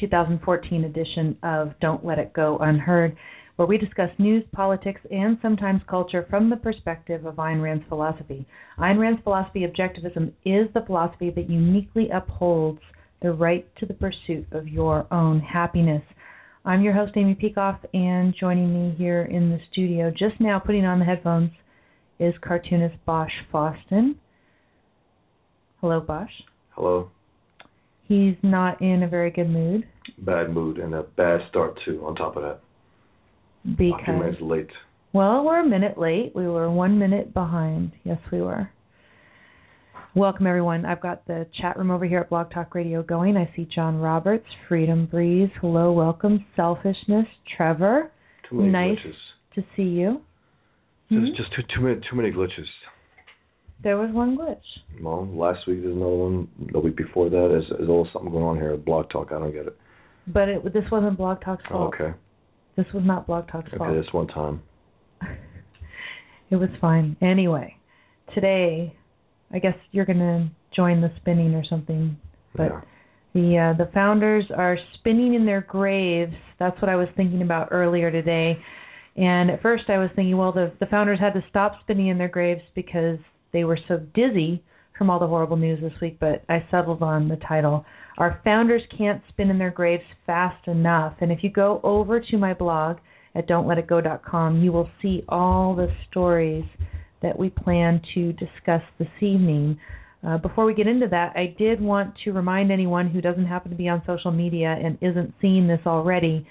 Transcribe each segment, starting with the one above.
2014 edition of Don't Let It Go Unheard, where we discuss news, politics, and sometimes culture from the perspective of Ayn Rand's philosophy. Ayn Rand's philosophy, objectivism, is the philosophy that uniquely upholds the right to the pursuit of your own happiness. I'm your host, Amy Peikoff, and joining me here in the studio just now, putting on the headphones, is cartoonist Bosch Fawstin. Hello, Bosch. Hello. He's not in a very good mood Bad mood and a bad start too. On top of that, a few because minutes late. well, we're a minute late. We were one minute behind. Yes, we were. Welcome everyone. I've got the chat room over here at Blog Talk Radio going. I see John Roberts, Freedom Breeze. Hello, welcome. Selfishness, Trevor. Too many Nice. glitches. To see you. Just, Mhm. just too too many too many glitches. There was one glitch. Well, last week there's another one. The week before that is is always something going on here. at Blog Talk. I don't get it. But it, this wasn't Blog Talk's Oh, fault. okay. This was not Blog Talk's fault. Okay, this one time. it was fine. Anyway, today, I guess you're going to join the spinning or something. But yeah. the uh, the founders are spinning in their graves. That's what I was thinking about earlier today. And at first, I was thinking, well, the the founders had to stop spinning in their graves because they were so dizzy from all the horrible news this week. But I settled on the title: "Our Founders Can't Spin in Their Graves Fast Enough." And if you go over to my blog at don'tletitgo.com, you will see all the stories that we plan to discuss this evening. Uh, before we get into that, I did want to remind anyone who doesn't happen to be on social media and isn't seeing this already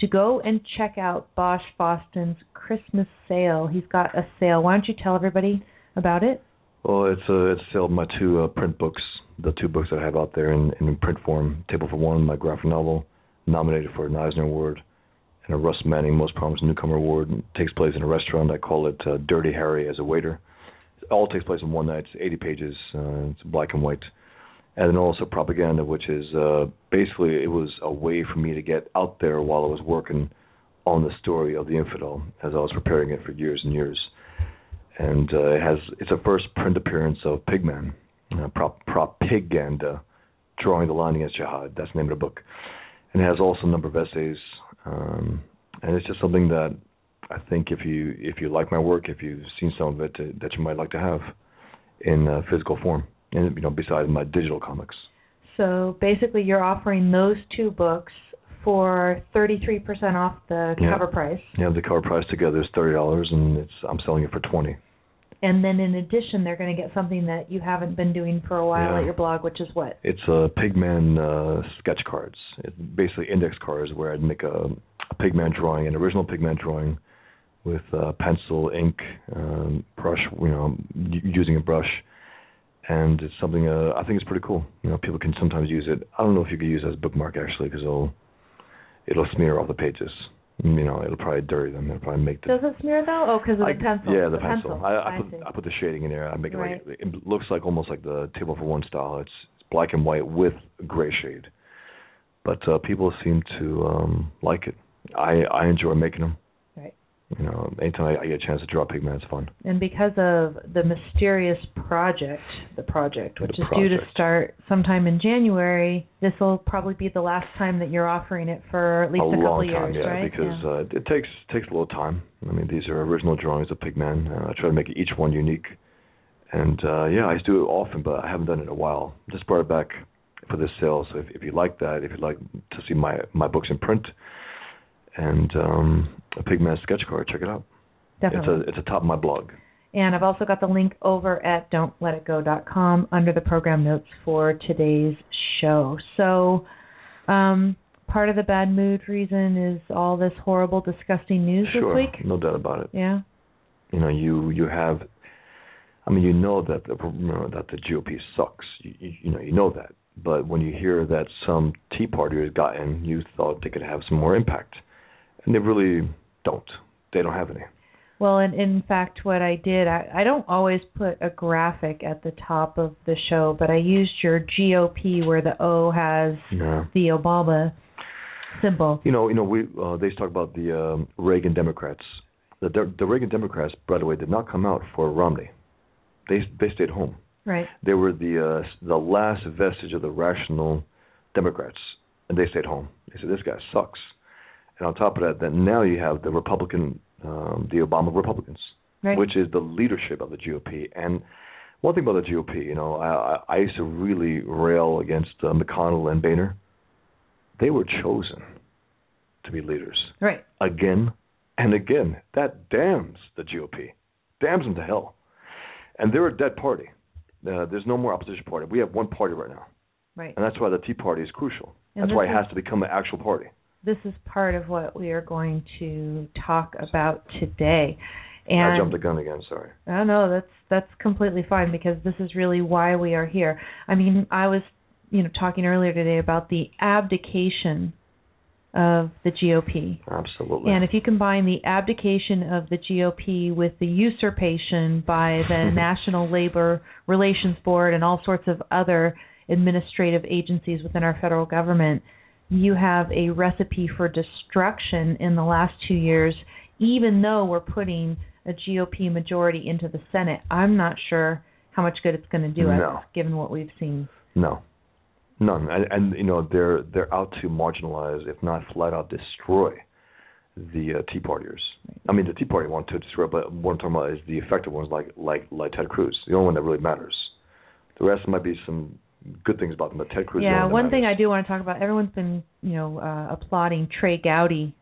to go and check out Bosch Fawstin's Christmas sale. He's got a sale. Why don't you tell everybody about it? Well, it's a it's of my two uh, print books, the two books that I have out there in, in print form. Table for One, my graphic novel, nominated for an Eisner Award, and a Russ Manning Most Promising Newcomer Award. It takes place in a restaurant. I call it uh, Dirty Harry as a waiter. It all takes place in one night. It's 80 pages. Uh, it's black and white. And then also propaganda, which is uh, basically it was a way for me to get out there while I was working on the story of the infidel, as I was preparing it for years and years and uh, it has it's a first print appearance of Pigman, uh, prop propaganda, drawing the line against jihad. That's the name of the book, and it has also a number of essays, um, and it's just something that I think if you if you like my work, if you've seen some of it, uh, that you might like to have in uh, physical form, and you know besides my digital comics. So basically, you're offering those two books for 33% off the Yeah. cover price. Yeah, the cover price together is thirty dollars, and it's I'm selling it for twenty. And then in addition, they're going to get something that you haven't been doing for a while Yeah. at your blog, which is what? It's uh, Pigman uh, sketch cards. It's basically index cards where I'd make a, a Pigman drawing, an original Pigman drawing, with uh, pencil, ink, um, brush. You know, using a brush, and it's something uh, I think it's pretty cool. You know, people can sometimes use it. I don't know if you could use it as a bookmark actually, because it'll it'll smear all the pages. You know, it'll probably dirty them. It'll probably make the Does it smear though? Oh, because of I- the pencil. Yeah, the, pencil. I, I I put see. I put the shading in there. I make it Right. like it looks like almost like the table for one style. It's, it's black and white with gray shade. But uh, people seem to um, like it. I I enjoy making them. You know, anytime I, I get a chance to draw Pigman, it's fun. And because of the mysterious project, the project, which The is due to start sometime in January, this will probably be the last time that you're offering it for at least a a, couple long years, time, yeah, right? because yeah. uh, it takes takes a little time. I mean, these are original drawings of Pigman. Uh, I try to make each one unique, and uh, yeah, I do it often, but I haven't done it in a while. Just brought it back for this sale. So if, if you like that, if you'd like to see my my books in print and um, a Pigman sketch card, check it out. Definitely. It's a it's a top of my blog. And I've also got the link over at don'tletitgo.com under the program notes for today's show. So, um, part of the bad mood reason is all this horrible, disgusting news sure, this week. no doubt about it. Yeah. you know you you have i mean you know that the you know that the gop sucks you, you you know you know that but when you hear that some tea Party got gotten, you thought they could have some more impact and they really don't they don't have any Well, and in fact, what I did, I, I don't always put a graphic at the top of the show, but I used your GOP where the O has yeah the Obama symbol. you know you know we uh, they talk about the um, reagan democrats the De- the reagan democrats by the way did not come out for romney they they stayed home Right. they were the uh, the last vestige of the rational Democrats, and they stayed home. They said this guy sucks. And on top of that, then now you have the Republican, um, the Obama Republicans, Right. which is the leadership of the GOP. And one thing about the GOP, you know, I, I, I used to really rail against uh, McConnell and Boehner. They were chosen to be leaders Right. again and again. That damns the GOP, damns them to hell. And they're a dead party. Uh, there's no more opposition party. We have one party right now, Right. and that's why the Tea Party is crucial. And that's why it has to become an actual party. This is part of what we are going to talk about today. I And jumped the gun again. Sorry. Oh no, that's that's completely fine because this is really why we are here. I mean, I was, you know, talking earlier today about the abdication of the GOP. Absolutely. And if you combine the abdication of the GOP with the usurpation by the National Labor Relations Board and all sorts of other administrative agencies within our federal government, you have a recipe for destruction in the last two years, even though we're putting a GOP majority into the Senate. I'm not sure how much good it's going to do us, given what we've seen. no, none. And, and you know they're they're out to marginalize, if not flat out destroy, the uh, Tea Partiers. I mean, the Tea Party want to destroy, but what I'm talking about is the effective ones, like like like Ted Cruz, the only one that really matters. The rest might be some good things about them, but Ted Cruz. Yeah, one, thing I do want to talk about. Everyone's been, you know, uh, applauding Trey Gowdy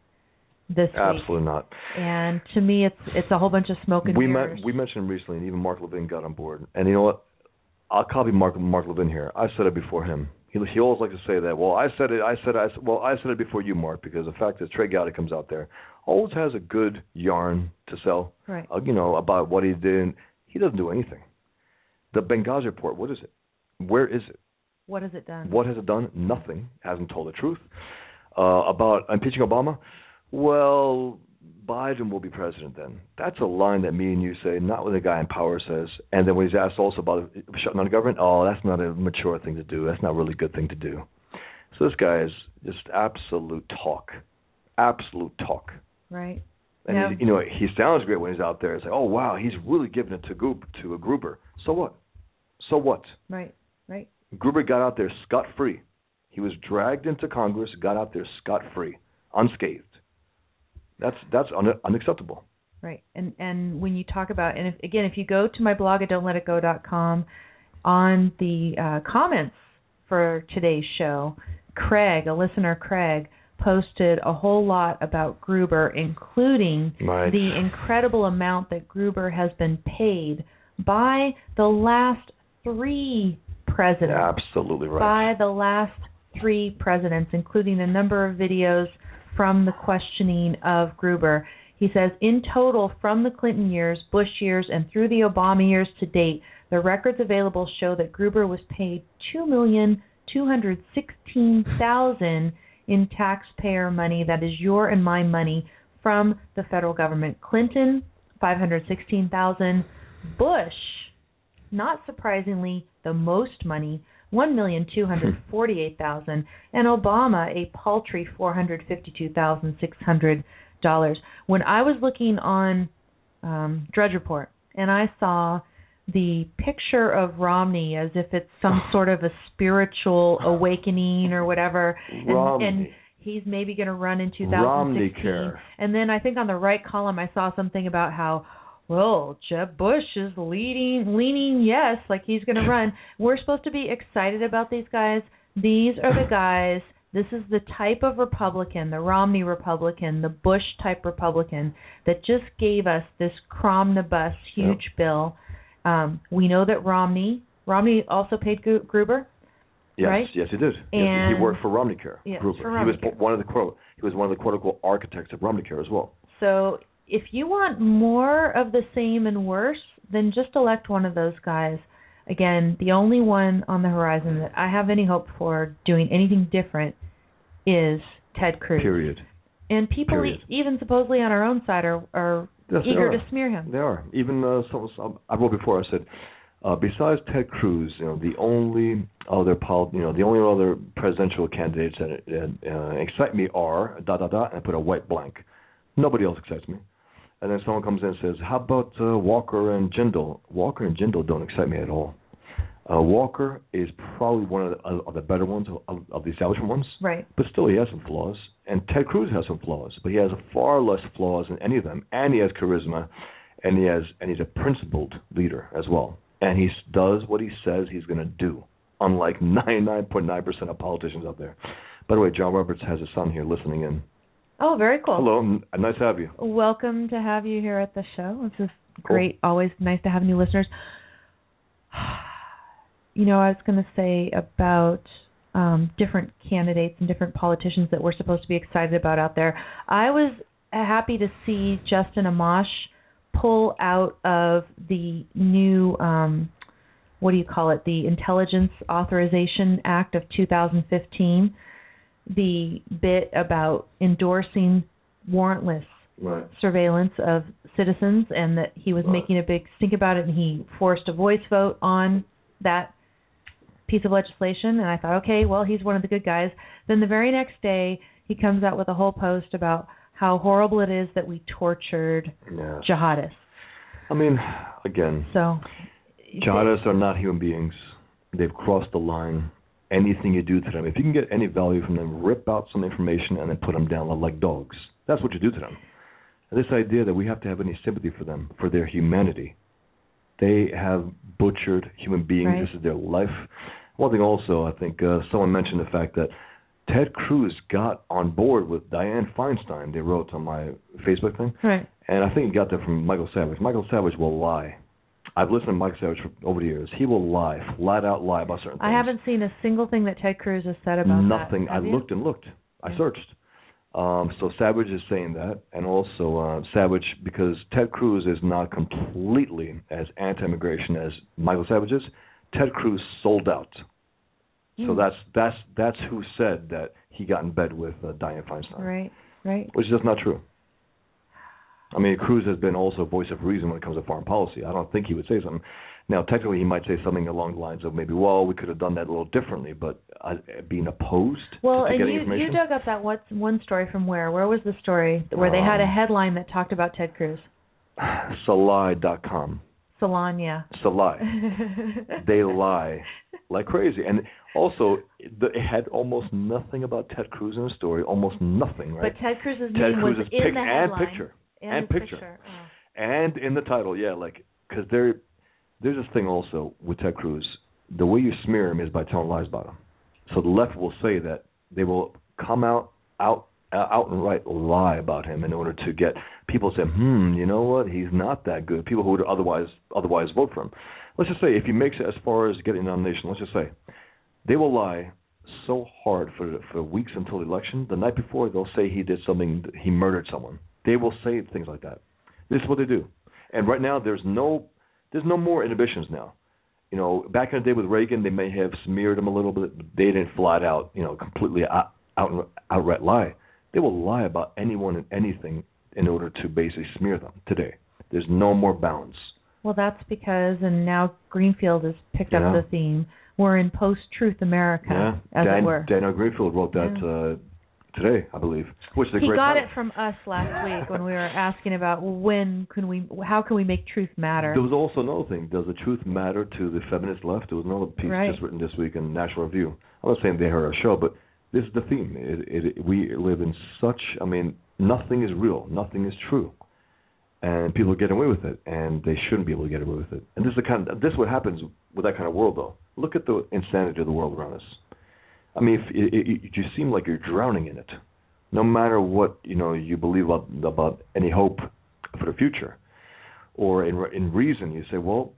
this week, Absolutely not. and to me, it's it's a whole bunch of smoke and we mirrors. met, we mentioned recently, and even Mark Levin got on board. And you know what? I'll copy Mark Mark Levin here. I said it before him. He he always likes to say that. Well, I said it. I said I said- well I said it before you, Mark, because the fact that Trey Gowdy comes out there always has a good yarn to sell. Right. Uh, you know about what he did. He doesn't do anything. The Benghazi report. What is it? Where is it? what has it done? What has it done? Nothing. Hasn't told the truth. Uh, about impeaching Obama? Well, Biden will be president then. That's a line that me and you say, not what the guy in power says. And then when he's asked also about shutting down the government, oh, that's not a mature thing to do. That's not a really good thing to do. So this guy is just absolute talk. Absolute talk. Right. And Yeah. he, you know, he sounds great when he's out there. It's like, oh wow, he's really giving it to Gruber, to a Gruber. So what? So what? Right. Gruber got out there scot free. He was dragged into Congress, got out there scot free, unscathed. That's that's un- unacceptable. Right. And and when you talk about and if, again, if you go to my blog at don'tletitgo.com on the uh, comments for today's show, Craig, a listener Craig, posted a whole lot about Gruber, including Right. the incredible amount that Gruber has been paid by the last three presidents. Absolutely right. by the last three presidents, including a number of videos from the questioning of Gruber. He says, in total, from the Clinton years, Bush years, and through the Obama years to date, the records available show that Gruber was paid two million two hundred sixteen thousand in taxpayer money, that is your and my money, from the federal government. Clinton, five hundred sixteen thousand. Bush, not surprisingly, the most money, one million two hundred forty-eight thousand, and Obama a paltry four hundred fifty-two thousand six hundred dollars. When I was looking on um, Drudge Report, and I saw the picture of Romney as if it's some sort of a spiritual awakening or whatever, and, and he's maybe going to run in 2016. Romney care. And then I think on the right column I saw something about how well Jeb Bush is leading leaning yes like he's going to run. We're supposed to be excited about these guys. These are the guys. This is the type of Republican, the Romney Republican, the Bush type Republican that just gave us this cromnibus huge bill. Um, we know that Romney Romney also paid Gruber. Yes, Right? yes, he did. Yes, he worked for Romney Care. Yes, Gruber. for he was Care. one of the quote. He was one of the quote unquote architects of Romney Care as well. So if you want more of the same and worse, then just elect one of those guys. Again, the only one on the horizon that I have any hope for doing anything different is Ted Cruz. Period. And people, Period. e- even supposedly on our own side, are are Yes, eager to smear him. They are. Even uh, some, some I wrote before. I said, uh, besides Ted Cruz, you know, the only other pol- you know, the only other presidential candidates that uh, uh, excite me are da da da, and I put a white blank. Nobody else excites me. And then someone comes in and says, "How about uh, Walker and Jindal?" Walker and Jindal don't excite me at all. Uh, Walker is probably one of the, of the better ones of, of the establishment ones. Right. But still, he has some flaws. And Ted Cruz has some flaws, but he has far less flaws than any of them. And he has charisma, and he has and he's a principled leader as well. And he does what he says he's going to do, unlike 99.9% of politicians out there. By the way, John Roberts has a son here listening in. Oh, very cool. Hello, nice to have you. Welcome to have you here at the show. This is Cool. great. Always nice to have new listeners. You know, I was going to say about um, different candidates and different politicians that we're supposed to be excited about out there. I was happy to see Justin Amash pull out of the new um, what do you call it? The Intelligence Authorization Act of 2015. The bit about endorsing warrantless Right. surveillance of citizens and that he was Right. making a big stink about it and he forced a voice vote on that piece of legislation and I thought, okay, well he's one of the good guys. Then the very next day he comes out with a whole post about how horrible it is that we tortured Yeah. jihadists. I mean, again, So jihadists are not human beings. They've crossed the line. Anything you do to them, if you can get any value from them, rip out some information and then put them down like dogs. That's what you do to them. And this idea that we have to have any sympathy for them, for their humanity. They have butchered human beings. Right. This is their life. One thing also, I think uh, someone mentioned the fact that Ted Cruz got on board with Dianne Feinstein. They wrote on my Facebook thing. right. And I think he got that from Michael Savage. Michael Savage will lie. I've listened to Michael Savage for over the years. He will lie, flat out lie about certain things. I haven't seen a single thing that Ted Cruz has said about Nothing. that. I you? looked and looked. I Yeah. searched. Um, so Savage is saying that, and also uh, Savage because Ted Cruz is not completely as anti-immigration as Michael Savage is. Ted Cruz sold out. So Hmm. that's that's that's who said that he got in bed with uh, Dianne Feinstein, Right. Right. which is just not true. I mean, Cruz has been also a voice of reason when it comes to foreign policy. I don't think he would say something. Now, technically, he might say something along the lines of maybe, well, we could have done that a little differently, but uh, being opposed Well, to and you information. you dug up that what's one story from where? Where was the story where they had a Um, headline that talked about Ted Cruz? Salai.com. Salon, yeah. Salai. they lie like crazy. And also, it had almost nothing about Ted Cruz in the story, almost nothing, right? But Ted Cruz's Ted name was Cruz's in pic- the and headline. picture. And, and his picture. Oh. and in the title, yeah, like because there, there's this thing also with Ted Cruz. The way you smear him is by telling lies about him. So the left will say that they will come out out out and right lie about him in order to get people to say, hmm, you know what, he's not that good. People who would otherwise otherwise vote for him. Let's just say if he makes it as far as getting a nomination, let's just say they will lie so hard for for weeks until the election. The night before, they'll say he did something, he murdered someone. They will say things like that. This is what they do. And right now, there's no there's no more inhibitions now. You know, back in the day with Reagan, they may have smeared him a little bit. But they didn't flat out, you know, completely out, out outright lie. They will lie about anyone and anything in order to basically smear them. Today, there's no more bounds. Well, that's because, and now Greenfield has picked Yeah. up the theme. we're in post-truth America, yeah, as Dan, it were. Daniel Greenfield wrote that uh, today, I believe. Which is a he great got title. it from us last week when we were asking about when can we, how can we make truth matter. There was also another thing. Does the truth matter to the feminist left? There was another piece Right. just written this week in National Review. I'm not saying they heard our show, but this is the theme. It, it, we live in such. I mean, nothing is real. Nothing is true, and people get away with it, and they shouldn't be able to get away with it. And this is the kind. Of, this is what happens with that kind of world, though. Look at the insanity of the world around us. I mean, if it, it, it, you seem like you're drowning in it, no matter what you know you believe about about any hope for the future, or in in reason, you say, well,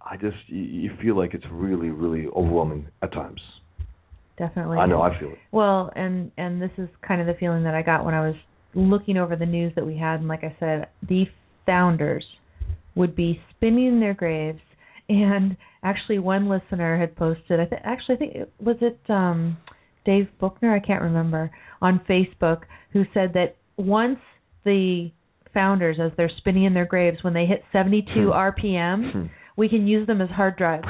I just you, you feel like it's really really overwhelming at times. Definitely. I know I feel it. Well, and and this is kind of the feeling that I got when I was looking over the news that we had, and like I said, the founders would be spinning in their graves. And actually, one listener had posted. I th- actually I think it, was it um, Dave Buchner. I can't remember on Facebook who said that once the founders, as they're spinning in their graves, when they hit 72 RPM, we can use them as hard drives.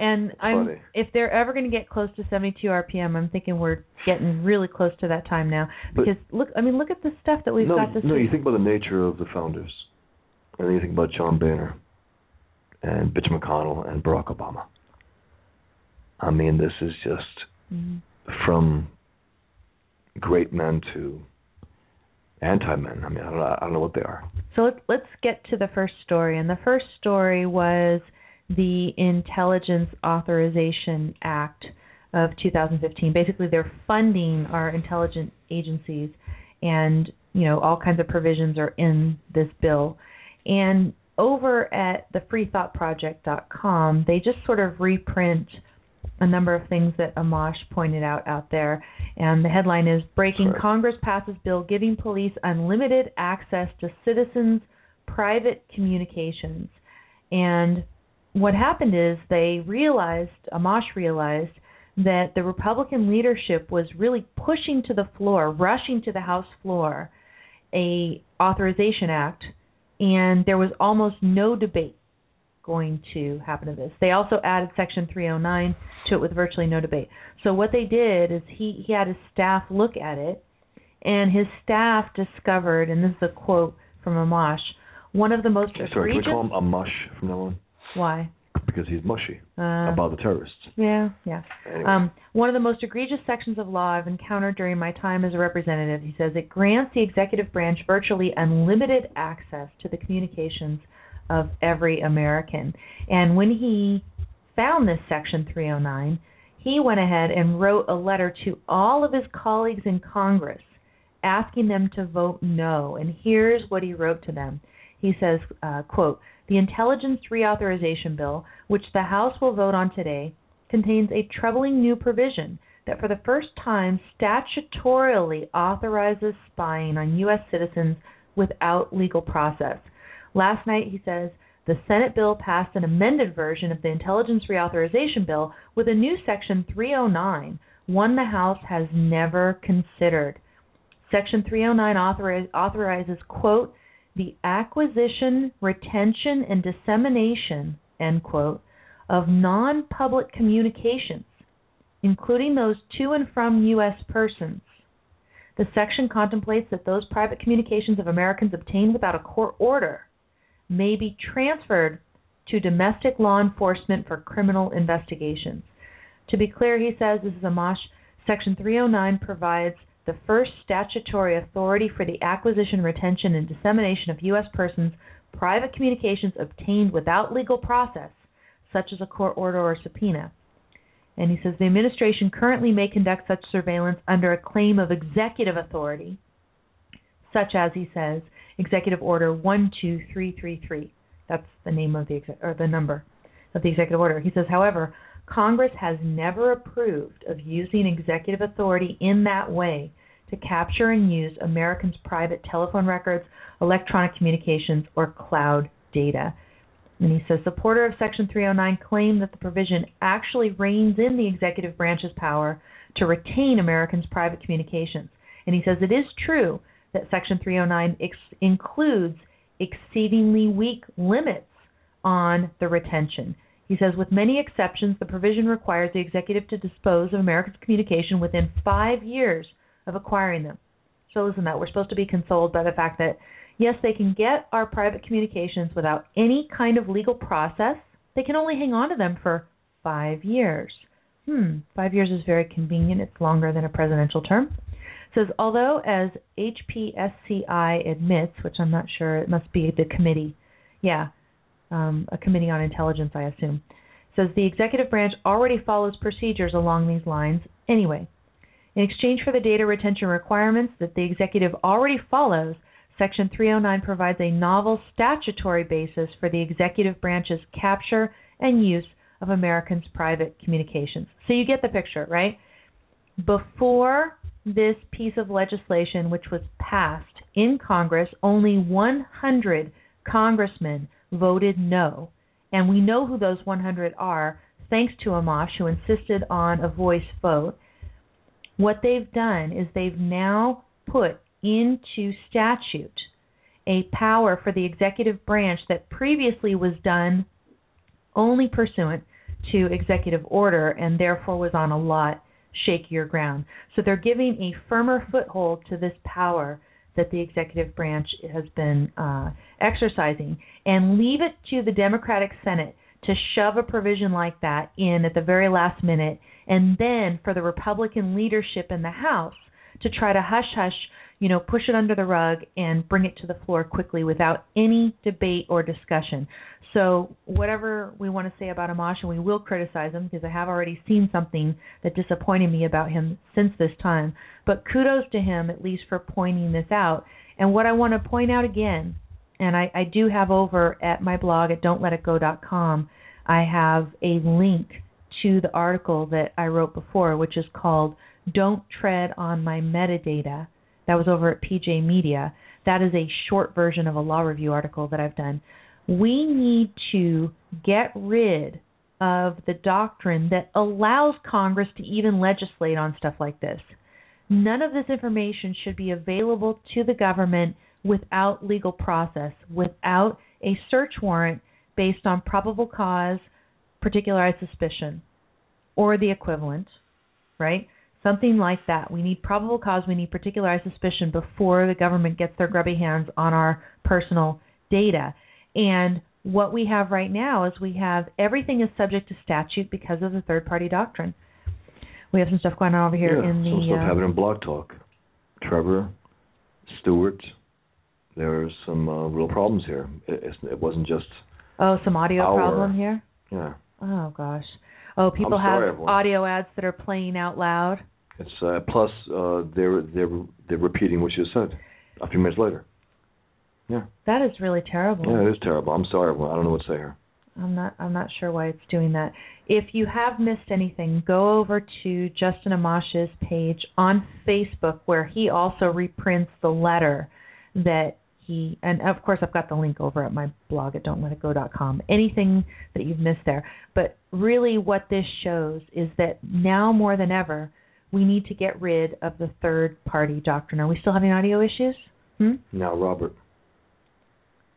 And I'm funny. if they're ever going to get close to 72 RPM, I'm thinking we're getting really close to that time now. But- Because look, I mean, look at the stuff that we've no, got this no. week. You think about the nature of the founders, and then you think about John Boehner, and Mitch McConnell, and Barack Obama. I mean, this is just Mhm. from great men to anti-men. I mean, I don't, know, I don't know what they are. So let's let's get to the first story. And the first story was the Intelligence Authorization Act of 2015. Basically, they're funding our intelligence agencies, and you know all kinds of provisions are in this bill. And over at the freethoughtproject.com, they just sort of reprint a number of things that Amash pointed out out there. And the headline is Breaking Right. Congress passes bill giving police unlimited access to citizens' private communications. And what happened is they realized, Amash realized, that the Republican leadership was really pushing to the floor, rushing to the House floor, a authorization act, and there was almost no debate going to happen to this. They also added Section 309 to it with virtually no debate. So what they did is he he had his staff look at it, and his staff discovered, and this is a quote from Amash, one of the most Sorry, can we call him a mush from now on? Why? Because he's mushy Uh, about the terrorists. yeah, yeah. Anyway. Um, one of the most egregious sections of law I've encountered during my time as a representative, he says, it grants the executive branch virtually unlimited access to the communications of every American. And when he found this section 309, he went ahead and wrote a letter to all of his colleagues in Congress asking them to vote no. And here's what he wrote to them. He says, uh, quote, the intelligence reauthorization bill, which the House will vote on today, contains a troubling new provision that for the first time statutorily authorizes spying on U.S. citizens without legal process. Last night, he says, the Senate bill passed an amended version of the Intelligence Reauthorization Bill with a new Section 309, one the House has never considered. Section 309 authorize, authorizes, quote, the acquisition, retention, and dissemination, end quote, of non public communications, including those to and from U.S. persons. The section contemplates that those private communications of Americans obtained without a court order may be transferred to domestic law enforcement for criminal investigations. To be clear, he says, this is Amash, Section 309 provides the first statutory authority for the acquisition, retention, and dissemination of U.S. persons' private communications obtained without legal process, such as a court order or subpoena. And he says the administration currently may conduct such surveillance under a claim of executive authority, such as he says Executive Order 12333. That's the name of the or the number of the executive order. He says, however, Congress has never approved of using executive authority in that way to capture and use Americans' private telephone records, electronic communications, or cloud data. And he says supporter of Section 309 claim that the provision actually reins in the executive branch's power to retain Americans' private communications. And he says it is true that Section 309 ex- includes exceedingly weak limits on the retention. He says, with many exceptions, the provision requires the executive to dispose of Americans' communication within five years of acquiring them. So listen, that we're supposed to be consoled by the fact that yes, they can get our private communications without any kind of legal process. They can only hang on to them for five years. Hmm, five years is very convenient. It's longer than a presidential term. It says although as HPSCI admits, which I'm not sure, it must be the committee. Yeah, um, a committee on intelligence, I assume. Says the executive branch already follows procedures along these lines anyway. In exchange for the data retention requirements that the executive already follows, Section 309 provides a novel statutory basis for the executive branch's capture and use of Americans' private communications. So you get the picture, right? Before this piece of legislation, which was passed in Congress, only 100 congressmen voted no. And we know who those 100 are, thanks to Amash, who insisted on a voice vote. What they've done is they've now put into statute a power for the executive branch that previously was done only pursuant to executive order and therefore was on a lot shakier ground. So they're giving a firmer foothold to this power that the executive branch has been uh, exercising and leave it to the Democratic Senate to shove a provision like that in at the very last minute and then for the Republican leadership in the House to try to hush hush, you know, push it under the rug and bring it to the floor quickly without any debate or discussion. So whatever we want to say about Amash, and we will criticize him because I have already seen something that disappointed me about him since this time. But kudos to him at least for pointing this out. And what I want to point out again, and I, I do have over at my blog at don'tletitgo.com, I have a link to the article that I wrote before, which is called "Don't Tread on My Metadata." That was over at PJ Media. That is a short version of a law review article that I've done we need to get rid of the doctrine that allows Congress to even legislate on stuff like this. None of this information should be available to the government without legal process, without a search warrant based on probable cause, particularized suspicion, or the equivalent, right? Something like that. We need probable cause, we need particularized suspicion before the government gets their grubby hands on our personal data. And what we have right now is we have everything is subject to statute because of the third party doctrine. We have some stuff going on over here yeah, in the some stuff uh, happening in Blog Talk. Trevor, Stewart, there's some uh, real problems here. It, it wasn't just oh some audio our, problem here. Yeah. Oh gosh. Oh, people sorry, have everyone. audio ads that are playing out loud. It's uh, plus uh, they're they're they're repeating what you said a few minutes later. Yeah. That is really terrible. Yeah, it is terrible. I'm sorry, everyone. I don't know what to say here. I'm not I'm not sure why it's doing that. If you have missed anything, go over to Justin Amash's page on Facebook where he also reprints the letter that he and of course I've got the link over at my blog at don'tletitgo.com. Anything that you've missed there. But really what this shows is that now more than ever we need to get rid of the third party doctrine. Are we still having audio issues? Hmm? Now, Robert.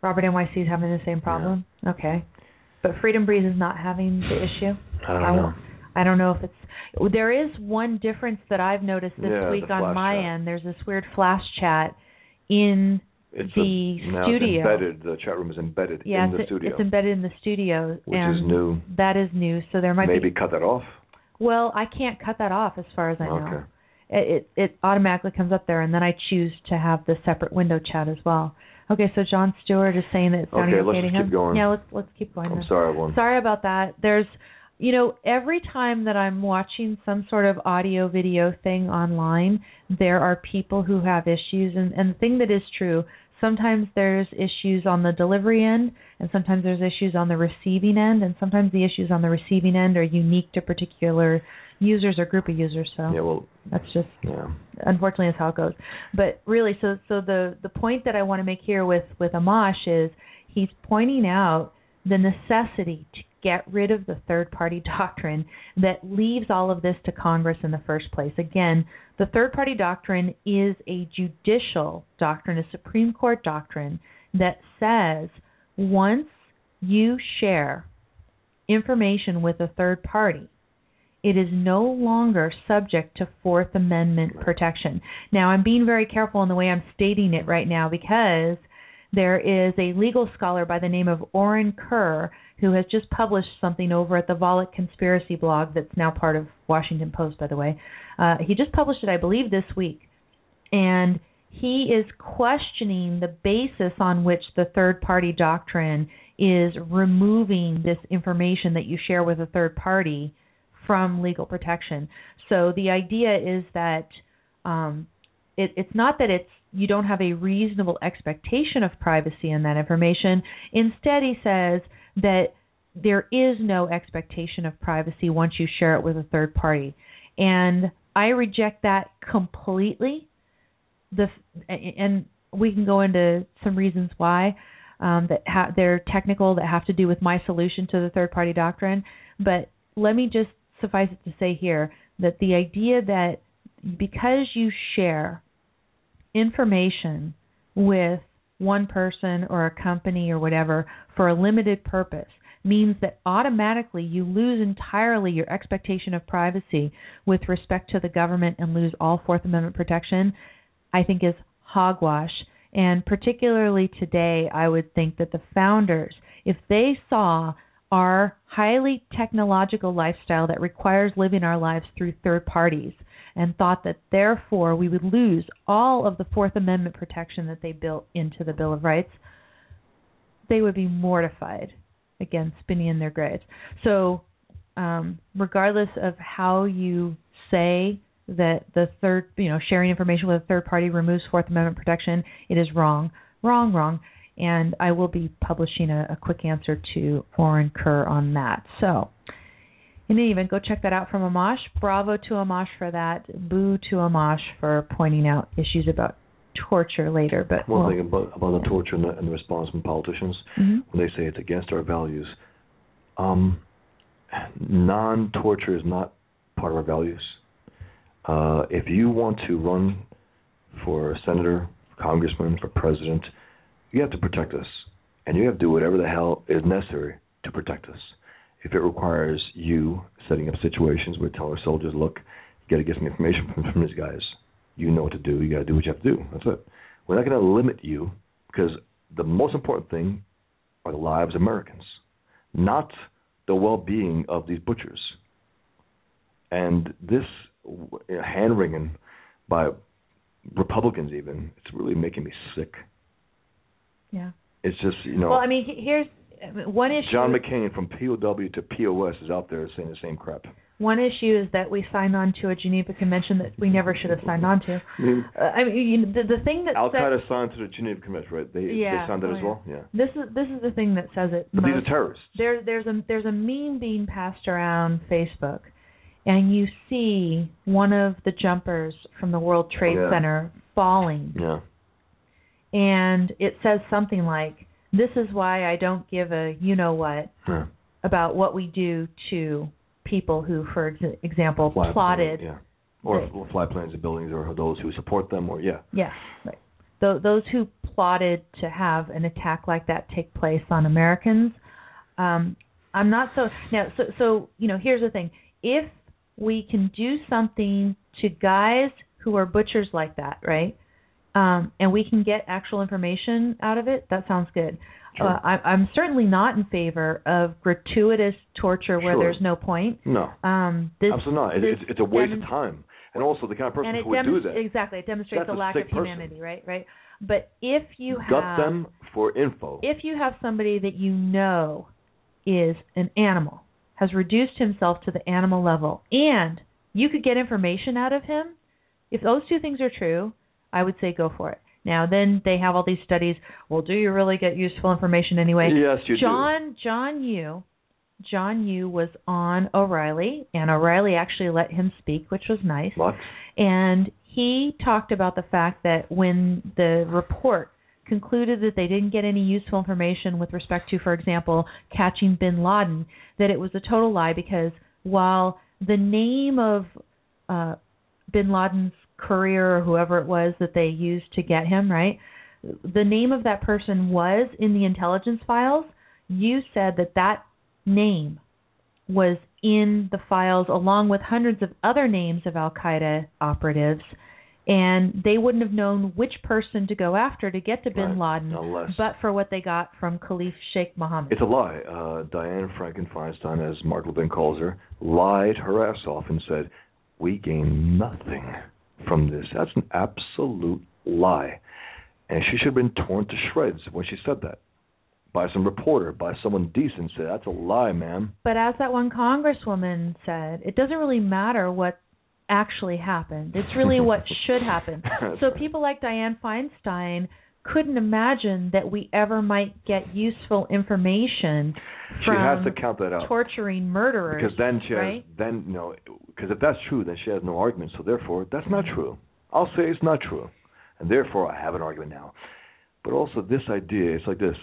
Robert NYC is having the same problem. Okay, but Freedom Breeze is not having the issue. I don't I know. I don't know if it's. There is one difference that I've noticed this Yeah, week on my chat. end. There's this weird flash chat in It's the a, studio. Embedded. The chat room is embedded yeah, in the studio, it's embedded in the studio, which is new. that is new. So there might Maybe be. cut that off. Well, I can't cut that off as far as I know. Okay. It, it it automatically comes up there, and then I choose to have the separate window chat as well. Okay, so John Stewart is saying that it's sounding Okay, let's okay to just him. keep going. Yeah, let's let's keep going. I'm then. sorry, everyone. Sorry about that. There's, you know, every time that I'm watching some sort of audio video thing online, there are people who have issues. And, and the thing that is true, sometimes there's issues on the delivery end, and sometimes there's issues on the receiving end, and sometimes the issues on the receiving end are unique to particular users or group of users. So Yeah, well, that's just yeah. unfortunately that's how it goes. But really, so so the the point that I want to make here with with Amash is he's pointing out the necessity to get rid of the third party doctrine that leaves all of this to Congress in the first place. Again, the third party doctrine is a judicial doctrine, a Supreme Court doctrine that says once you share information with a third party, it is no longer subject to Fourth Amendment protection. Now, I'm being very careful in the way I'm stating it right now because there is a legal scholar by the name of Orin Kerr who has just published something over at the Volokh Conspiracy blog that's now part of Washington Post, by the way. Uh, he just published it, I believe, this week. And he is questioning the basis on which the third party doctrine is removing this information that you share with a third party from legal protection. So the idea is that um, it, it's not that it's you don't have a reasonable expectation of privacy in that information. Instead, he says that there is no expectation of privacy once you share it with a third party, and I reject that completely. The and we can go into some reasons why um, that ha- they're technical that have to do with my solution to the third party doctrine. But let me just suffice it to say here that the idea that because you share information with one person or a company or whatever for a limited purpose means that automatically you lose entirely your expectation of privacy with respect to the government and lose all Fourth Amendment protection, I think is hogwash. And particularly today, I would think that the founders, if they saw our highly technological lifestyle that requires living our lives through third parties and thought that therefore we would lose all of the Fourth Amendment protection that they built into the Bill of Rights, they would be mortified, again, spinning in their graves. So, um, regardless of how you say that the third, you know, sharing information with a third party removes Fourth Amendment protection, it is wrong, wrong, wrong and I will be publishing a, a quick answer to Orin Kerr on that. So, in any event, go check that out from Amash. Bravo to Amash for that. Boo to Amash for pointing out issues about torture later. But one well, thing about about the torture and the, and the response from politicians mm-hmm. when they say it's against our values. Um, non-torture is not part of our values. Uh, if you want to run for senator, congressman, for president, you have to protect us, and you have to do whatever the hell is necessary to protect us. If it requires you setting up situations where tell our soldiers, look, you got to get some information from, from these guys. You know what to do. You got to do what you have to do. That's it. We're not going to limit you because the most important thing are the lives of Americans, not the well-being of these butchers. And this hand wringing by Republicans, even, it's really making me sick. Yeah. It's just you know. Well, I mean, here's one issue. John McCain from POW to POS is out there saying the same crap. One issue is that we signed on to a Geneva Convention that we never should have signed on to. Uh, I mean, you know, the, the thing that Al Qaeda says, signed to the Geneva Convention, right? They yeah, they signed that oh, as well. Yeah. This is this is the thing that says it. But most. these are terrorists. There there's a there's a meme being passed around Facebook, and you see one of the jumpers from the World Trade Oh, yeah. Center falling, Yeah. And it says something like, "This is why I don't give a you know what yeah. about what we do to people who, for ex- example, Fly plotted." plane, yeah. Or or fly planes and buildings, or those who support them, or yeah. Yeah, right. Th- those who plotted to have an attack like that take place on Americans. Um, I'm not so now. So, so you know, here's the thing: if we can do something to guys who are butchers like that, right? Um, and we can get actual information out of it. That sounds good. Sure. Uh, I, I'm certainly not in favor of gratuitous torture where Sure. there's no point. No. Um, this, Absolutely not. It, it's, it's a waste demon- of time. And also, the kind of person who would do that, exactly it demonstrates a lack of person. humanity, right? Right. But if you gut have them for info. if you have somebody that you know is an animal, has reduced himself to the animal level, and you could get information out of him, if those two things are true, I would say go for it. Now, then they have all these studies. Well, do you really get useful information anyway? Yes, you do. John John Yoo, John Yoo was on O'Reilly, and O'Reilly actually let him speak, which was nice What? and he talked about the fact that when the report concluded that they didn't get any useful information with respect to, for example, catching bin Laden, that it was a total lie because while the name of uh, bin Laden's courier or whoever it was that they used to get him, right, the name of that person was in the intelligence files, you said that that name was in the files along with hundreds of other names of Al Qaeda operatives, and they wouldn't have known which person to go after to get to Bin Right, Laden, unless- but for what they got from Khalid Sheikh Mohammed. It's a lie. Uh, Diane Frankenfeinstein, as Mark Levin calls her, lied her ass off and said, "We gain nothing from this." That's an absolute lie, and she should have been torn to shreds when she said that by some reporter, by someone decent. Said, "That's a lie, ma'am." But as that one congresswoman said, it doesn't really matter what actually happened. It's really what should happen. So people like Dianne Feinstein couldn't imagine that we ever might get useful information She from has to count that out. torturing murderers. Because then she has, right? then you know, because if that's true, then she has no argument. So therefore, that's not true. I'll say it's not true, and therefore I have an argument now. But also this idea, it's like this: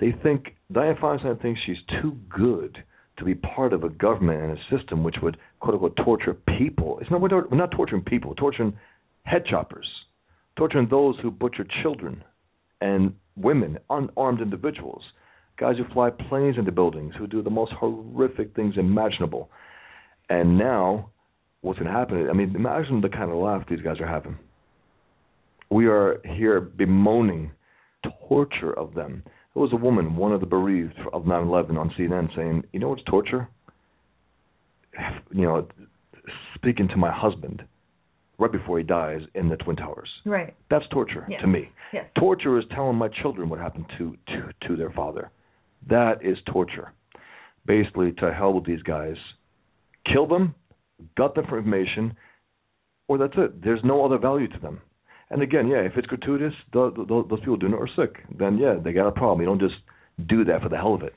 they think Dianne Feinstein thinks she's too good to be part of a government and a system which would quote unquote torture people. It's not we're, not- we're not torturing people, we're torturing head choppers, torturing those who butcher children and women, unarmed individuals, guys who fly planes into buildings, who do the most horrific things imaginable. And now, what's going to happen? I mean, imagine the kind of laugh these guys are having. We are here bemoaning torture of them. There was a woman, one of the bereaved of 9/11, on CNN saying, "You know what's torture? You know, speaking to my husband right before he dies in the Twin Towers. Right. That's torture Yes. to me. Yes. Torture is telling my children what happened to to to their father. That is torture. Basically, to hell with these guys. Kill them, gut them for information, or that's it. There's no other value to them. And again, yeah, if it's gratuitous, th th those people doing it are sick. Then yeah, they got a problem. You don't just do that for the hell of it.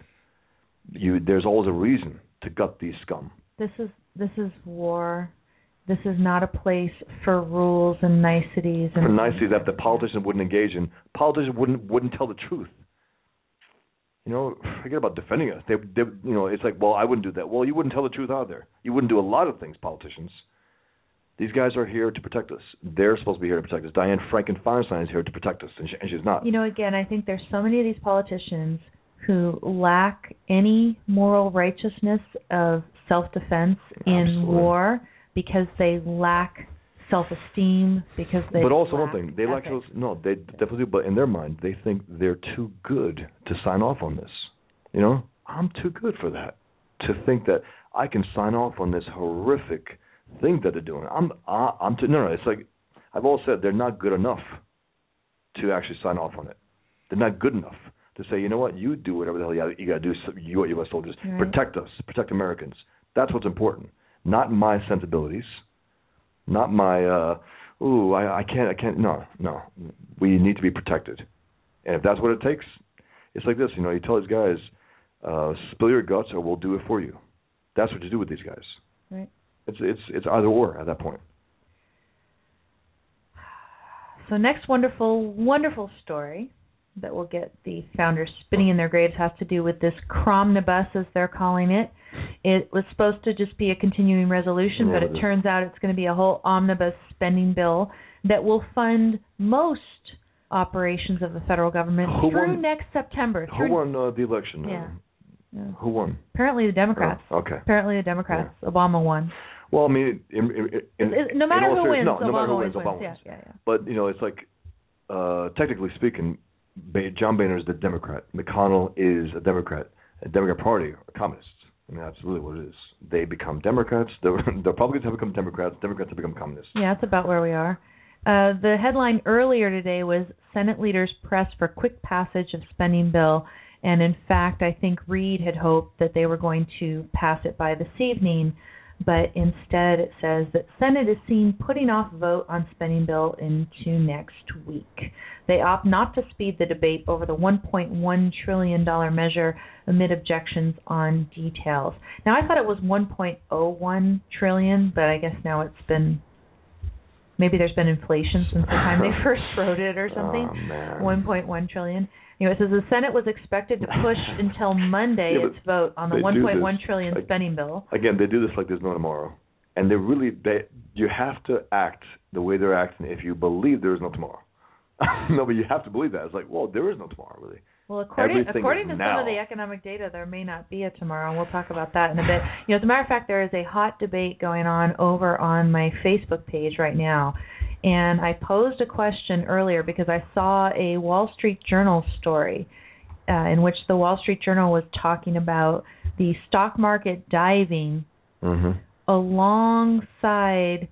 You there's always a reason to gut these scum. This is this is war. This is not a place for rules and niceties and For niceties that the politicians wouldn't engage in, politicians wouldn't wouldn't tell the truth. You know, forget about defending us. They, they, you know, it's like, well, I wouldn't do that. Well, you wouldn't tell the truth either. You wouldn't do a lot of things, politicians. These guys are here to protect us. They're supposed to be here to protect us. Dianne Franken-Feinstein is here to protect us, and, she, and she's not. You know, again, I think there's so many of these politicians who lack any moral righteousness of self-defense in Absolutely. war because they lack self-esteem because they but also lack one thing, they lack ethics. those. No, they definitely do. But in their mind, they think they're too good to sign off on this. You know, I'm too good for that. To think that I can sign off on this horrific thing that they're doing. I'm, I, I'm too. No, no. It's like I've always said, they're not good enough to actually sign off on it. They're not good enough to say, you know what, you do whatever the hell you got to do. You, U.S. soldiers, Right. protect us, protect Americans. That's what's important. Not my sensibilities. Not my uh ooh I, I can't I can't no no. We need to be protected. And if that's what it takes it's like this you know you tell these guys uh spill your guts or we'll do it for you. That's what you do with these guys. Right. it's it's it's either or at that point. So next wonderful, wonderful story that will get the founders spinning in their graves has to do with this Cromnibus, as they're calling it. It was supposed to just be a continuing resolution, but it turns out it's going to be a whole omnibus spending bill that will fund most operations of the federal government Who through won- next September. who Through, won uh, the election Yeah. Uh, Yeah. who won Apparently the Democrats. Oh, okay Apparently the Democrats. Obama won. well I mean in, in, in, no matter who wins, no, no Obama matter who wins wins. Obama Yeah, wins yeah, yeah. But you know, it's like uh technically speaking, John Boehner is the Democrat. McConnell is a Democrat. A Democrat Party are communists. I mean, really what it is. They become Democrats. The, the Republicans have become Democrats. Democrats have become communists. Yeah, that's about where we are. Uh, the headline earlier today was Senate leaders press for quick passage of spending bill, and in fact, I think Reid had hoped that they were going to pass it by this evening, but instead it says that Senate is seen putting off vote on spending bill into next week. They opt not to speed the debate over the 1.1 trillion dollar measure amid objections on details. Now I thought it was 1.01 trillion, but I guess now it's been maybe there's been inflation since the time they first wrote it or something. Oh, 1.1 trillion. You know, it says the Senate was expected to push until Monday Yeah, its vote on the they do 1.1 this, trillion like- spending bill. Again, they do this like there's no tomorrow, and they really they you have to act the way they're acting if you believe there is no tomorrow. no, but you have to believe that. It's like, well, there is no tomorrow, really. Well, according Everything according to some of the economic data, there may not be a tomorrow, and we'll talk about that in a bit. You know, as a matter of fact, there is a hot debate going on over on my Facebook page right now, and I posed a question earlier because I saw a Wall Street Journal story uh, in which the Wall Street Journal was talking about the stock market diving hmm alongside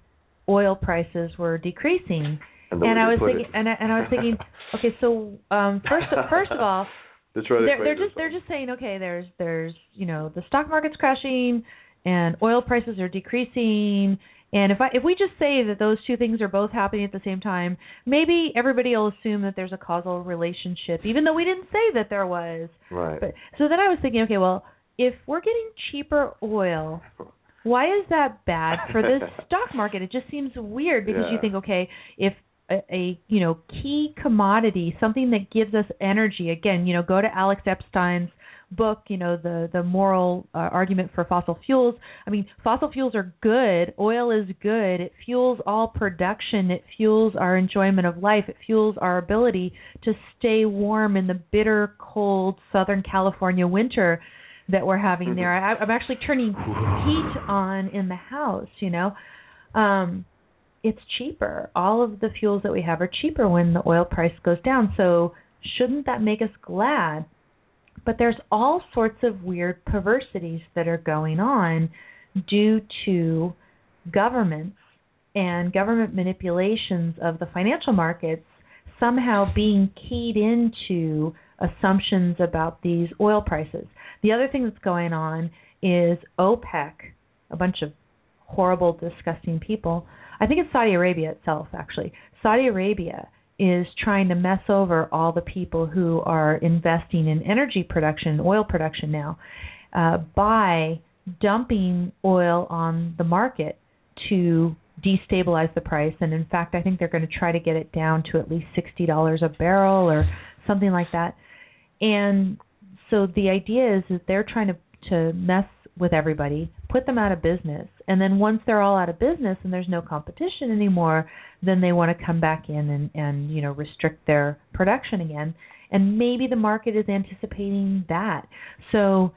oil prices were decreasing. And, And I was thinking, and I, and I was thinking, okay, so um, first first of all, they're, they're just they're just saying, okay, there's there's you know the stock market's crashing and oil prices are decreasing, and if I if we just say that those two things are both happening at the same time, maybe everybody will assume that there's a causal relationship, even though we didn't say that there was. right. But so then I was thinking, okay, well, if we're getting cheaper oil, why is that bad for the stock market? It just seems weird because you think, okay, if a, a you know key commodity, something that gives us energy, again, you know, go to Alex Epstein's book, you know, the the moral uh, argument for fossil fuels. I mean, fossil fuels are good. Oil is good. It fuels all production. It fuels our enjoyment of life. It fuels our ability to stay warm in the bitter cold Southern California winter that we're having there. I, I'm actually turning heat on in the house, you know. Um it's cheaper. All of the fuels that we have are cheaper when the oil price goes down. So shouldn't that make us glad? But there's all sorts of weird perversities that are going on due to governments and government manipulations of the financial markets somehow being keyed into assumptions about these oil prices. The other thing that's going on is OPEC, a bunch of horrible, disgusting people. I think it's Saudi Arabia itself, actually. Saudi Arabia is trying to mess over all the people who are investing in energy production, oil production now, uh, by dumping oil on the market to destabilize the price. And in fact, I think they're going to try to get it down to at least $60 a barrel or something like that. And so the idea is that they're trying to to mess with everybody, put them out of business, and then once they're all out of business and there's no competition anymore, then they want to come back in and and you know restrict their production again. And maybe the market is anticipating that. So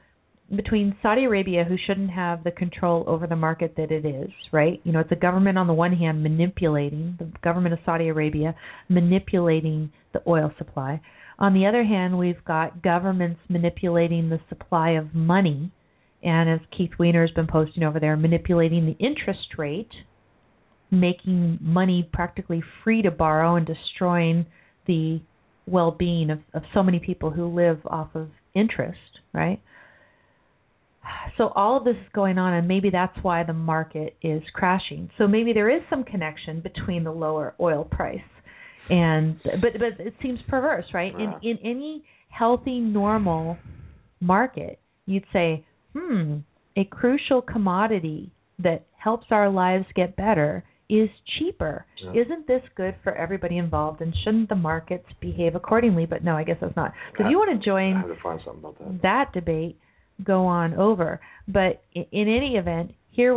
between Saudi Arabia, who shouldn't have the control over the market that it is, right? You know, it's a government on the one hand manipulating, the government of Saudi Arabia manipulating the oil supply. On the other hand, we've got governments manipulating the supply of money, and as Keith Weiner has been posting over there, manipulating the interest rate, making money practically free to borrow and destroying the well-being of, of so many people who live off of interest, right? So all of this is going on, and maybe that's why the market is crashing. So maybe there is some connection between the lower oil price and but but it seems perverse, right? In in any healthy, normal market, you'd say, hmm, a crucial commodity that helps our lives get better is cheaper. Yeah. Isn't this good for everybody involved? And shouldn't the markets behave accordingly? But no, I guess that's not. So if you want to join to find something about that. that debate go on over. But in, in any event, here,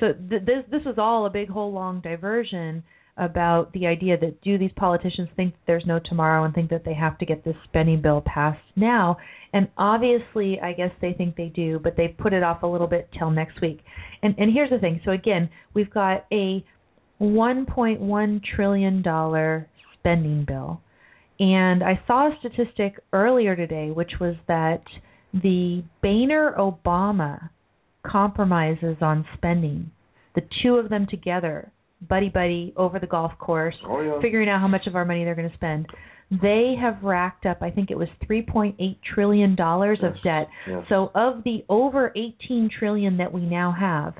so th- this this was all a big whole long diversion about the idea that do these politicians think there's no tomorrow and think that they have to get this spending bill passed now? And obviously, I guess they think they do, but they put it off a little bit till next week. And and here's the thing. So again, we've got a 1.1 trillion dollar spending bill. And I saw a statistic earlier today which was that the Boehner Obama compromises on spending, the two of them together, buddy buddy over the golf course, Oh, yeah. figuring out how much of our money they're going to spend. They have racked up, I think it was 3.8 trillion dollars of debt. yes. So of the over 18 trillion that we now have,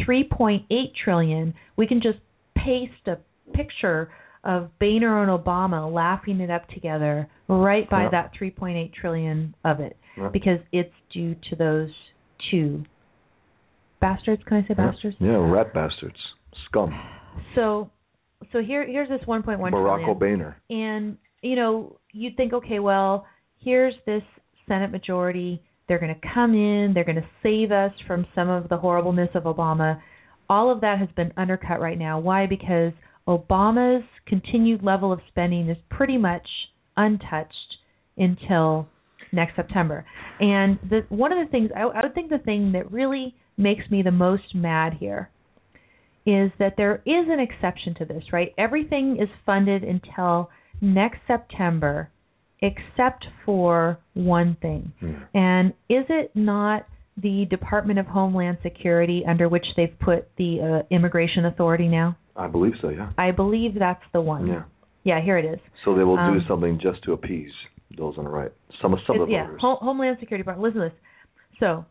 3.8 trillion, we can just paste a picture of Boehner and Obama laughing it up together right by Yeah. that 3.8 trillion of it Yeah. because it's due to those two bastards. Can I say bastards? Yeah, rat bastards, scum. So, so here here's this 1.1 Barack. Boehner. and you know you'd think okay well here's this senate majority they're going to come in they're going to save us from some of the horribleness of obama all of that has been undercut right now why because obama's continued level of spending is pretty much untouched until next September. And the one of the things I, I would think the thing that really makes me the most mad here is that there is an exception to this, right? Everything is funded until next September except for one thing. And is it not the Department of Homeland Security under which they've put the uh, Immigration Authority now? I believe so. Yeah. I believe that's the one. Yeah. Yeah, here it is. So they will Um, do something just to appease those on the right. Some of some of the yeah, Homeland Security Department. Listen to this. So,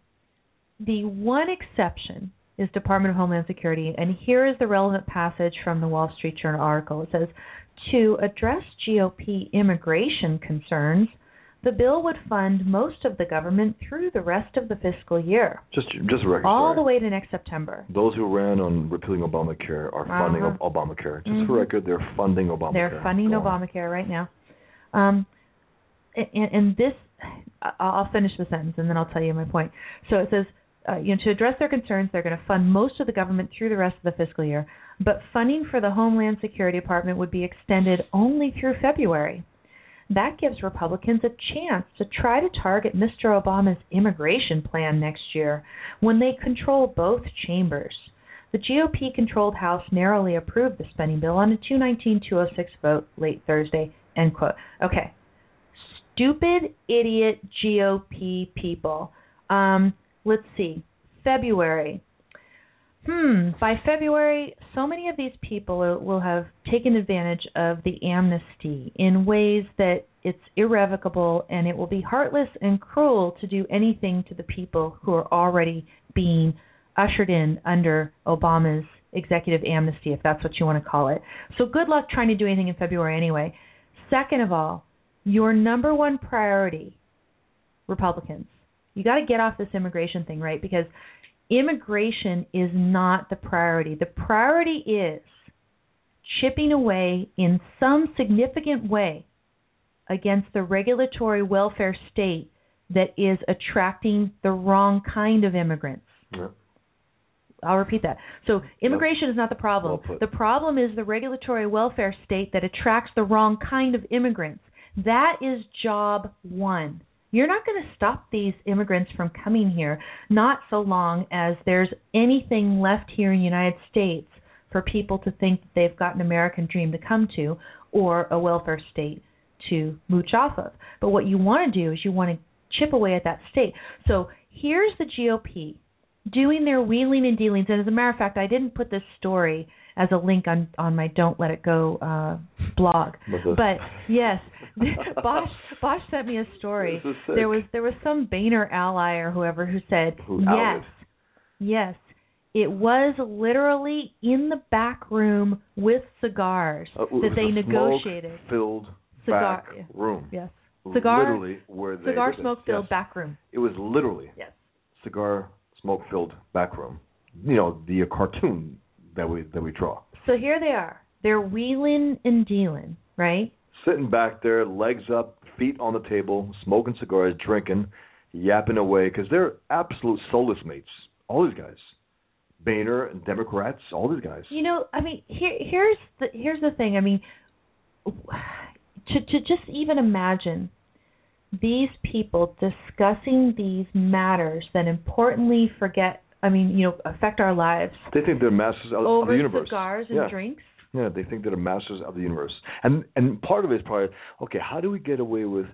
the one exception is Department of Homeland Security, and here is the relevant passage from the Wall Street Journal article. It says, to address GOP immigration concerns, the bill would fund most of the government through the rest of the fiscal year, Just just a record. all sorry. the way to next September. Those who ran on repealing Obamacare are funding Uh-huh. Ob- Obamacare. Just Mhm. for record, they're funding Obamacare. They're funding Go on. Obamacare right now. Um, and, and this, I'll finish the sentence and then I'll tell you my point. So it says, uh, you know, to address their concerns, they're going to fund most of the government through the rest of the fiscal year, but funding for the Homeland Security Department would be extended only through February. That gives Republicans a chance to try to target Mr. Obama's immigration plan next year when they control both chambers. The GOP controlled House narrowly approved the spending bill on a 219 206 vote late Thursday. End quote. Okay. Stupid, idiot GOP people. Um, let's see. February. Hmm. By February, so many of these people will- have taken advantage of the amnesty in ways that it's irrevocable and it will be heartless and cruel to do anything to the people who are already being ushered in under Obama's executive amnesty, if that's what you want to call it. So good luck trying to do anything in February anyway. Second of all, your number one priority, Republicans, you got to get off this immigration thing, right? Because immigration is not the priority. The priority is chipping away in some significant way against the regulatory welfare state that is attracting the wrong kind of immigrants. Yeah. I'll repeat that. So immigration is not the problem. Well the problem is the regulatory welfare state that attracts the wrong kind of immigrants. That is job one. You're not going to stop these immigrants from coming here, not so long as there's anything left here in the United States for people to think that they've got an American dream to come to or a welfare state to mooch off of. But what you want to do is you want to chip away at that state. So here's the GOP doing their wheeling and dealings. And as a matter of fact, I didn't put this story as a link on on my Don't Let It Go uh, blog. But yes, Bosch Bosch sent me a story. This is sick. There was there was some Boehner ally or whoever who said Who yes, yes. It was literally in the back room with cigars Uh, that they negotiated. Smoke-filled Cigar- back room. Yes, cigar Literally where they cigar smoke filled Yes. back room. It was literally Yes. cigar smoke filled back room. You know the cartoon that we that we draw. So here they are. They're wheeling and dealing, right? Sitting back there, legs up, feet on the table, smoking cigars, drinking, yapping away because they're absolute soulless mates. All these guys, Boehner and Democrats, all these guys. You know, I mean, here here's the here's the thing. I mean, to to just even imagine these people discussing these matters that importantly forget. I mean, you know, affect our lives They think they're masters of, of over the universe. cigars and yeah. drinks. Yeah, they think they're the masters of the universe. And and part of it is probably okay. How do we get away with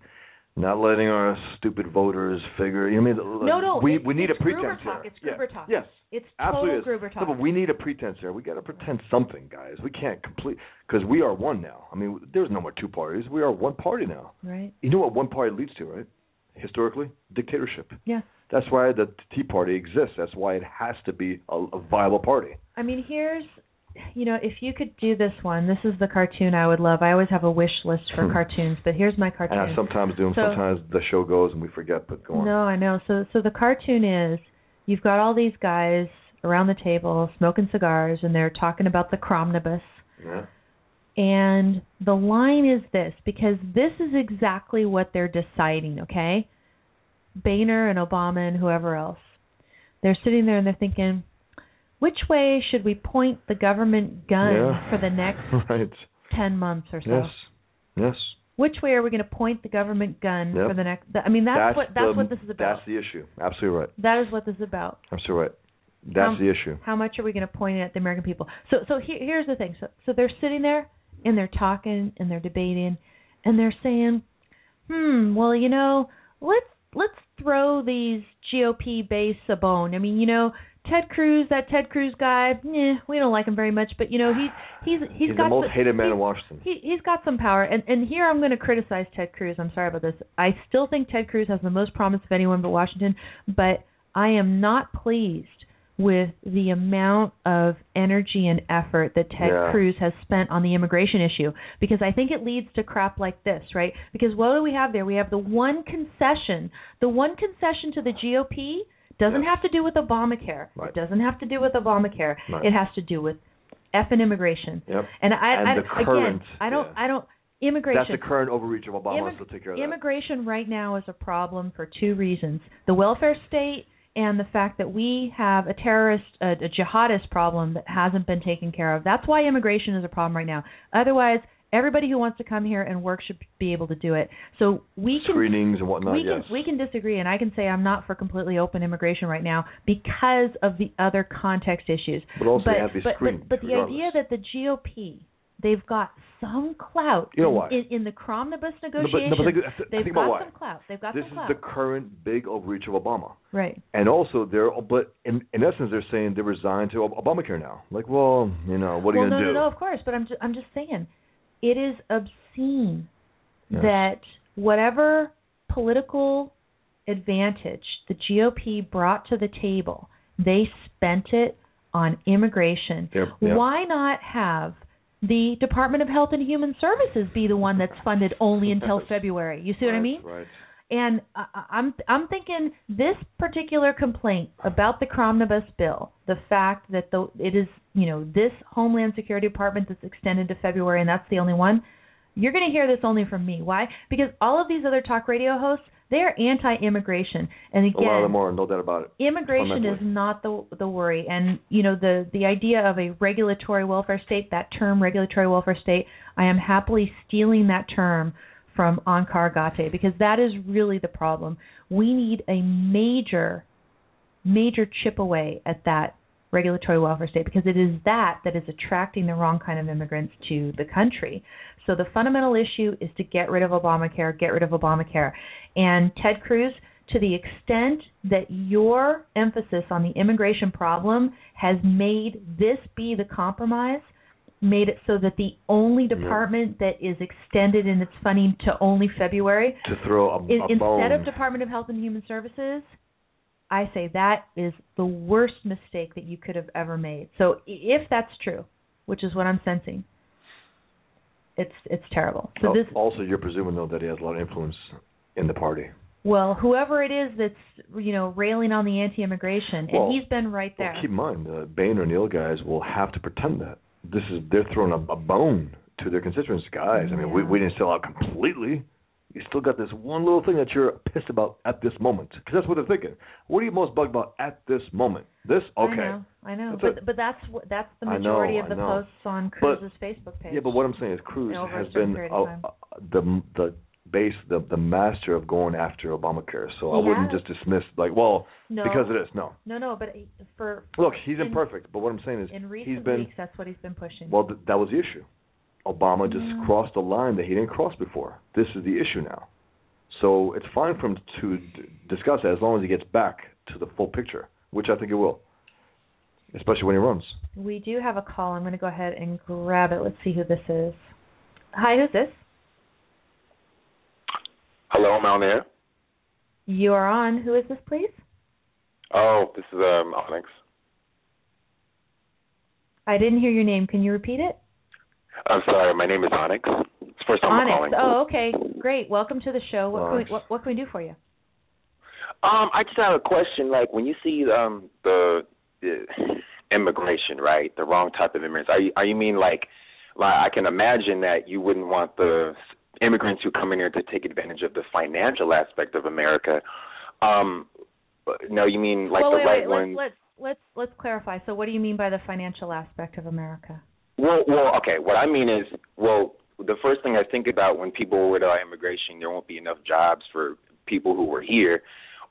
not letting our stupid voters figure? You know, what I mean, No, no, we it's- we need a pretense Gruber talk. here. It's Gruber yeah. talk. Yes, It's absolutely. total. Gruber No, but we need a pretense here. We got to pretend something, guys. We can't complete because we are one now. I mean, there's no more two parties. We are one party now. Right. You know what one party leads to, right? Historically, dictatorship. Yeah. That's why the Tea Party exists. That's why it has to be a, a viable party. I mean, here's, you know, if you could do this one, this is the cartoon I would love. I always have a wish list for Hmm. cartoons, but here's my cartoon. And I sometimes do them. So- sometimes the show goes and we forget. But go on. No, I know. So so the cartoon is you've got all these guys around the table smoking cigars and they're talking about the Cromnibus. Yeah. And the line is this because this is exactly what they're deciding, okay? Boehner and Obama and whoever else. They're sitting there and they're thinking, which way should we point the government gun Yeah. for the next right. 10 months or so? Yes. Yes. Which way are we going to point the government gun Yep. for the next? I mean, that's, what that's the, what this is about. That's the issue. Absolutely right. that is what this is about. Absolutely right. That's Um, the issue. How much are we going to point it at the American people? So so here, here's the thing. So so they're sitting there and they're talking and they're debating and they're saying, "Hmm, well, you know, let's let's throw these GOP base a bone. I mean, you know, Ted Cruz, that Ted Cruz guy, eh, we don't like him very much, but you know, he's he's he's, He's got the most the- hated man he- in Washington. he he's got some power and and here I'm going to criticize Ted Cruz. I'm sorry about this. I still think Ted Cruz has the most promise of anyone but Washington, but I am not pleased with the amount of energy and effort that Ted Yeah. Cruz has spent on the immigration issue because I think it leads to crap like this, right? Because what do we have there? We have the one concession, the one concession to the GOP doesn't Yes. have to do with Obamacare. Right. It doesn't have to do with Obamacare. Right. It has to do with effing immigration. Yep. And I, And I the again, current- I don't, yeah. I don't. Immigration. That's the current overreach of Obama. Immig- so take care of that. immigration right now is a problem for two reasons: the welfare state and the fact that we have a terrorist, a, a jihadist problem that hasn't been taken care of. That's why immigration is a problem right now. Otherwise, everybody who wants to come here and work should be able to do it. So we can Screenings and whatnot. we yes. can we can disagree, and I can say I'm not for completely open immigration right now because of the other context issues. But also but, have to be but, screened, but, but the idea that the GOP they've got some clout You know in, why? in, in the Cromnibus No, but, negotiations. no, but think, they've think got why. some clout. They've got This some is the current big overreach of Obama. right. And also, they're but in in essence, they're saying they're resigned to Obamacare now. Like, well, you know, what are well, you gonna no, do? no, of course, but I'm just, I'm just saying, it is obscene that whatever political advantage the GOP brought to the table, they spent it on immigration. Yep, yep. Why not have the Department of Health and Human Services be the one that's funded only until February? You see what I mean? Right. And I, I- I'm I'm thinking this particular complaint about the Cromnibus bill, the fact that the it is you know this Homeland Security Department that's extended to February and that's the only one. You're going to hear this only from me. Why? Because all of these other talk radio hosts they are anti-immigration, and again, A lot of them are, no doubt about it. immigration is not the the worry. And you know the the idea of a regulatory welfare state that term regulatory welfare state i am happily stealing that term from Onkar Ghate because that is really the problem. We need a major major chip away at that regulatory welfare state because it is that that is attracting the wrong kind of immigrants to the country. So the fundamental issue is to get rid of Obamacare, get rid of Obamacare. And Ted Cruz, to the extent that your emphasis on the immigration problem has made this be the compromise, made it so that the only department that is extended in its funding to only February To throw a, a instead bone. of Department of Health and Human Services, I say that is the worst mistake that you could have ever made. So if that's true, which is what I'm sensing, it's it's terrible. So this also, you're presuming though that he has a lot of influence in the party. well, whoever it is that's you know railing on the anti-immigration, Well, and he's been right there. Well, keep in mind, uh, the Boehner Neal guys will have to pretend that this is they're throwing a, a bone to their constituents, guys. I mean, we we didn't sell out completely. You still got this one little thing that you're pissed about at this moment, because that's what they're thinking. What are you most bugged about at this moment? This, okay. I know, I know, That's but it. but that's what that's the I know, majority of the posts on But- Cruz's Facebook page. Yeah, but what I'm saying is Cruz a has been time. uh, the the base the the master of going after Obamacare. So I He wouldn't has. just dismiss like, well, no, because of this. No. No, no, but for Look, he's In- imperfect, but what I'm saying is in recent he's been weeks, that's what he's been pushing. Well, th- that was the issue. Obama just Yeah. crossed a line that he didn't cross before. This is the issue now. So it's fine for him to d- discuss it as long as he gets back to the full picture, which I think he will, especially when he runs. We do have a call. I'm going to go ahead and grab it. Let's see who this is. Hi, who's this? Hello, I'm on air. You are on. Who is this, please? Oh, this is um Onyx. I didn't hear your name. Can you repeat it? I'm sorry, my name is Onyx. It's the first time I'm calling. Onyx. Oh, okay. Great. Welcome to the show. What can we, what, what can we do for you? Um, I just have a question. Like when you see um the, the immigration, right? The wrong type of immigrants. Are you are you mean like like I can imagine that you wouldn't want the immigrants who come in here to take advantage of the financial aspect of America. Um no, you mean like well, the wait, right wait. ones. Let's, let's let's let's clarify. So, what do you mean by the financial aspect of America? Well, well, okay. What I mean is, well, the first thing I think about when people worry about immigration, there won't be enough jobs for people who were here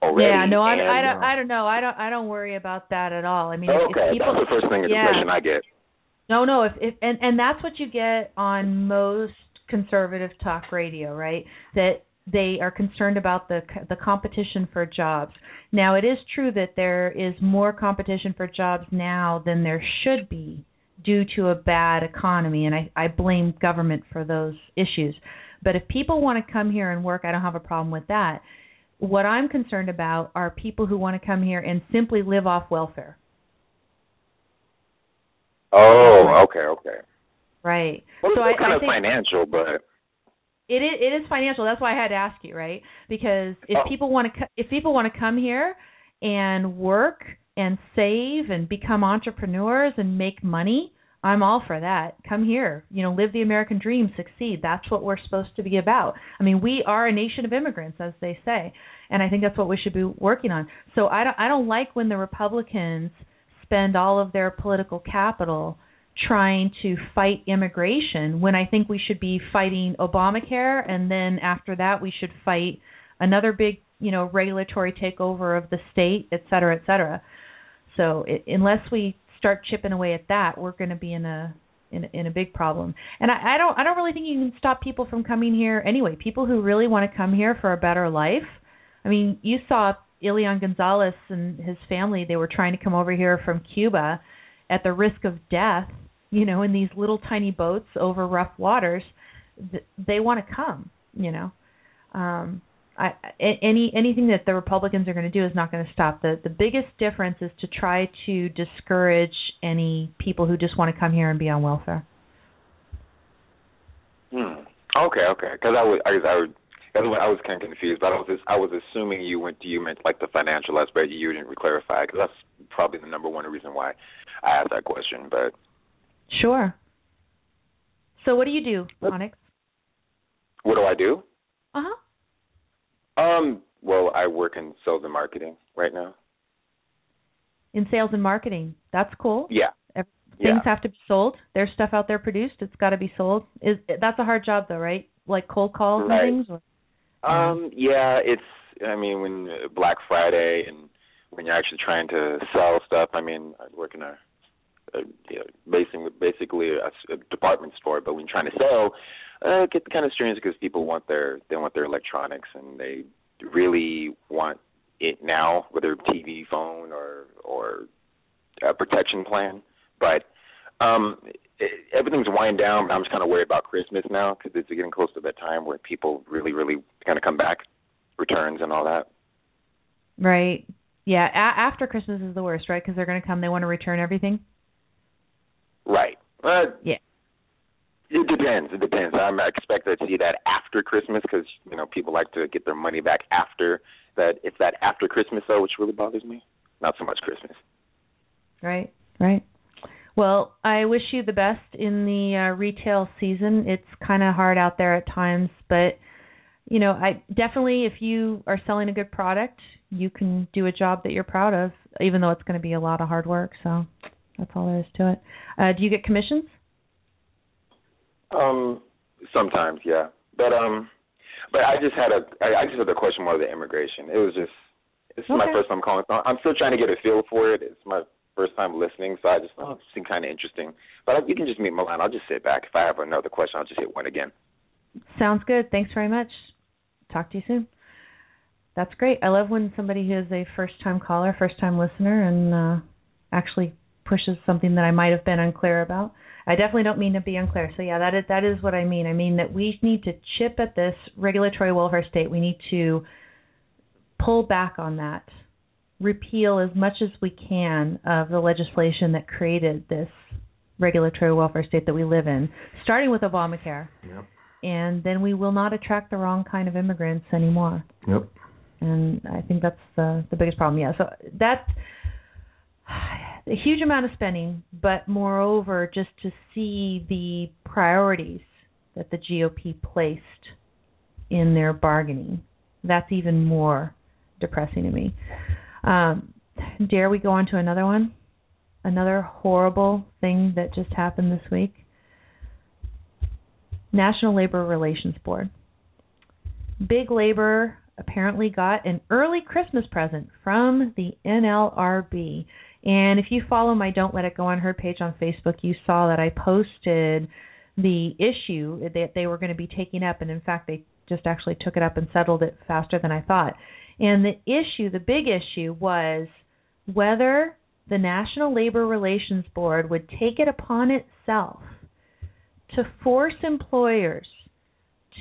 already. Yeah, no, I, and, I don't. uh, I don't know. I don't. I don't worry about that at all. I mean, okay, if people, that's the first thing yeah. impression I get. No, no. If, if and and that's what you get on most conservative talk radio, right? That they are concerned about the the competition for jobs. Now, it is true that there is more competition for jobs now than there should be due to a bad economy, and I I blame government for those issues. But if people want to come here and work, I don't have a problem with that. What I'm concerned about are people who want to come here and simply live off welfare. Oh, okay, okay. Right. Well, so it's I, kind I of financial, but it is, it is financial. That's why I had to ask you, right? Because if Oh. people want to if people want to come here and work and save and become entrepreneurs and make money, I'm all for that. Come here, you know, live the American dream, succeed. That's what we're supposed to be about. I mean, we are a nation of immigrants, as they say, and I think that's what we should be working on. So I don't I don't like when the Republicans spend all of their political capital trying to fight immigration when I think we should be fighting Obamacare and then after that we should fight another big, you know, regulatory takeover of the state, et cetera, et cetera. So it, unless we start chipping away at that, we're going to be in a in, in a big problem. And I, I don't I don't really think you can stop people from coming here anyway. People who really want to come here for a better life. I mean, you saw Elián Gonzalez and his family. They were trying to come over here from Cuba at the risk of death. You know, in these little tiny boats over rough waters. Th- They want to come. You know. Um, I, any anything that the Republicans are going to do is not going to stop. The the biggest difference is to try to discourage any people who just want to come here and be on welfare. hmm. Okay, okay. Because I was, I was, I was, that's I was kind of confused. But I was, just, I was assuming you went, you meant like the financial aspect. You didn't clarify because that's probably the number one reason why I asked that question. But Sure. So what do you do, Onyx? what do I do? Uh huh. Um, well, I work in sales and marketing right now. In sales and marketing. That's cool. Yeah. Ev- Yeah. Things have to be sold. There's stuff out there produced. It's got to be sold. Is that's a hard job though, right? Like cold calls Right. and things. Or, Um, yeah, it's. I mean, when uh, Black Friday and when you're actually trying to sell stuff. I mean, I work in a, a you know, basically basically a, a department store, but when trying to sell, uh, it gets kind of strange because people want their they want their electronics and they really want it now, whether TV, phone, or or a protection plan. But um it, everything's winding down. But I'm just kind of worried about Christmas now because it's getting close to that time where people really, really kind of come back, returns and all that. right. Yeah. A- after Christmas is the worst, right? Because they're going to come. They want to return everything. Right. Uh, Yeah. It depends. It depends. I'm I expect to see that after Christmas because you know people like to get their money back after that. It's that after Christmas though, which really bothers me. Not so much Christmas. Right. Right. Well, I wish you the best in the uh, retail season. It's kind of hard out there at times, but you know, I definitely if you are selling a good product, you can do a job that you're proud of, even though it's going to be a lot of hard work. So that's all there is to it. Uh, do you get commissions? Um, sometimes, yeah. But um, but I just had a I, I just had a question more of the immigration. It was just this is my first time calling. I'm still trying to get a feel for it. It's my first time listening, so I just thought it seemed kind of interesting. But you can just meet Milan. I'll just sit back. If I have another question, I'll just hit one again. Sounds good. Thanks very much. Talk to you soon. That's great. I love when somebody who is a first time caller, first time listener, and uh, actually pushes something that I might have been unclear about. I definitely don't mean to be unclear. So yeah, that is that is what I mean. I mean that we need to chip at this regulatory welfare state. We need to pull back on that, repeal as much as we can of the legislation that created this regulatory welfare state that we live in, starting with Obamacare Yep. and then we will not attract the wrong kind of immigrants anymore. Yep. And I think that's the the biggest problem. Yeah, so that's a huge amount of spending, but moreover, just to see the priorities that the GOP placed in their bargaining, that's even more depressing to me. Um, dare we go on to another one? Another horrible thing that just happened this week. National Labor Relations Board. Big Labor apparently got an early Christmas present from the NLRB. And if you follow my Don't Let It Go on Her page on Facebook, you saw that I posted the issue that they were going to be taking up. And in fact, they just actually took it up and settled it faster than I thought. And the issue, the big issue, was whether the National Labor Relations Board would take it upon itself to force employers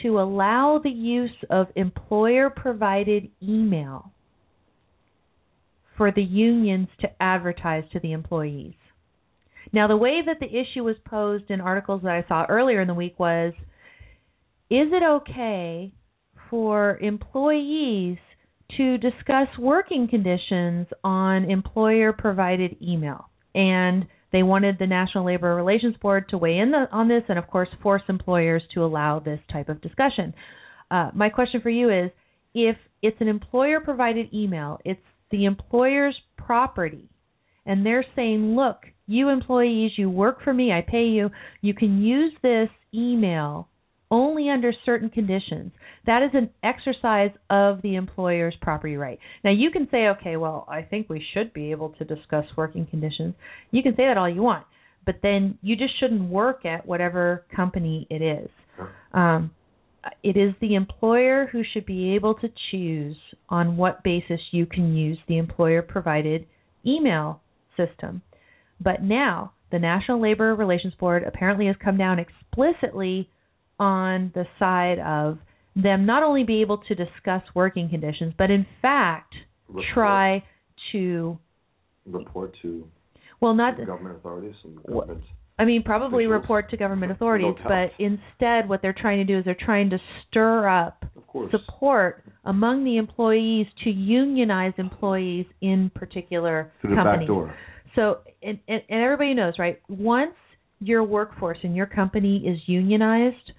to allow the use of employer provided email for the unions to advertise to the employees. Now, the way that the issue was posed in articles that I saw earlier in the week was is it okay for employees to discuss working conditions on employer provided email? And they wanted the National Labor Relations Board to weigh in the, on this and, of course, force employers to allow this type of discussion. Uh, my question for you is if it's an employer provided email, it's the employer's property, and they're saying, look, you employees, you work for me, I pay you, you can use this email only under certain conditions. That is an exercise of the employer's property right. Now, you can say, okay, well, I think we should be able to discuss working conditions. You can say that all you want, but then you just shouldn't work at whatever company it is. Um, it is the employer who should be able to choose on what basis you can use the employer provided email system. But now, the National Labor Relations Board apparently has come down explicitly on the side of them not only be able to discuss working conditions, but in fact Report. try to report to well not government authorities and government. I mean probably officials. report to government authorities, but instead what they're trying to do is they're trying to stir up support among the employees to unionize employees in particular Through the companies. back door. So, and, and, and everybody knows, right? Once your workforce in your company is unionized,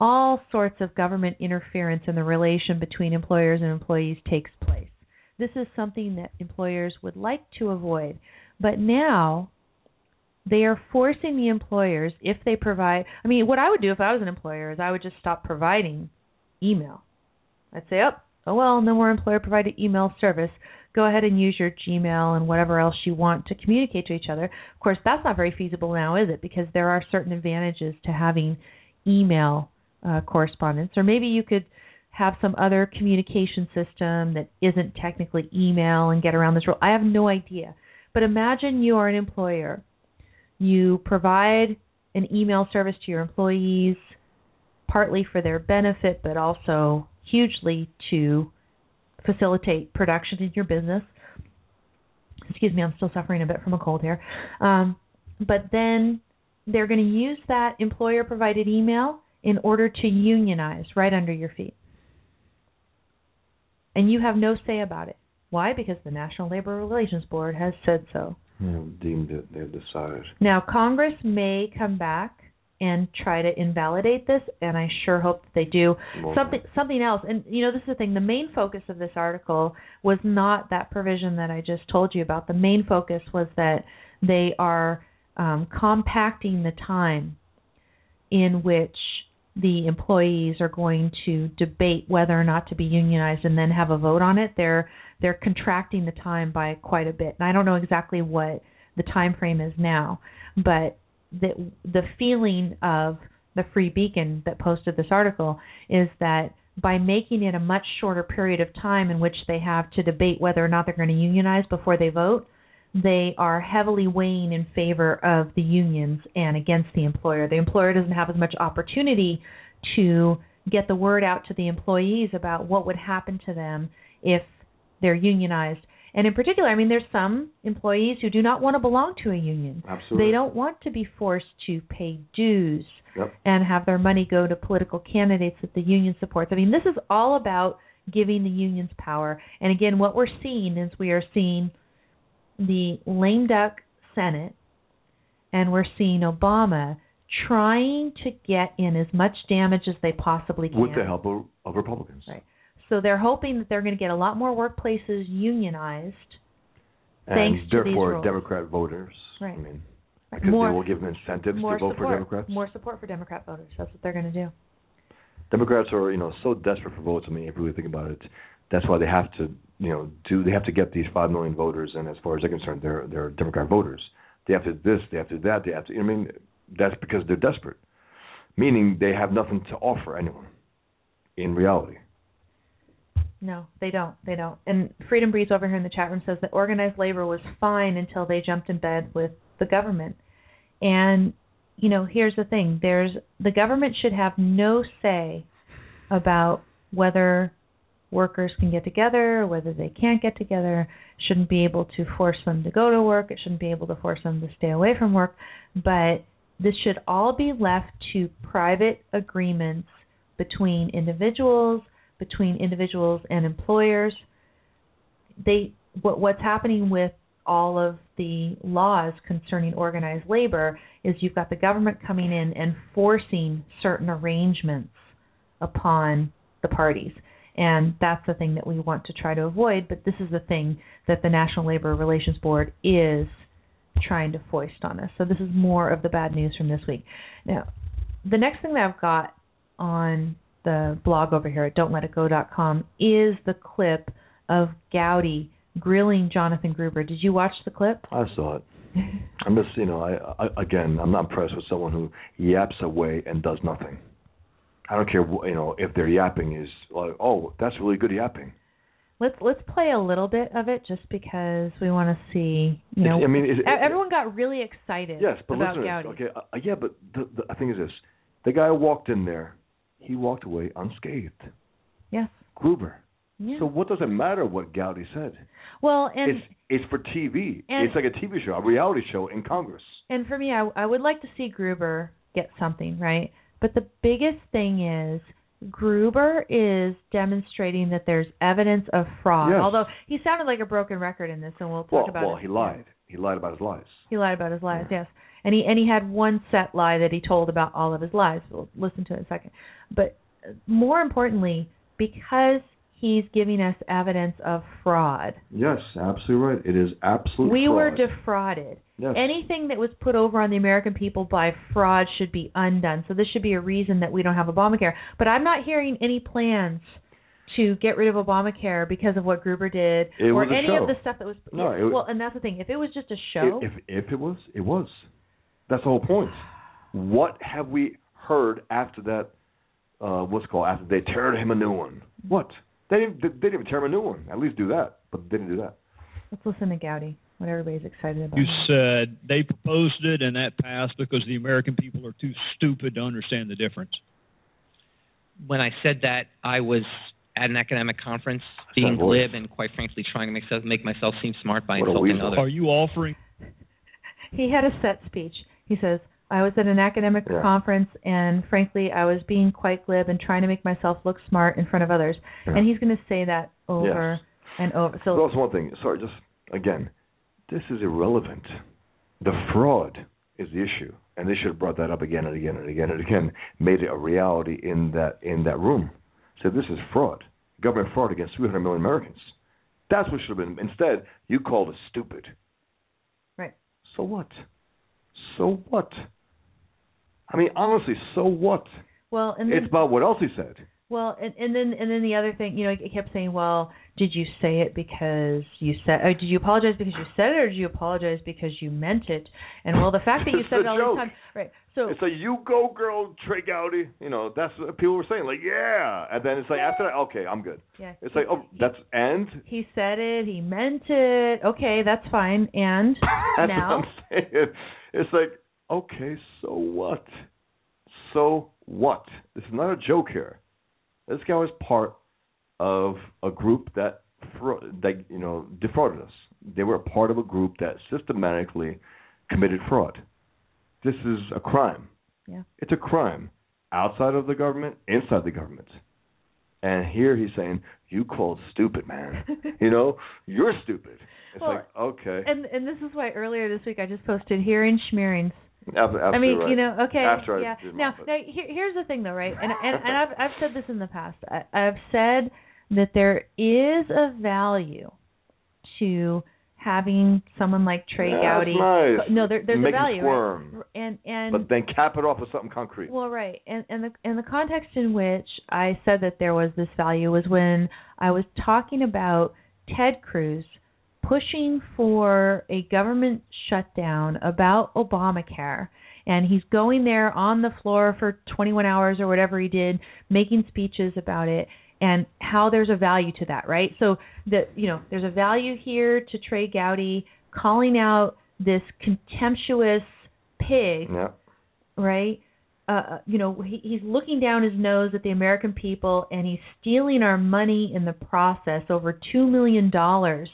all sorts of government interference in the relation between employers and employees takes place. This is something that employers would like to avoid. But now they are forcing the employers, if they provide, I mean, what I would do if I was an employer is I would just stop providing email. I'd say, oh, oh well, no more employer provided email service. Go ahead and use your Gmail and whatever else you want to communicate to each other. Of course, that's not very feasible now, is it? Because there are certain advantages to having email uh, correspondence. Or maybe you could have some other communication system that isn't technically email and get around this rule. I have no idea. But imagine you are an employer. You provide an email service to your employees, partly for their benefit, but also hugely to facilitate production in your business. Excuse me, I'm still suffering a bit from a cold here. Um, but then they're going to use that employer provided email in order to unionize right under your feet. And you have no say about it. Why? Because the National Labor Relations Board has said so. Yeah, deemed it. They've decided. Now, Congress may come back and try to invalidate this, and I sure hope that they do. Well, Something something else, and you know, this is the thing. The main focus of this article was not that provision that I just told you about. The main focus was that they are um, compacting the time in which the employees are going to debate whether or not to be unionized and then have a vote on it. They're they're contracting the time by quite a bit. And I don't know exactly what the time frame is now, but the the feeling of the Free Beacon that posted this article is that by making it a much shorter period of time in which they have to debate whether or not they're going to unionize before they vote, they are heavily weighing in favor of the unions and against the employer. The employer doesn't have as much opportunity to get the word out to the employees about what would happen to them if they're unionized. And in particular, I mean, there's some employees who do not want to belong to a union. Absolutely. They don't want to be forced to pay dues Yep. and have their money go to political candidates that the union supports. I mean, this is all about giving the unions power. And again, what we're seeing is we are seeing the lame duck Senate and we're seeing Obama trying to get in as much damage as they possibly can. With the help of, of Republicans. Right. So they're hoping that they're going to get a lot more workplaces unionized. And Thanks therefore. Democrat voters. Right. I mean, Because more, they will give them incentives to vote support, for Democrats. More support for Democrat voters. That's what they're going to do. Democrats are, you know, so desperate for votes. I mean, if you really think about it, that's why they have to, you know, do they have to get these five million voters, and as far as they're concerned, they're they're Democrat voters. They have to do this, they have to do that, they have to. I mean, that's because they're desperate, meaning they have nothing to offer anyone. In reality, No, they don't. They don't. And Freedom Breeze over here in the chat room says that organized labor was fine until they jumped in bed with the government. And you know, here's the thing: there's the government should have no say about whether workers can get together, whether they can't get together. Shouldn't be able to force them to go to work. It shouldn't be able to force them to stay away from work. But this should all be left to private agreements between individuals, between individuals and employers. They what what's happening with all of the laws concerning organized labor is you've got the government coming in and forcing certain arrangements upon the parties. And that's the thing that we want to try to avoid, but this is the thing that the National Labor Relations Board is trying to foist on us. So this is more of the bad news from this week. Now, the next thing that I've got on the blog over here at don'tletitgo.com is the clip of Gowdy grilling Jonathan Gruber. Did you watch the clip? I saw it. I'm just, you know, I, I again, I'm not impressed with someone who yaps away and does nothing. I don't care, you know, if their yapping is like, oh, that's really good yapping. Let's let's play a little bit of it just because we want to see. You know, I mean, it- e- everyone got really excited Yes, but about Gowdy. okay, uh, yeah, but the, the thing is this: the guy walked in there, he walked away unscathed. Yes. Gruber. Yeah. So what does it matter what Gowdy said? well, and it's it's for TV. it's like a TV show, a reality show in Congress. and for me, I I would like to see Gruber get something right. But the biggest thing is Gruber is demonstrating that there's evidence of fraud. Yes. Although he sounded like a broken record in this, and we'll talk Well, about well, it. he lied. He lied about his lies. He lied about his lies, yes. And he and he had one set lie that he told about all of his lies. We'll listen to it in a second. But uh, more importantly, because he's giving us evidence of fraud, Yes, absolutely right. It is absolute. we were defrauded. Yes. Anything that was put over on the American people by fraud should be undone. So this should be a reason that we don't have Obamacare. But I'm not hearing any plans to get rid of Obamacare because of what Gruber did It or any show. of the stuff that was No, it well, and that's the thing. If it was just a show, If if it was, it was. That's the whole point. What have we heard after that? Uh, what's it called after they teared him a new one? What? They didn't. They didn't even tear him a new one. At least do that, but they didn't do that. let's listen to Gowdy. What everybody's excited about. You said they proposed it and that passed because the American people are too stupid to understand the difference. when I said that, I was at an academic conference, being voice. glib and quite frankly trying to make, make myself seem smart by What a insulting others. Are you offering? He had a set speech. He says, I was at an academic Yeah. conference and frankly I was being quite glib and trying to make myself look smart in front of others. Yeah. And he's gonna say that over and over. So also one thing. Sorry, just again, this is irrelevant. The fraud is the issue, and they should have brought that up again and again and again and again. Made it a reality in that in that room. Said this is fraud, government fraud against 300 million Americans. That's what should have been. Instead, you called it stupid. Right. So what? So what? I mean, honestly, so what? well and then It's about what else he said. well and, and then and then the other thing, you know, he kept saying, Well, did you say it because you said or did you apologize because you said it or did you apologize because you meant it? And well the fact that you said it all joke. the time right. So It's like you go, girl, Trey Gowdy. You know, that's what people were saying. Like, yeah, and then it's like after that, okay, I'm good. yeah. It's like, oh, that's and he said it, he meant it. Okay, that's fine. And that's now what I'm saying. It's like, okay, so what? So what? This is not a joke here. This guy was part of a group that that you know defrauded us. They were a part of a group that systematically committed fraud. This is a crime. Yeah. It's a crime outside of the government, inside the government. And here he's saying, "You called stupid, man. you know, you're stupid." It's Well, like, okay. and and this is why earlier this week I just posted hearing schmearings. Ab- I mean, right. you know, okay, After yeah. now, now here, here's the thing, though, right? And and, and I've I've said this in the past. I, I've said that there is a value to having someone like Trey Yeah, Gowdy. nice. But no, there, there's Make a value. squirm. Right? And and But then cap it off with something concrete. well, right, and and the and the context in which I said that there was this value was when I was talking about Ted Cruz pushing for a government shutdown about Obamacare, and he's going there on the floor for 21 hours or whatever he did, making speeches about it, and how there's a value to that, right? So that you know, there's a value here to Trey Gowdy calling out this contemptuous pig Yeah. right? Uh, you know, he, he's looking down his nose at the American people, and he's stealing our money in the process. Over two million dollars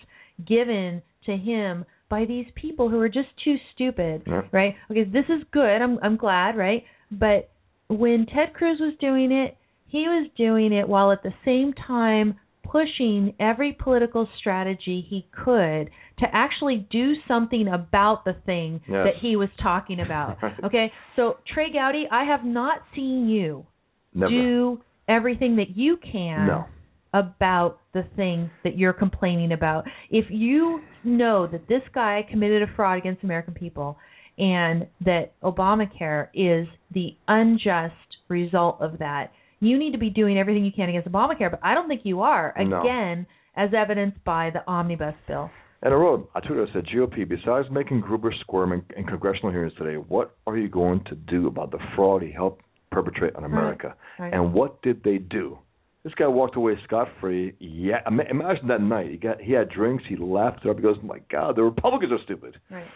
given to him by these people who are just too stupid, Yeah. right? Okay, this is good. I'm I'm glad, right? But when Ted Cruz was doing it, he was doing it while at the same time pushing every political strategy he could to actually do something about the thing Yes. that he was talking about. Okay, so Trey Gowdy, I have not seen you Never. do everything that you can No. About the thing that you're complaining about. If you know that this guy committed a fraud against American people and that Obamacare is the unjust result of that, you need to be doing everything you can against Obamacare, but I don't think you are. No. Again, as evidenced by the omnibus bill. And I wrote, I tweeted, I said, GOP, besides making Gruber squirm in, in congressional hearings today, what are you going to do about the fraud he helped perpetrate on America? Right. And what did they do? This guy walked away scot free. Yeah, ima- imagine that night. He got he had drinks. He laughed it up. He goes, "My God, the Republicans are stupid." Right.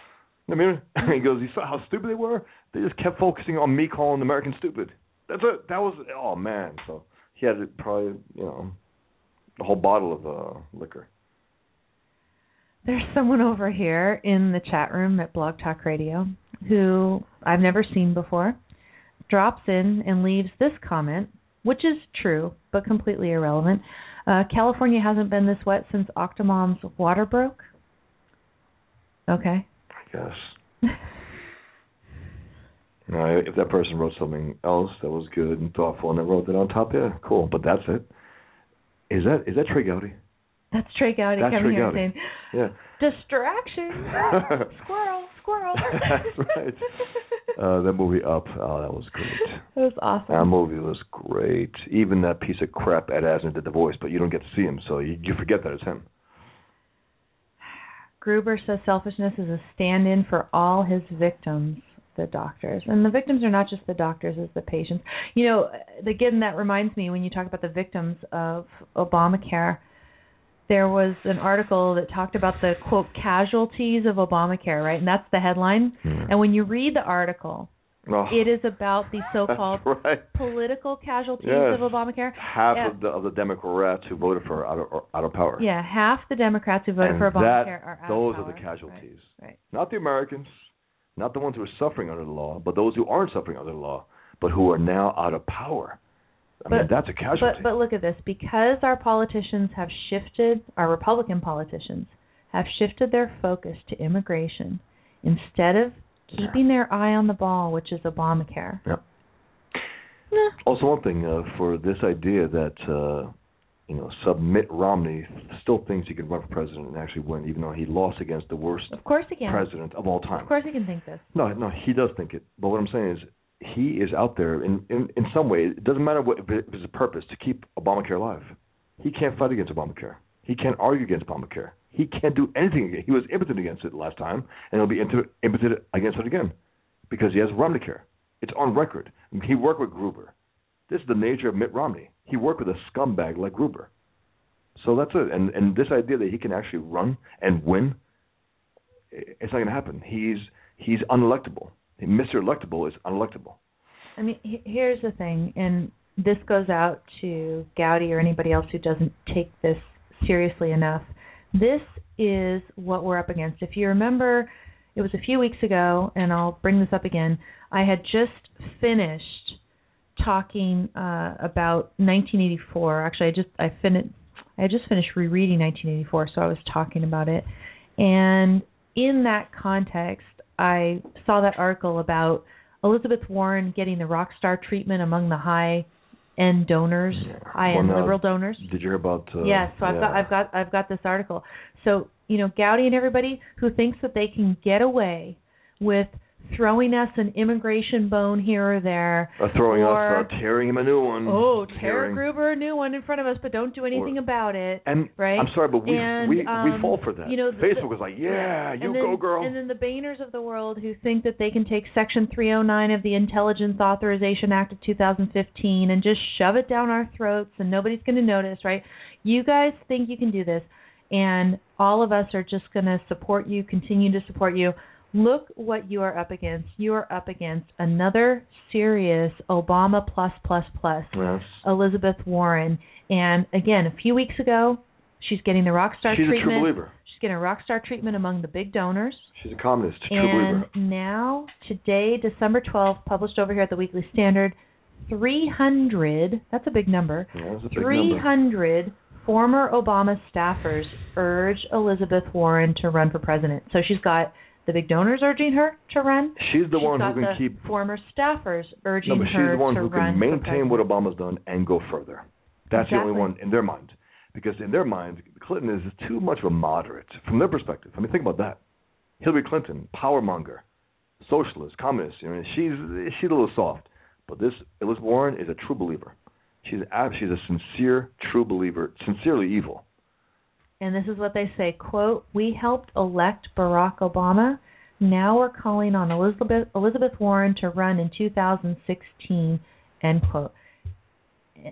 I mean, he goes, "You saw how stupid they were? They just kept focusing on me calling Americans stupid." That's it. That was oh man. So he had probably you know a whole bottle of uh, liquor. There's someone over here in the chat room at Blog Talk Radio who I've never seen before, drops in and leaves this comment, which is true but completely irrelevant. Uh, California hasn't been this wet since Octomom's water broke. Okay. I guess. No, if that person wrote something else that was good and thoughtful and then wrote that on top, yeah, cool. But that's it. Is that is that Trey Gowdy? That's Trey Gowdy That's coming Trey here saying, Yeah. distraction. squirrel, squirrel. That's right. Uh, that movie Up, oh, that was great. That was awesome. That movie was great. Even that piece of crap Ed Asner did the voice, but you don't get to see him, so you, you forget that it's him. Gruber says selfishness is a stand-in for all his victims, the doctors, and the victims are not just the doctors, it's the patients. You know, again, that reminds me when you talk about the victims of Obamacare. There was an article that talked about the quote casualties of Obamacare, right? And that's the headline. Hmm. And when you read the article, Oh, it is about the so-called right. political casualties Yes. of Obamacare. Half Yeah. of the of the Democrats who voted for out of out of power. Yeah, half the Democrats who voted and for Obamacare that, are out those of Those are the power. casualties. Right. Not the Americans, not the ones who are suffering under the law, but those who aren't suffering under the law, but who are now out of power. I mean, that's a casualty. But but look at this. Because our politicians have shifted, our Republican politicians have shifted their focus to immigration instead of keeping their eye on the ball, which is Obamacare. Yep. Also, one thing uh, for this idea that uh, you know, submit Romney still thinks he can run for president and actually win, even though he lost against the worst Of course he can. president of all time. Of course he can think this. No, no, he does think it. But what I'm saying is, he is out there in in, in some way. It doesn't matter what a purpose to keep Obamacare alive. He can't fight against Obamacare. He can't argue against Obamacare. He can't do anything. He was impotent against it last time, and he'll be impotent against it again because he has Romneycare. It's on record. He worked with Gruber. This is the nature of Mitt Romney. He worked with a scumbag like Gruber. So that's it. And and this idea that he can actually run and win, it's not going to happen. He's he's unelectable. Mr. Electable is unelectable. I mean, here's the thing, and this goes out to Gowdy or anybody else who doesn't take this seriously enough. This is what we're up against. If you remember, it was a few weeks ago, and I'll bring this up again. I had just finished talking uh, about 1984. Actually, I just I finished I had just finished rereading 1984, so I was talking about it. And in that context, I saw that article about Elizabeth Warren getting the rock star treatment among the high end donors, high end Well, liberal donors. Did you hear about? Uh, yes, so I've got. I've got I've got this article. So you know, Gowdy and everybody who thinks that they can get away with throwing us an immigration bone here or there. Or throwing or, us, uh, tearing him a new one. Oh, tear. Gruber a new one in front of us, but don't do anything Or- about it. And right? I'm sorry, but we And, we we um, fall for that. You know, the- Facebook was like, yeah, you then, go, girl. And then the Boehners of the world who think that they can take Section 309 of the Intelligence Authorization Act of 2015 and just shove it down our throats and nobody's going to notice, right? You guys think you can do this, and all of us are just going to support you, continue to support you. Look what you are up against. You are up against another serious Obama plus plus plus. Yes. Elizabeth Warren. And again, a few weeks ago, she's getting the rock star She's a true treatment. believer. She's getting a rock star treatment among the big donors. She's a communist, a and believer. now, today, December 12th, published over here at the Weekly Standard, 300, that's a big number, Yeah, that's a big number. 300 former Obama staffers urge Elizabeth Warren to run for president. So she's got the big donors urging her to run. She's the She's one who can the keep. former staffers urging No, but she's her the one who can maintain what. Obama's done and go further. That's the only one in their mind, because in their mind, Clinton is too much of a moderate from their perspective. I mean, think about that. Hillary Clinton, power monger, socialist, communist. I mean, she's she's a little soft, but this Elizabeth Warren is a true believer. She's ab- she's a sincere, true believer, sincerely evil. And this is what they say quote we helped elect barack obama now we're calling on elizabeth elizabeth warren to run in 2016 end quote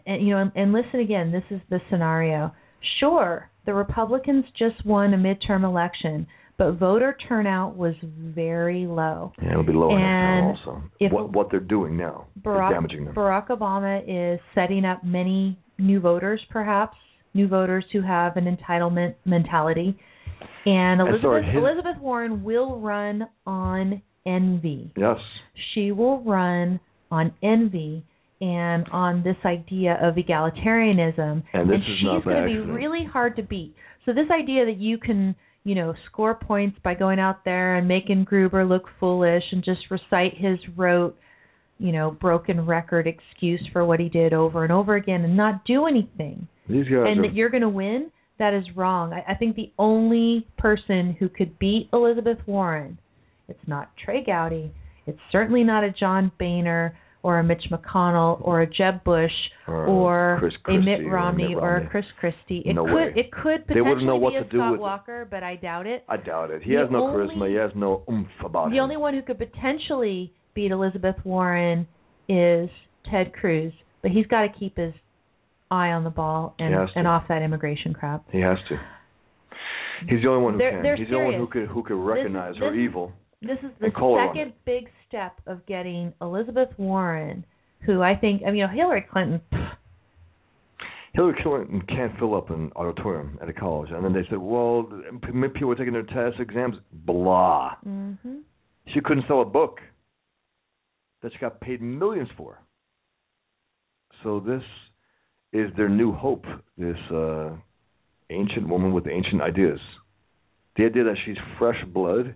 and you know and, and listen again this is the scenario sure the republicans just won a midterm election but voter turnout was very low Yeah, it'll be low And also. if- what what they're doing now Barack, is damaging them. Barack Obama is setting up many new voters, perhaps new voters who have an entitlement mentality, and And Elizabeth sorry, his- Elizabeth Warren will run on envy. Yes. She will run on envy and on this idea of egalitarianism, And this is she's going to be really hard to beat. So this idea that you can you know, score points by going out there and making Gruber look foolish and just recite his rote, you know, broken record excuse for what he did over and over again and not do anything. These guys and are, that you're going to win, that is wrong. I, I think the only person who could beat Elizabeth Warren, it's not Trey Gowdy, it's certainly not a John Boehner or a Mitch McConnell or a Jeb Bush Or or, a Mitt Romney or a Chris Christie. It No could way. it could potentially know what be a to do Scott with it. Walker, but I doubt it. I doubt it. He The has no only- charisma. He has no oomph about The him. only one who could potentially beat Elizabeth Warren is Ted Cruz, but he's got to keep his eye on the ball and He has to. and off that immigration crap. He has to. He's the only one who They're- can. they're He's the only one who could who could This recognize her this evil. This is the And call her on second big step of getting Elizabeth Warren, who I think, I mean, you know, Hillary Clinton. pff, Hillary Clinton can't fill up an auditorium at a college, and then they said, "Well, people are taking their tests, exams, blah." mhm. She couldn't sell a book that she got paid millions for. So this is their new hope. This uh, ancient woman with ancient ideas. The idea that she's fresh blood.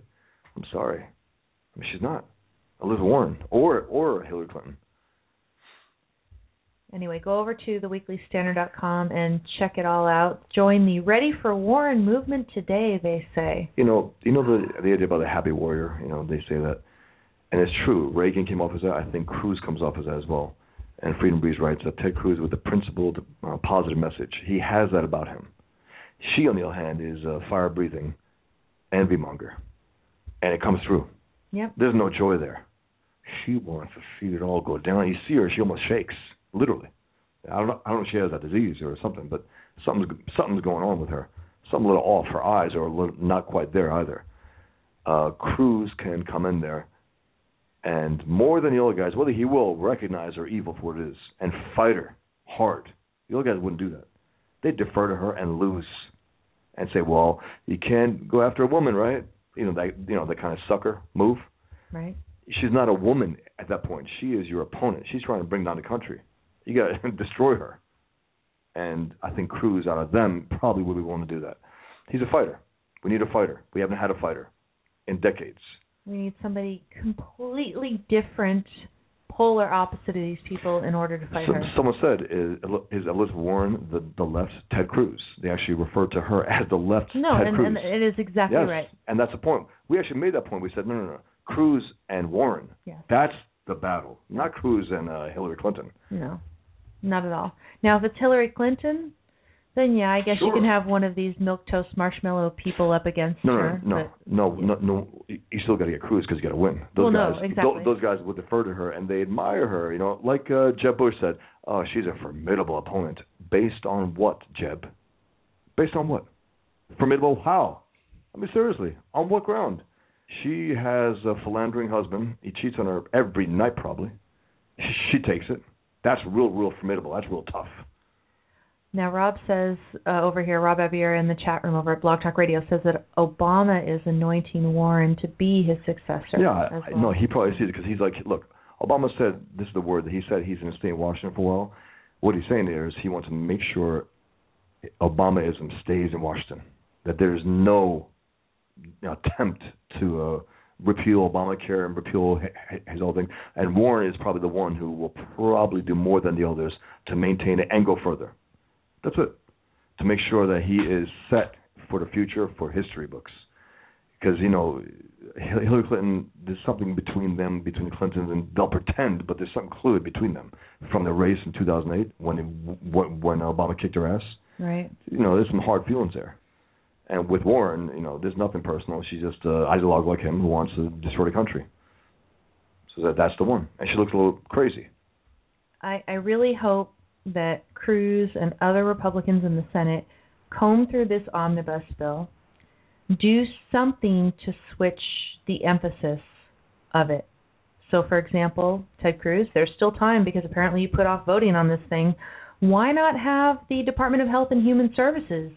I'm sorry, I mean, she's not. Elizabeth Warren or or Hillary Clinton. Anyway, go over to theweeklystandard.com and check it all out. Join the Ready for Warren movement today, they say. You know, you know the the idea about the happy warrior. You know, they say that, and it's true. Reagan came off as that. I think Cruz comes off as that as well. And Freedom Breeze writes that Ted Cruz with a principled, uh, positive message. He has that about him. She, on the other hand, is a fire-breathing envy monger, and it comes through. Yep. There's no joy there. She wants to see it all go down. You see her; she almost shakes, literally. I don't know. I don't know if she has a disease or something, but something's something's going on with her. Something a little off. Her eyes are a little, not quite there either. Uh, Cruz can come in there, and more than the other guys, whether he will recognize her evil for what it is and fight her hard. The other guys wouldn't do that. They defer to her and lose, and say, "Well, you can't go after a woman, right?" You know that you know that kind of sucker move Right. she's not a woman at that point. She is your opponent. She's trying to bring down the country. You got to destroy her. And I think Cruz, out of them, probably would be willing to do that. He's a fighter. We need a fighter. We haven't had a fighter in decades. We need somebody completely different polar opposite of these people in order to fight So, her. someone said, is, is Elizabeth Warren the, the left Ted Cruz? They actually referred to her as the left No, Ted and, Cruz. and it is exactly yes, right. and that's the point. We actually made that point. We said, no, no, no. Cruz and Warren. Yes. That's the battle, not Cruz and uh, Hillary Clinton. No, not at all. Now, if it's Hillary Clinton, then yeah, I guess you can have one of these milk toast marshmallow people up against No, her. no, but- no, no, no, no. You still got to get Cruz because you got to win. Those Well, no, guys, exactly. tho- those guys would defer to her and they admire her. You know, like uh, Jeb Bush said, "Oh, she's a formidable opponent." Based on what, Jeb? Based on what? Formidable how? I mean, seriously, on what ground? She has a philandering husband. He cheats on her every night, probably. She takes it. That's real, real formidable. That's real tough. Now, Rob says uh, over here, Rob Abier in the chat room over at Blog Talk Radio says that Obama is anointing Warren to be his successor. Yeah, well. no, he probably sees it because he's like, look, Obama said this is the word that he said he's going to stay in Washington for a while. What he's saying there is he wants to make sure Obamaism stays in Washington, that there's no attempt to uh, repeal Obamacare and repeal his whole thing. And Warren is probably the one who will probably do more than the others to maintain it and go further. That's it. To make sure that he is set for the future for history books because you know Hillary Clinton, there's something between them, between the Clintons, and they'll pretend, but there's something fluid between them from the race in 2008 when it, when when Obama kicked her ass. Right. You know, there's some hard feelings there. And with Warren, you know, there's nothing personal. She's just an ideologue like him who wants to destroy the country. So that that's the one. And she looks a little crazy. I, I really hope that Cruz and other Republicans in the Senate comb through this omnibus bill, do something to switch the emphasis of it. So, for example, Ted Cruz, there's still time because apparently you put off voting on this thing. Why not have the Department of Health and Human Services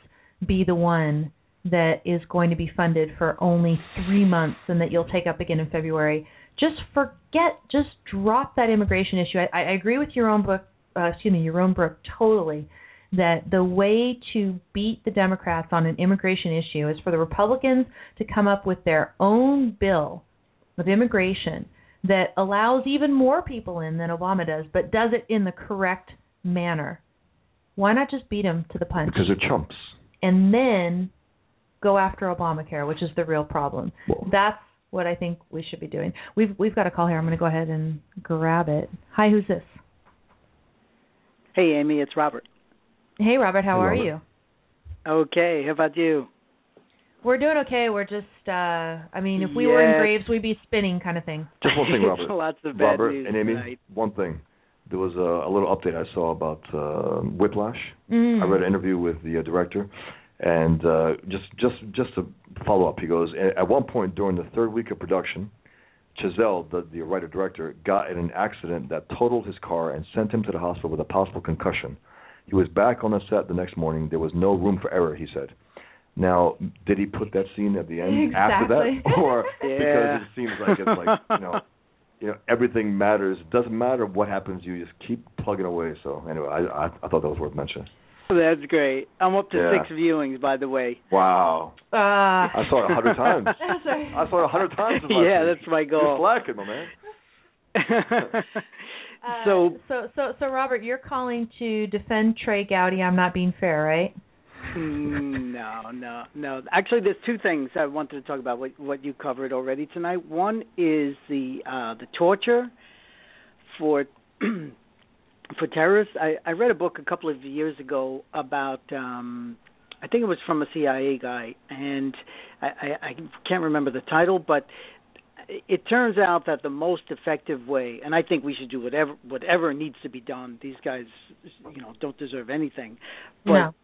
be the one that is going to be funded for only three months and that you'll take up again in February? Just forget, just drop that immigration issue. I, I agree with your own book, uh, excuse me, your own book totally that the way to beat the Democrats on an immigration issue is for the Republicans to come up with their own bill of immigration that allows even more people in than Obama does, but does it in the correct manner. Why not just beat them to the punch Because they're chumps. and then go after Obamacare, which is the real problem? That's what I think we should be doing. We've we've got a call here. I'm going to go ahead and grab it. Hi, who's this? Hey, Amy, it's Robert. Hey, Robert. How Hey, are Robert. you? Okay, how about you? We're doing okay. We're just, uh I mean, if we were in graves, we'd be spinning, kind of thing. Just one thing, Robert. Lots of bad Robert news and Amy, tonight. one thing. There was a, a little update I saw about uh, Whiplash. Mm. I read an interview with the uh, director, and uh, just just just to follow up, he goes at one point during the third week of production, Chazelle, the the writer director, got in an accident that totaled his car and sent him to the hospital with a possible concussion. He was back on the set the next morning. There was no room for error, he said. Now, did he put that scene at the end after that, or Yeah. because it seems like it's like you know, you know, everything matters. It doesn't matter what happens. You just keep plugging away. So anyway, I I, I thought that was worth mentioning. That's great. I'm up to Yeah. six viewings, by the way. Wow. Uh, I saw it a hundred times. I saw it a hundred times. yeah, week. that's my You're goal. slacking, my man. Uh, so, so, so, so, Robert, you're calling to defend Trey Gowdy. I'm not being fair, right? mm, no, no, no. Actually, there's two things I wanted to talk about. What what you covered already tonight. One is the uh, the torture for for terrorists. I, I read a book a couple of years ago about. um I think it was from a CIA guy, and I, I, I can't remember the title, but it turns out that the most effective way, and I think we should do whatever whatever needs to be done. These guys, you know, don't deserve anything, but No.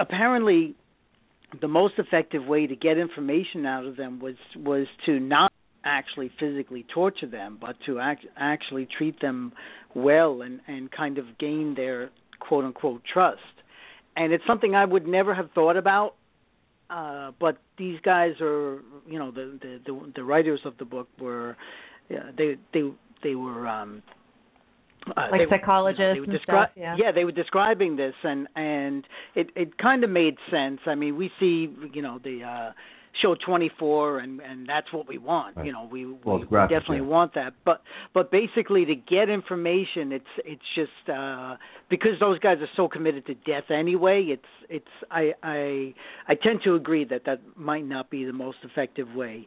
apparently, the most effective way to get information out of them was was to not actually physically torture them, but to act, actually treat them well and and kind of gain their quote unquote trust. And it's something I would never have thought about uh but these guys are you know the the the, the writers of the book were yeah, they they they were um uh, Like they, psychologists you know, they were descri- stuff, yeah. they were describing this and and it it kind of made sense i mean we see you know the uh show 24 and and that's what we want. Right. You know, we, Well, we it's graphic, definitely yeah. want that. But but basically to get information, it's it's just uh because those guys are so committed to death anyway. It's it's I I I tend to agree that that might not be the most effective way.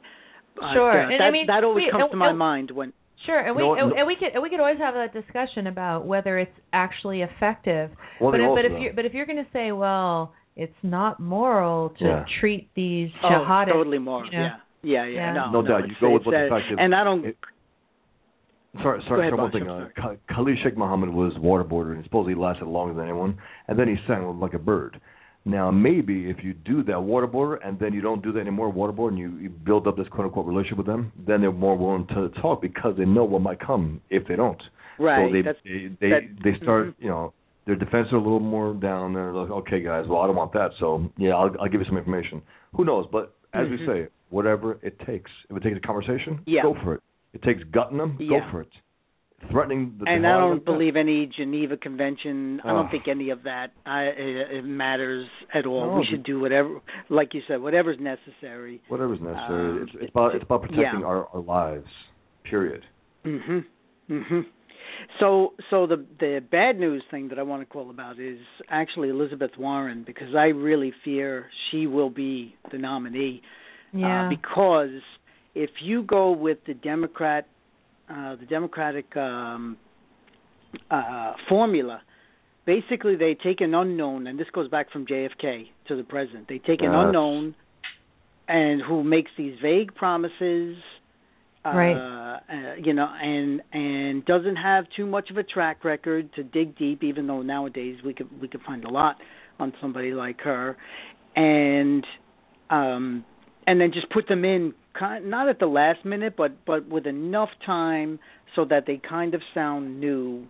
Sure. uh, And that I mean, that always we- comes and- to my and- mind when Sure, and we No, and, no- and we could and we could always have that discussion about whether it's actually effective. One but if, but if you but if you're going to say, well, it's not moral to Yeah. treat these jihadists. oh, totally more. you know, Yeah. Yeah, yeah, Yeah. no, No doubt, you go with it's, what the fact is. And I don't. It- Sorry, sorry, ahead, sorry one thing. Uh, Khalid Sheikh Mohammed was waterboarded, and supposedly lasted longer than anyone, and then he sang like a bird. Now, maybe if you do that waterboarder, and then you don't do that anymore, waterboard, and you, you build up this quote-unquote relationship with them, then they're more willing to talk because they know what might come if they don't. Right. So they that's, they they, that- they start, mhm. you know, their defenses are a little more down. They're like, okay, guys, well, I don't want that, so yeah, I'll, I'll give you some information. Who knows? But as we Mhm. say, whatever it takes. If it takes a conversation, Yeah. go for it. It takes gutting them, Yeah. go for it. Threatening the and I don't like that, believe any Geneva Convention. I don't think any of that I, it, it matters at all. No, we should do whatever, like you said, whatever's necessary. whatever's necessary. um, it's, it's about it's about protecting yeah. our, our lives. Period. Mhm. Mhm. So so the the bad news thing that I want to call about is actually Elizabeth Warren because I really fear she will be the nominee. yeah. Uh, because if you go with the Democrat, uh, the Democratic um, uh, formula, basically they take an unknown, and this goes back from JFK to the president. They take an That's- unknown, and who makes these vague promises, uh, Right. Uh, you know, and and doesn't have too much of a track record to dig deep. Even though nowadays we could we could find a lot on somebody like her, and um, and then just put them in kind not at the last minute, but but with enough time so that they kind of sound new.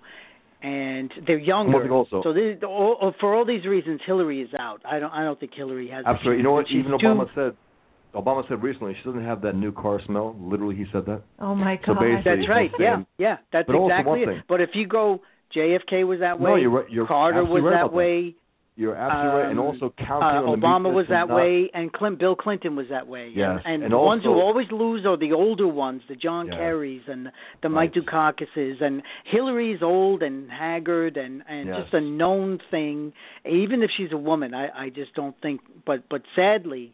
And they're younger, also- so this, all, for all these reasons, Hillary is out. I don't. I don't think Hillary has. Absolutely. You know what? Even too- Obama said. Obama said recently she doesn't have that new car smell. Literally, he said that. oh my god. basically- That's right. Saying- Yeah, yeah. That's But also exactly one it. thing- But if you go, JFK was that way. No, you're right. You're Carter was right that about that. way. You're absolutely right. And Um, also Uh, counting on Obama was that not- way, and Clint, Bill Clinton was that way. Yes, And, and, and the ones who always lose are the older ones, the John Yeah. Kerrys and the Mike Right. Dukakis's. And Hillary's old and haggard and and Yes. just a known thing. Even if she's a woman, I I just don't think. But but sadly.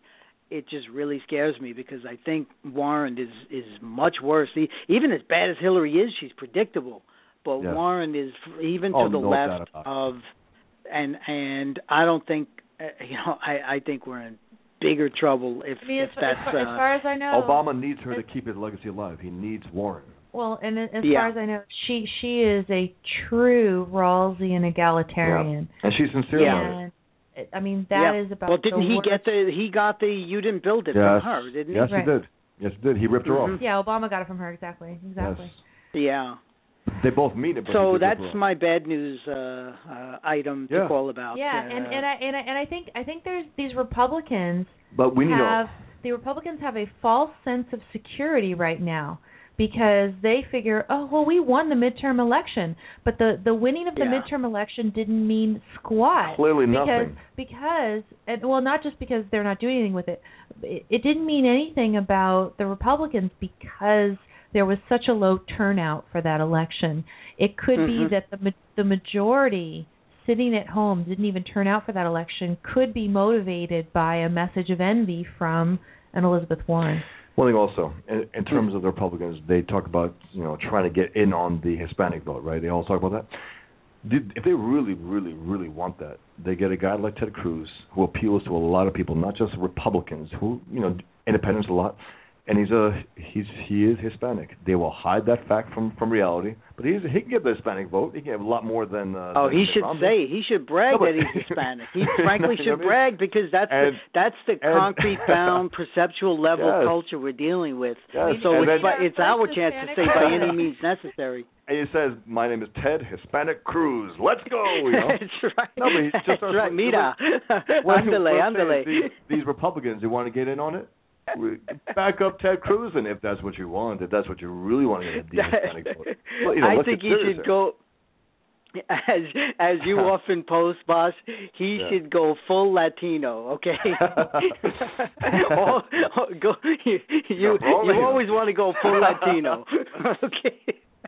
It just really scares me because I think Warren is is much worse. E- Even as bad as Hillary is, she's predictable. But Yes. Warren is even Oh, to the no left of and and I don't think uh, you know I I think we're in bigger trouble if, I mean, if as, far, as, that's far, as uh, far as I know, Obama needs her to keep his legacy alive. He needs Warren. Well, and as Yeah. far as I know, she she is a true Rawlsian egalitarian. And she's sincere Yeah. about it. And it- I mean, that yeah. is about. well didn't the he worst. get the he got the you didn't build it Yes. from her didn't yes, he Right. he did. Yes, he did. He ripped her Mhm. off. Yeah, Obama got it from her exactly. Exactly. Yes. yeah They both mean it. But so that's my bad news uh uh item to Yeah. call about Yeah, uh, and and I and I, and I think I think there's these Republicans But we need have to. the Republicans have a false sense of security right now because they figure, oh well, we won the midterm election, but the the winning of the Yeah. midterm election didn't mean squat. Clearly because nothing. because and well, not just because they're not doing anything with it. It, it didn't mean anything about the Republicans because there was such a low turnout for that election. It could be Mhm. that the the majority sitting at home didn't even turn out for that election could be motivated by a message of envy from an Elizabeth Warren. One thing also, in, in hmm. terms of the Republicans, they talk about you know trying to get in on the Hispanic vote, right? They all talk about that. If they really, really, really want that, they get a guy like Ted Cruz who appeals to a lot of people, not just Republicans, who you know independents a lot, and he's a he's he is Hispanic. They will hide that fact from from reality, but he's he can get the Hispanic vote. He can have a lot more than. Uh, Oh, than he Mitt should Romney. say he should brag No, but- that he's Hispanic. He frankly You should I mean? brag because that's And- the that's the and- concrete bound perceptual level Yes. culture we're dealing with. Yes, So and it's then- by, it's our First chance to say by any means necessary. And he says, "My name is Ted Hispanic Cruz. Let's go." You know? that's right. No, but he just that's right. Mira, andale, what I'm saying andale. These, these Republicans who want to get in on it, we- back up Ted Cruz, and if that's what you want, if that's what you really want to get Hispanic vote. Well, you know, I think he should go. as as you often post, boss, he Yeah. should go full Latino. Okay. All- go, you you, you always want to go full Latino. okay.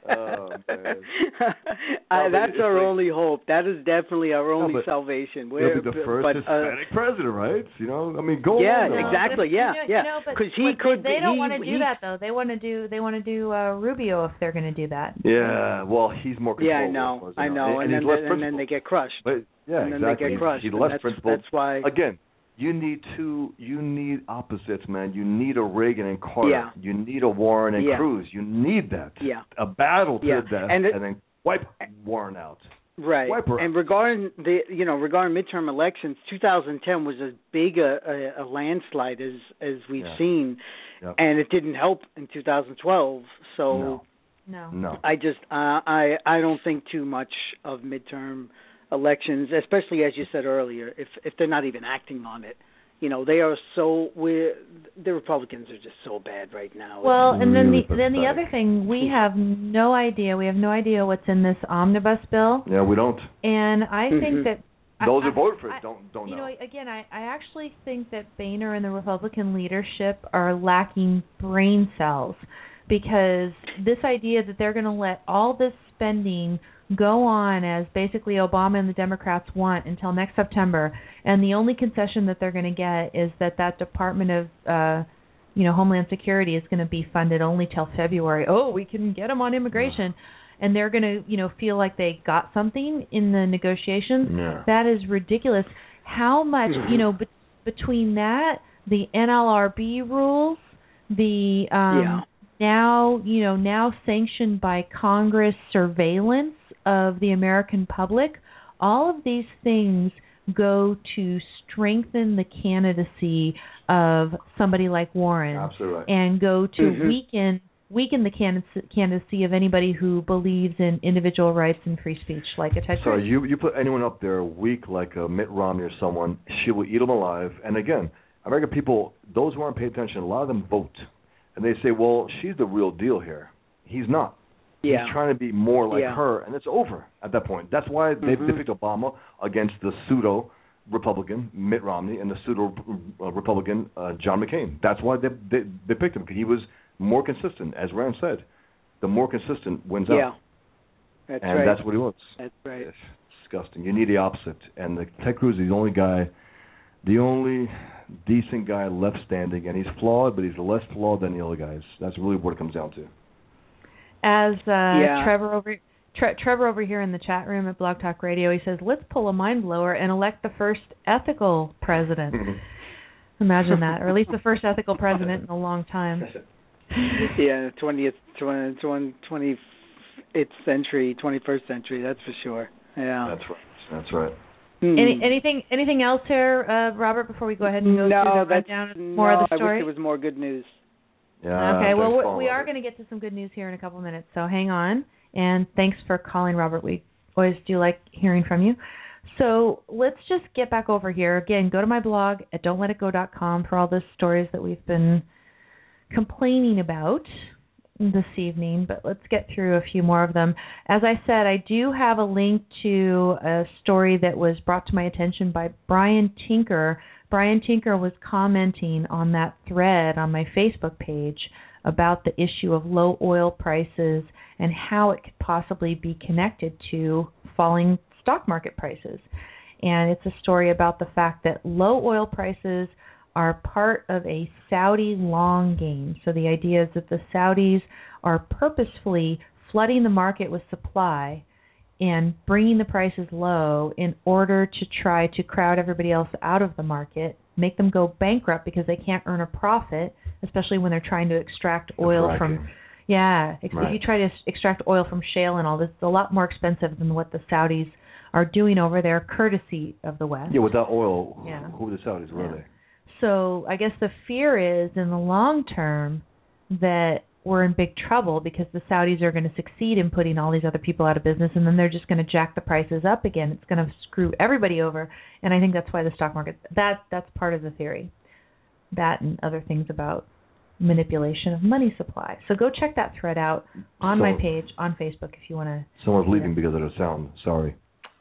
Oh, man. uh, that's our like- only hope. That is definitely our only but salvation. He'll be the first but, uh, Hispanic president, right? You know, I mean, go Yeah, on. exactly. Yeah, you know, yeah. You know, but 'Cause he but could They be- don't he- want to do he- that though. They want to do. They want to do uh, Rubio if they're going to do that. Yeah, well, he's more yeah, I know, you I know, and, and, then and then they get crushed. But yeah, and then exactly. they get crushed. He's and less that's, principled. That's why. Again, you need two. You need opposites, man. You need a Reagan and Carter. Yeah. You need a Warren and Yeah. Cruz. You need that. Yeah. A battle to Yeah. the death, And it- then wipe Warren out. Right. Wipe her And regarding the you know regarding midterm elections, 2010 was as big a, a, a landslide as as we've Yeah. seen, Yep. and it didn't help in 2012. So No. No. No. I just uh, I I don't think too much of midterm elections, especially as you said earlier, if if they're not even acting on it. You know, they are so we the Republicans are just so bad right now. Well, and then the really then the other thing, we have no idea. We have no idea what's in this omnibus bill, Yeah, we don't. and I Mhm. think that Those I- who voted for it don't don't you know. know, again, I, I actually think that Boehner and the Republican leadership are lacking brain cells because this idea that they're going to let all this spending go on as basically Obama and the Democrats want until next September, and the only concession that they're going to get is that that Department of uh you know Homeland Security is going to be funded only till February. Oh, we can get them on immigration. And they're going to, you know, feel like they got something in the negotiations. Yeah. That is ridiculous. How much, you know, be- between that, the NLRB rules, the um Yeah. now, you know, now sanctioned by Congress surveillance of the American public, all of these things go to strengthen the candidacy of somebody like Warren Absolutely and go to Mhm. weaken weaken the candidacy, candidacy of anybody who believes in individual rights and free speech, like a Ted So Cruz. you you put anyone up there weak like a Mitt Romney or someone, she will eat them alive. And again, American people, those who aren't paying attention, a lot of them vote, and they say, "Well, she's the real deal here." He's not. Yeah. He's trying to be more like Yeah. her, and it's over at that point. That's why they, Mhm. they picked Obama against the pseudo Republican Mitt Romney and the pseudo uh, Republican uh, John McCain. That's why they, they they picked him because he was more consistent, as Rand said. The more consistent wins yeah. out, That's and right. that's what he wants. that's right. It's disgusting. You need the opposite. And the Ted Cruz is the only guy, the only decent guy left standing, and he's flawed, but he's less flawed than the other guys. That's really what it comes down to. As uh Yeah. Trevor over Tre- Trevor over here in the chat room at Blog Talk Radio, he says, "Let's pull a mind blower and elect the first ethical president." Imagine that, or at least the first ethical president in a long time. yeah, twentieth, twenty, twenty, eighth century, twenty first century. That's for sure. Yeah. That's right. That's right. Hmm. Any anything anything else here, uh, Robert? Before we go ahead and go no, through the that's rundown of no. more of the story. I wish there was more good news. Yeah. okay, well we, we are going to get to some good news here in a couple minutes, so hang on. And thanks for calling, Robert. We always do like hearing from you. So let's just get back over here again. Go to my blog at don'tletitgo.com for all the stories that we've been complaining about this evening, but let's get through a few more of them. As I said, I do have a link to a story that was brought to my attention by Brian Tinker. Brian Tinker was commenting on that thread on my Facebook page about the issue of low oil prices and how it could possibly be connected to falling stock market prices. And it's a story about the fact that low oil prices are part of a Saudi long game. So the idea is that the Saudis are purposefully flooding the market with supply and bringing the prices low in order to try to crowd everybody else out of the market, make them go bankrupt because they can't earn a profit, especially when they're trying to extract oil Right. from yeah, ex- if Right. you try to extract oil from shale and all this, it's a lot more expensive than what the Saudis are doing over there, courtesy of the West. Yeah, without oil, Yeah. who were the Saudis? Were Yeah. they? So I guess the fear is in the long term that we're in big trouble because the Saudis are going to succeed in putting all these other people out of business and then they're just going to jack the prices up again. It's going to screw everybody over and I think that's why the stock market that that's part of the theory. That and other things about manipulation of money supply. So go check that thread out on So- my page on Facebook if you want to. Someone's leaving because of the sound. Sorry.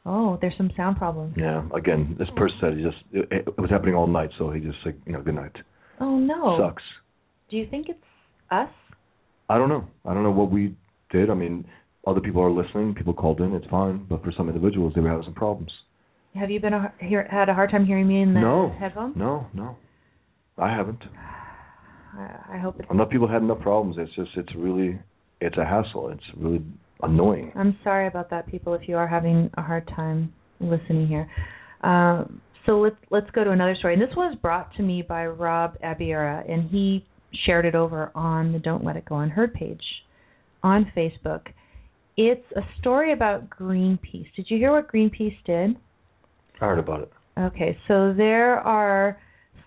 Oh, there's some sound problems. Yeah. Again, this person said he just it, it was happening all night, so he just said, you know, good night. Oh no. Sucks. Do you think it's us? I don't know. I don't know what we did. I mean, other people are listening. People called in. It's fine. But for some individuals, they were having some problems. Have you been a, hear, had a hard time hearing me in the no. headphones? No. No. I haven't. I, I hope it's. Enough people had enough problems. It's just it's really it's a hassle. It's really annoying. I'm sorry about that, people. If you are having a hard time listening here, um, so let's let's go to another story. And this was brought to me by Rob Abiera, and he shared it over on the Don't Let It Go Unheard page on Facebook. It's a story about Greenpeace. Did you hear what Greenpeace did? I heard about it. Okay, so there are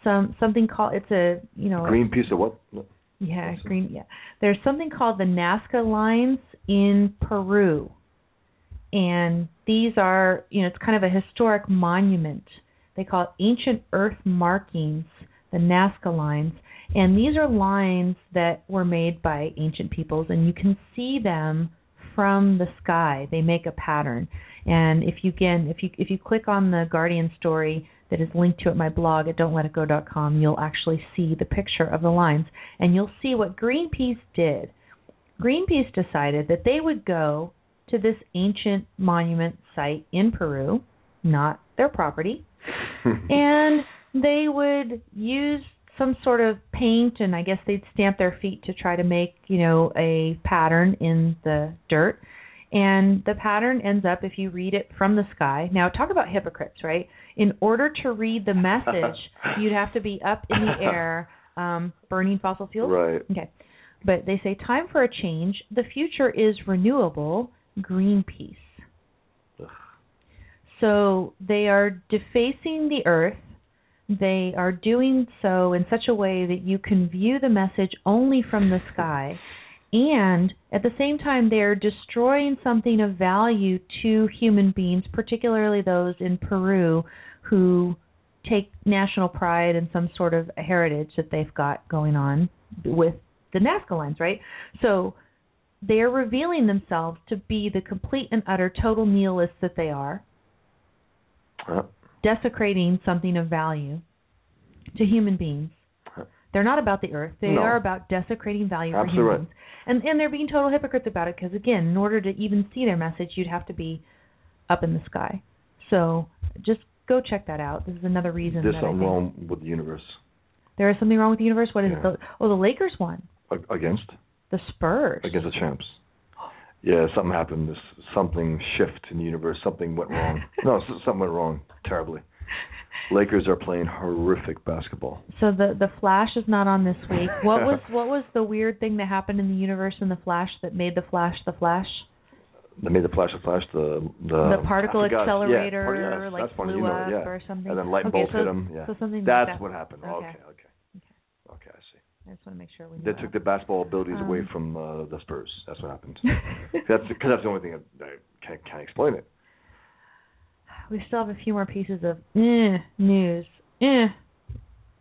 some something called it's a you know Greenpeace of what? yeah green yeah there's something called the Nazca lines in Peru, and these are you know it's kind of a historic monument. They call it ancient earth markings, the Nazca lines, and these are lines that were made by ancient peoples, and you can see them from the sky. They make a pattern. And if you again, if you if you click on the Guardian story that is linked to at my blog at don'tletitgo.com, you'll actually see the picture of the lines, and you'll see what Greenpeace did. Greenpeace decided that they would go to this ancient monument site in Peru, not their property, and they would use some sort of paint and I guess they'd stamp their feet to try to make, you know, a pattern in the dirt. And the pattern ends up if you read it from the sky. Now talk about hypocrites, right? In order to read the message, you'd have to be up in the air um burning fossil fuels. Right. Okay. But they say time for a change. The future is renewable, Greenpeace. So they are defacing the earth. They are doing so in such a way that you can view the message only from the sky. And at the same time, they're destroying something of value to human beings, particularly those in Peru who take national pride in some sort of heritage that they've got going on with the Nazca lines, right? So they are revealing themselves to be the complete and utter total nihilists that they are Uh, desecrating something of value to human beings. They're not about the earth. They No. are about desecrating value for Absolutely human beings. And and they're being total hypocrites about it because again, in order to even see their message, you'd have to be up in the sky. So just go check that out. This is another reason there's something wrong with the universe. there is something wrong with the universe. What is Yeah. it? The, oh, the Lakers won. Against The Spurs. against the champs. Yeah, something happened. This something shift in the universe. Something went wrong. no, something went wrong terribly. Lakers are playing horrific basketball. So the the Flash is not on this week. What was what was the weird thing that happened in the universe in the Flash that made the Flash the Flash? They made the flash of flash the the, the particle accelerator yeah, part- yes, like flew you know, up yeah. or something. And then lightning okay, bolts so, hit him. Yeah, So something that's like that. what happened. Okay, okay, okay. I just want to make sure we. They took the basketball abilities away Um, from uh, the Spurs. That's what happened. that's because that's the only thing that I can't, can't explain it. We still have a few more pieces of eh, news. Eh.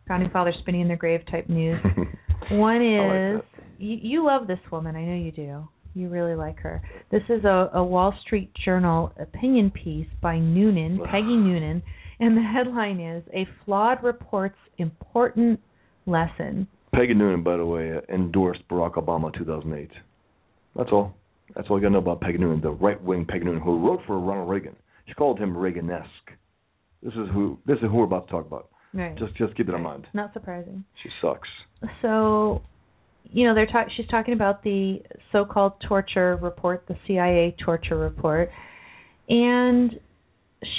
Founding fathers spinning in their grave type news. One is like you, you love this woman. I know you do. You really like her. This is a, a Wall Street Journal opinion piece by Noonan, Peggy Noonan, and the headline is "A Flawed Report's Important Lesson." Peggy Noonan, by the way, endorsed Barack Obama in 2008. That's all. That's all you gotta know about Peggy Noonan, the right-wing Peggy Noonan, who wrote for Ronald Reagan. She called him Reaganesque. This is who. This is who we're about to talk about. Right. Just, just keep it in mind. Not surprising. She sucks. So, you know, they're talk- she's talking about the so-called torture report, the CIA torture report, and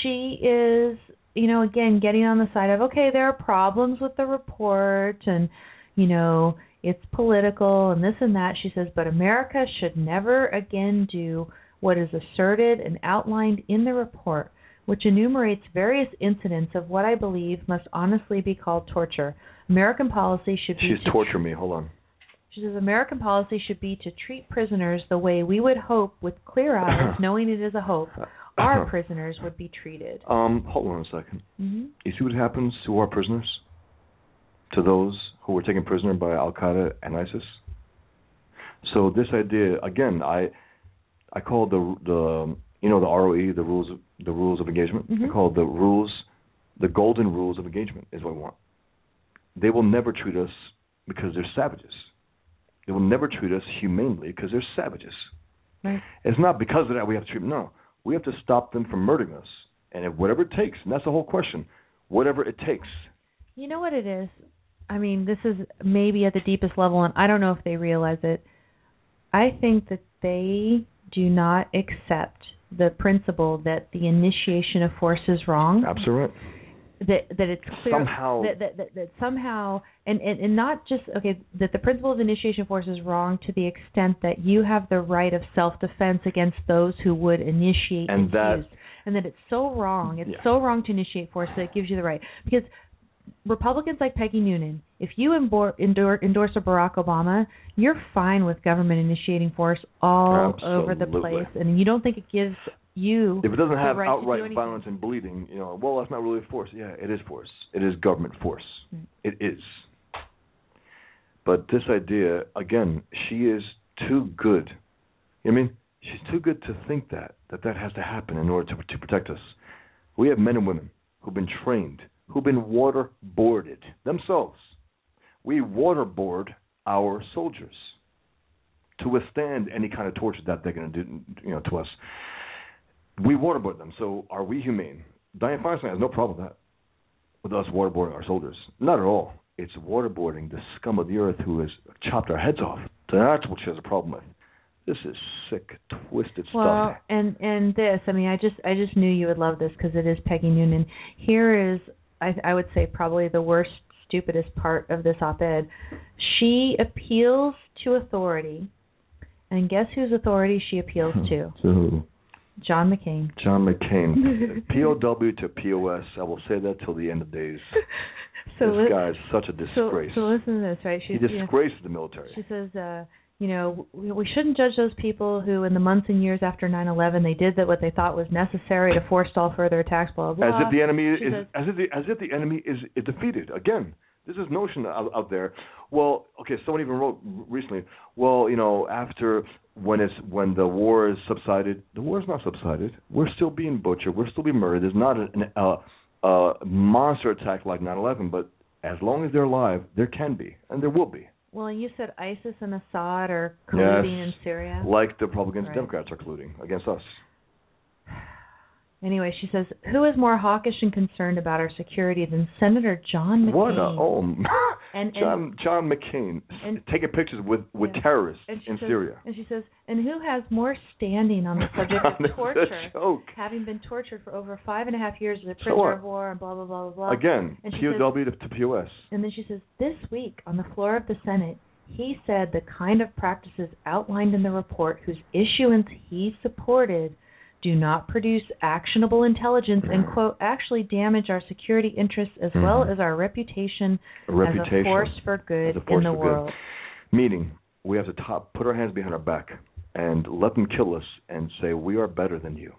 she is, you know, again getting on the side of okay, there are problems with the report, and you know, it's political and this and that. She says, but America should never again do what is asserted and outlined in the report. Which enumerates various incidents of what I believe must honestly be called torture. American policy should be She's to torturing me. Hold on. she says American policy should be to treat prisoners the way we would hope, with clear eyes, knowing it is a hope, our prisoners would be treated. Um, hold on a second. hmm You see what happens to our prisoners? To those who were taken prisoner by Al Qaeda and ISIS. So this idea, again, I I call the the you know the ROE, the rules of, the rules of engagement. Mhm. I call the rules, the golden rules of engagement is what I want. They will never treat us because they're savages. They will never treat us humanely because they're savages. Right. It's not because of that we have to treat them. No, we have to stop them from murdering us, and if whatever it takes. And that's the whole question. Whatever it takes. You know what it is? I mean, this is maybe at the deepest level, and I don't know if they realize it. I think that they do not accept the principle that the initiation of force is wrong. Absolutely. That that it's clear Somehow- that, that, that, that somehow and, and and not just okay that the principle of initiation of force is wrong to the extent that you have the right of self defense against those who would initiate And that- use. and that it's so wrong. It's Yeah. so wrong to initiate force that it gives you the right because Republicans like Peggy Noonan, if you endorse a Barack Obama, you're fine with government initiating force all over the place, and you don't think it gives you If it doesn't have right outright violence and bleeding, you know, well, that's not really force. Yeah, it is force. It is government force. Mm. It is. But this idea, again, she is too good. I mean, she's too good to think that that that has to happen in order to to protect us. We have men and women who've been trained, who've been waterboarded themselves. We waterboard our soldiers to withstand any kind of torture that they're going to do, you know, to us. We waterboard them. So are we humane? Dianne Feinstein has no problem with that. With us waterboarding our soldiers. Not at all. It's waterboarding the scum of the earth who has chopped our heads off. That's what she has a problem with. This is sick, twisted Well, stuff. and and this, I mean, I just I just knew you would love this because it is Peggy Noonan. Here is, I I would say, probably the worst, stupidest part of this op-ed. She appeals to authority, and guess whose authority she appeals to? So, John McCain. John McCain, POW to POS. I will say that till the end of days. So this li- guy is such a disgrace. so listen to this, right? he She's, you know, disgraces the military. She says, uh, you know, we, shouldn't judge those people who, in the months and years after 9/11, they did that what they thought was necessary to forestall further attacks. Blah blah. as if the enemy is says- as if the as if the enemy is, is defeated. Again, this is notion out, out there. Well, okay, someone even wrote recently. Well, you know, after when it's when the war is subsided, the war is not subsided. We're still being butchered. We're still being murdered. There's not an, a, uh, a monster attack like 9/11, but as long as they're alive, there can be, and there will be. Well, you said ISIS and Assad are colluding in Syria. Like the Republicans Right. and Democrats are colluding against us. Anyway, she says, who is more hawkish and concerned about our security than Senator John McCain? What a oh, And- and- John John McCain and- taking pictures with with Yeah. terrorists in says, Syria. And she says, and who has more standing on the subject of torture, joke. having been tortured for over five and a half years as a So prisoner of war and blah blah blah blah blah. Again, and she says, POW to, to POS. And then she says, This week on the floor of the Senate, he said the kind of practices outlined in the report whose issuance he supported do not produce actionable intelligence and, quote, actually damage our security interests as well Mhm. as our reputation, reputation as a force for good force in the for good. world. Meaning, we have to top, put our hands behind our back and let them kill us and say we are better than you.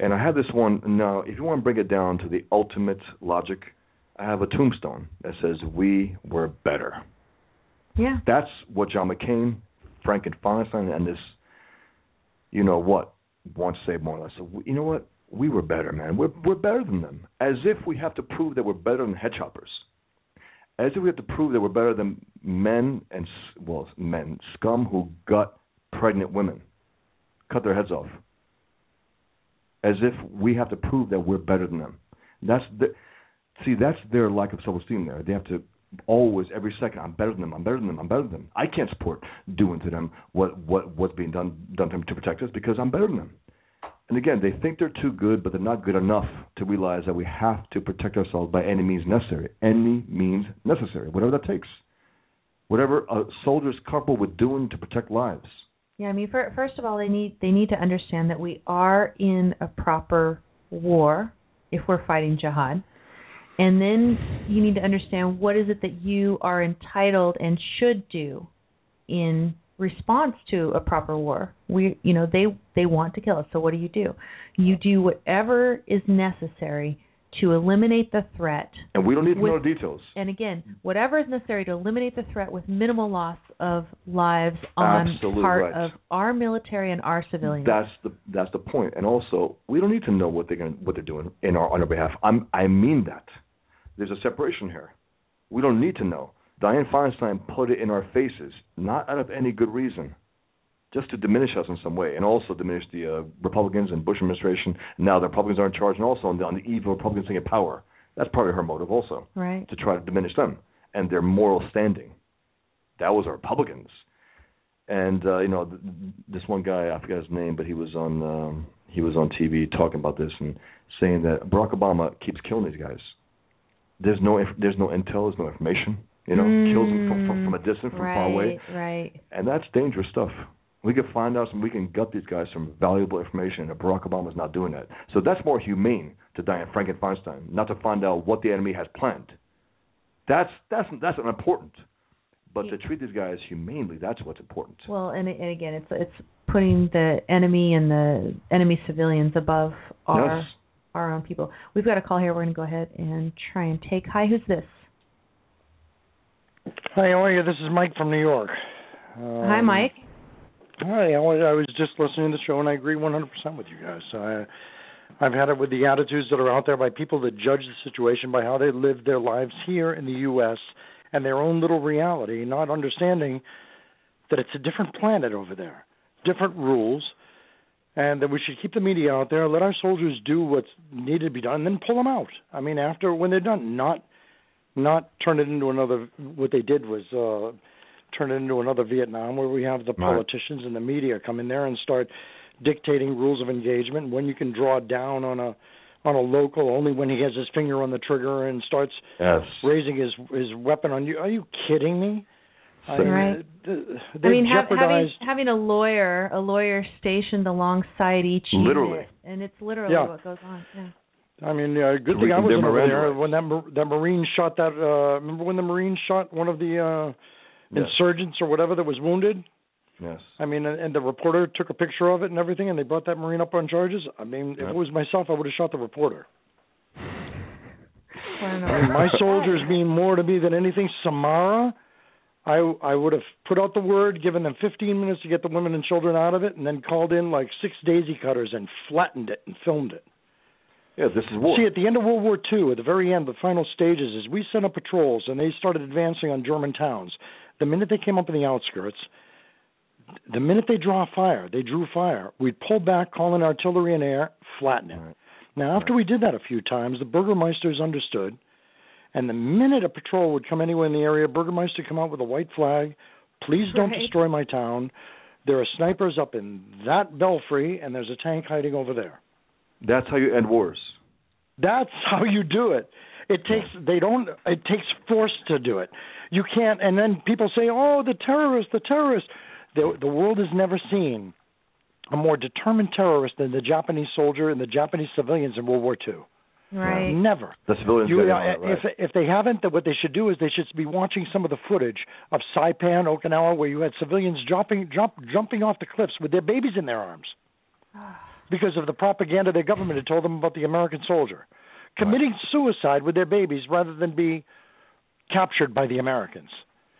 And I have this one. Now, if you want to bring it down to the ultimate logic, I have a tombstone that says we were better. Yeah. That's what John McCain, Frank and Feinstein, and this, you know what, want to say more or less. You know what? We were better, man. We're we're better than them. As if we have to prove that we're better than head choppers. As if we have to prove that we're better than men and well, men scum who gut pregnant women, cut their heads off. As if we have to prove that we're better than them. That's the see. That's their lack of self-esteem. There, they have to always every second i'm better than them i'm better than them i'm better than them. I can't support doing to them what what what's being done done to them to protect us because i'm better than them. And again they think they're too good but they're not good enough to realize that we have to protect ourselves by any means necessary any means necessary whatever that takes. Whatever a soldier's comfortable with doing to protect lives. Yeah, I mean, fir- first of all, they need they need to understand that we are in a proper war if we're fighting jihad, and then you need to understand what is it that you are entitled and should do in response to a proper war. We, you know, they they want to kill us, so what do you do? You do whatever is necessary to eliminate the threat. And we don't need to with- know the details. And again, whatever is necessary to eliminate the threat with minimal loss of lives on Absolutely part right. of our military and our civilians. That's the that's the point. And also, we don't need to know what they're going what they're doing in our on our behalf. I'm I mean that. There's a separation here. We don't need to know. Dianne Feinstein put it in our faces, not out of any good reason, just to diminish us in some way, and also diminish the uh, Republicans and Bush administration. Now the Republicans are in charge, and also on the, on the eve of Republicans taking power. That's probably her motive, also, right. to try to diminish them and their moral standing. That was our Republicans. And uh, you know, th- this one guy, I forget his name, but he was on um, he was on TV talking about this and saying that Barack Obama keeps killing these guys. There's no inf- there's no intel, there's no information. You know, kills them from, from from a distance, from right, far away, Right. and that's dangerous stuff. We can find out and we can gut these guys some valuable information, and Barack Obama's not doing that. So that's more humane to Dianne Frankenfeinstein, not to find out what the enemy has planned. That's that's that's important. But to treat these guys humanely, that's what's important. Well, and, and again, it's it's putting the enemy and the enemy civilians above our Yes. Our own people. We've got a call here. We're going to go ahead and try and take. Hi, who's this? Hi, how are you? This is Mike from New York. Hi, Um, Mike. Hi, I was, I was just listening to the show, and I agree 100% with you guys. I, I've had it with the attitudes that are out there by people that judge the situation by how they live their lives here in the U.S. and their own little reality, not understanding that it's a different planet over there, different rules, and that we should keep the media out there, let our soldiers do what's needed to be done, and then pull them out. I mean, after when they're done, not not turn it into another. What they did was uh, turn it into another Vietnam, where we have the politicians and the media come in there and start dictating rules of engagement. When you can draw down on a on a local only when he has his finger on the trigger and starts Yes. raising his his weapon on you. Are you kidding me? I Right. uh, I mean, have, having having a lawyer, a lawyer stationed alongside each Literally. unit, and it's literally Yeah. what goes on. Yeah. I mean, uh, good To thing I wasn't their over there when that Mar- that Marine shot that. Uh, remember when the Marine shot one of the uh, Yes. insurgents or whatever that was wounded? Yes. I mean, and, and the reporter took a picture of it and everything, and they brought that Marine up on charges. I mean, if it was myself, I would have shot the reporter. I don't know. I mean, my soldiers mean more to me than anything. Samara, I I would have put out the word, given them 15 minutes to get the women and children out of it, and then called in like six daisy cutters and flattened it and filmed it. Yeah, this is war. See, at the end of World War II, at the very end, the final stages, is we sent up patrols and they started advancing on German towns. The minute they came up in the outskirts, the minute they draw fire, they drew fire. We'd pull back, call in artillery and air, flatten it. Right. Now, after we did that a few times, the Burgermeisters understood, and the minute a patrol would come anywhere in the area, Burgermeister come out with a white flag. Please don't Right. destroy my town. There are snipers up in that belfry, and there's a tank hiding over there. That's how you end wars. That's how you do it. It takes they don't it takes force to do it. You can't and then people say, "Oh, the terrorists, the terrorists." The the world has never seen a more determined terrorist than the Japanese soldier and the Japanese civilians in World War II. Right. Never. The civilians. You, get in uh, right. if if they haven't, then what they should do is they should be watching some of the footage of Saipan, Okinawa, where you had civilians jumping jump, jumping off the cliffs with their babies in their arms because of the propaganda their government had told them about the American soldier, committing suicide with their babies rather than be captured by the Americans.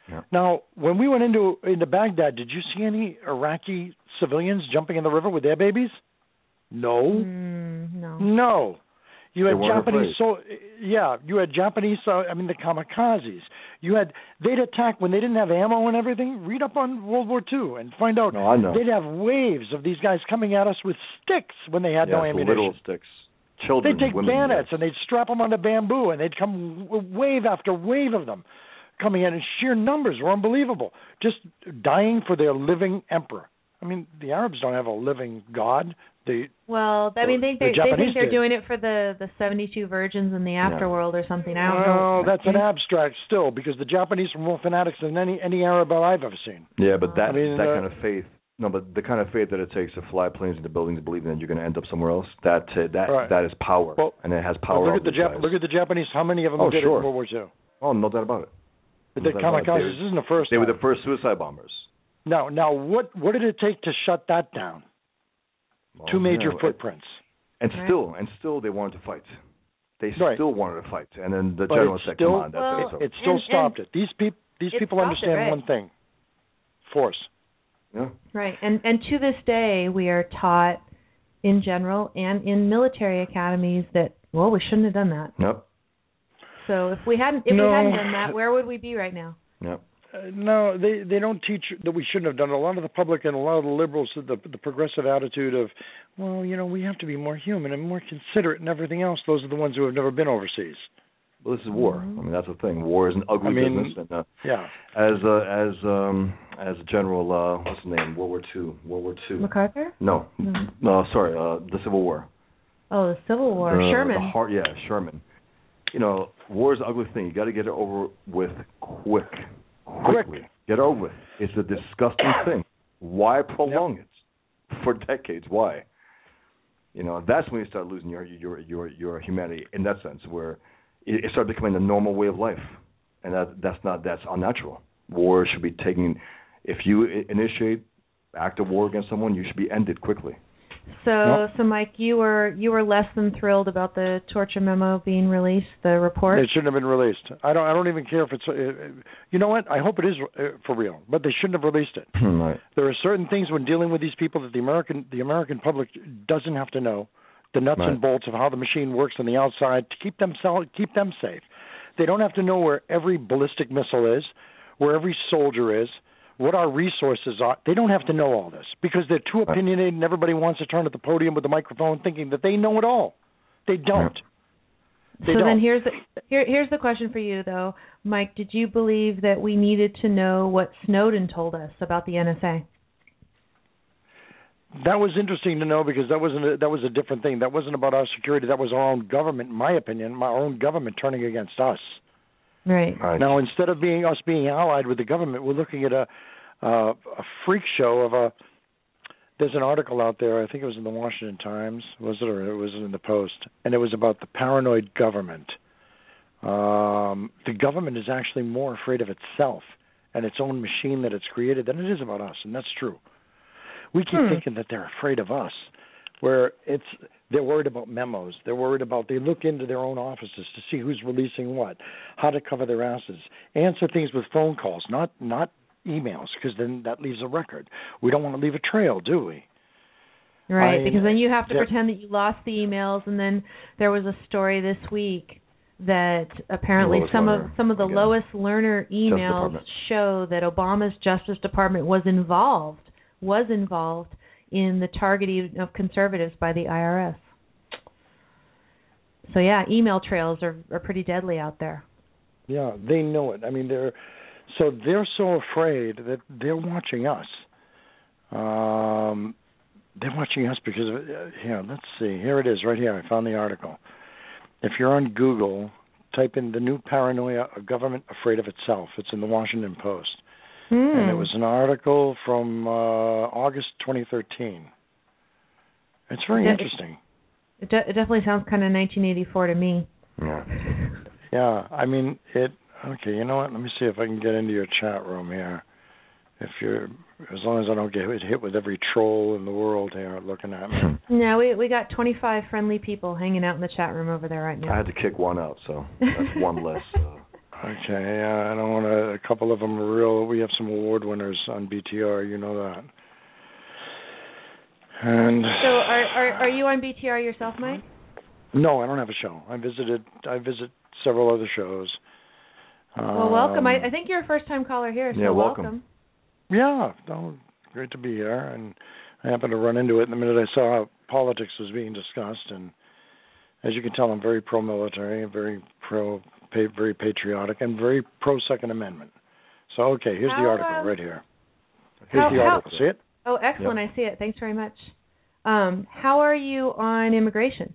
Yeah. Now, when we went into into Baghdad, did you see any Iraqi civilians jumping in the river with their babies? No. Mm, no. No. You had Japanese so yeah, you had Japanese uh, I mean the kamikazes. You had they'd attack when they didn't have ammo and everything. Read up on World War II and find out No, I know. they'd have waves of these guys coming at us with sticks when they had yes, no ammunition. little sticks. Children, They'd take women, bayonets yes. and they'd strap them onto bamboo, and they'd come wave after wave of them coming in, and sheer numbers were unbelievable, just dying for their living emperor. I mean, the Arabs don't have a living god. They Well, I mean, they The they, they think they're did. doing it for the the 72 virgins in the afterworld or something. I don't well, know. that's an abstract still, because the Japanese are more fanatics than any any Arab I've ever seen. Yeah, but that I mean, that uh, kind of faith. No, but the kind of faith that it takes to fly planes into buildings, believing that you're going to end up somewhere else. That uh, that Right. that is power, Well, and it has But power. look at the Jap- look at the Japanese. How many of them Oh, did sure. it in World War II? Oh, no doubt about it. The No doubt about kamikazes. They- This isn't the first. They were the first suicide bombers. Now, now, what what did it take to shut that down? Oh, Two Well, major yeah, footprints. And Right. still, and still, they wanted to fight. They Right. still wanted to fight, and then the But general said, still, "Come on, that's Well, it." So, it still And- stopped it. These people these people stopped it, understand right. one thing: force. yeah. Right. And and to this day we are taught in general and in military academies that well we shouldn't have done that. Yep. So if we hadn't if No. we hadn't done that, where would we be right now? Yep. Uh, no, they they don't teach that we shouldn't have done it. A lot of the public and a lot of the liberals, the the progressive attitude of, well, you know, we have to be more human and more considerate and everything else. Those are the ones who have never been overseas. Well, this is war. Mm-hmm. I mean, that's the thing. War is an ugly I mean, business, and uh, Yeah. as uh, as um as General uh what's his name World War Two World War Two MacArthur? no No. no sorry uh the Civil War Oh, the Civil War. the, Sherman. the heart yeah Sherman you know war is an ugly thing you got to get it over with quick quickly. Get over it. it's a disgusting thing. Why prolong it for decades? Why? You know that's when you start losing your your your your humanity in that sense where it, it started becoming the normal way of life. And that that's not that's unnatural. War should be taken. If you initiate act of war against someone you should be ended quickly So, Yep. so Mike, you were you were less than thrilled about the torture memo being released, the report. It shouldn't have been released. I don't. I don't even care if it's. Uh, uh, you know what? I hope it is uh, for real, but they shouldn't have released it. right There are certain things when dealing with these people that the American the American public doesn't have to know the nuts Right. and bolts of how the machine works on the outside to keep them sell, keep them safe. They don't have to know where every ballistic missile is, where every soldier is, what our resources are. They don't have to know all this because they're too opinionated and everybody wants to turn at the podium with the microphone thinking that they know it all. They don't. They so don't. then here's the here, here's the question for you though, Mike. Did you believe that we needed to know what Snowden told us about the NSA? That was interesting to know because that wasn't a, that was a different thing. That wasn't about our security. That was our own government, in my opinion, my own government turning against us. Right. Now, instead of being us being allied with the government, we're looking at a uh, a freak show of a. There's an article out there. I think it was in the Washington Times, was it, or it was in the Post, and it was about the paranoid government. Um, the government is actually more afraid of itself and its own machine that it's created than it is about us, and that's true. We keep Hmm. thinking that they're afraid of us, where it's they're worried about memos. They're worried about they look into their own offices to see who's releasing what, how to cover their asses, answer things with phone calls, not not emails, because then that leaves a record. We don't want to leave a trail, do we? Right, I- because then you have to pretend that you lost the emails, and then there was a story this week that apparently some Lerner, of some of the again. Lois Lerner emails show that Obama's Justice Department was involved was involved in the targeting of conservatives by the IRS. So yeah, email trails are are pretty deadly out there. Yeah, they know it. I mean, they're so they're so afraid that they're watching us. Um, they're watching us because of, uh, here. Let's see. Here it is, right here. I found the article. If you're on Google, type in the new paranoia: a government afraid of itself. It's in the Washington Post, and it Hmm. was an article from uh, August 2013. It's very Yeah, it- interesting. It, de- it definitely sounds kind of 1984 to me. Yeah. Yeah, I mean it. Okay, you know what? Let me see if I can get into your chat room here. If you're, as long as I don't get hit with every troll in the world here looking at me. No, we we got 25 friendly people hanging out in the chat room over there right now. I had to kick one out, so that's one less. Uh, Okay, yeah, I don't want to. A couple of them are real. We have some award winners on BTR. You know that. And So are, are are you on BTR yourself, Mike? no, I don't have a show. I visited. I visit several other shows. Well, welcome. Um, I, I think you're a first time caller here, so yeah, welcome. Yeah, no, great to be here. And I happened to run into it the minute I saw how politics was being discussed. And as you can tell, I'm very pro-military, very pro, pa- very patriotic, and very pro-Second Amendment. So, okay, here's How, the article um, right here. Here's how- the how- article. See it? Oh, excellent. I see it. Thanks very much. Um, how are you on immigration?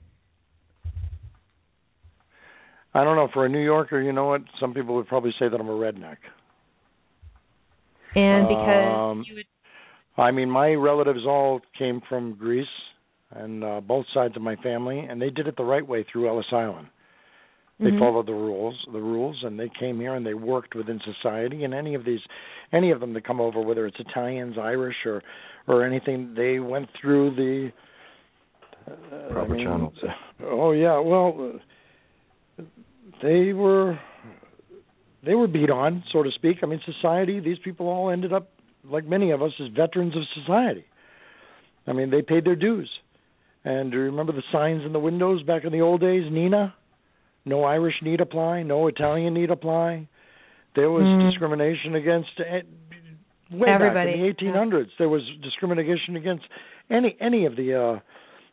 I don't know. For a New Yorker, you know what? Some people would probably say that I'm a redneck. And because Um, you would, I mean, my relatives all came from Greece, and uh, both sides of my family, and they did it the right way through Ellis Island. They Mhm. followed the rules, the rules, and they came here and they worked within society. And any of these, any of them that come over, whether it's Italians, Irish, or or anything, they went through the uh, Proper I mean, channels. Oh yeah, well, uh, they were they were beat on, so to speak. I mean, society. These people all ended up like many of us as veterans of society. I mean, they paid their dues. And do you remember the signs in the windows back in the old days? Nina, no Irish need apply, no Italian need apply. There was Mm. discrimination against way Everybody, back in the 1800s. There was discrimination against any any of the uh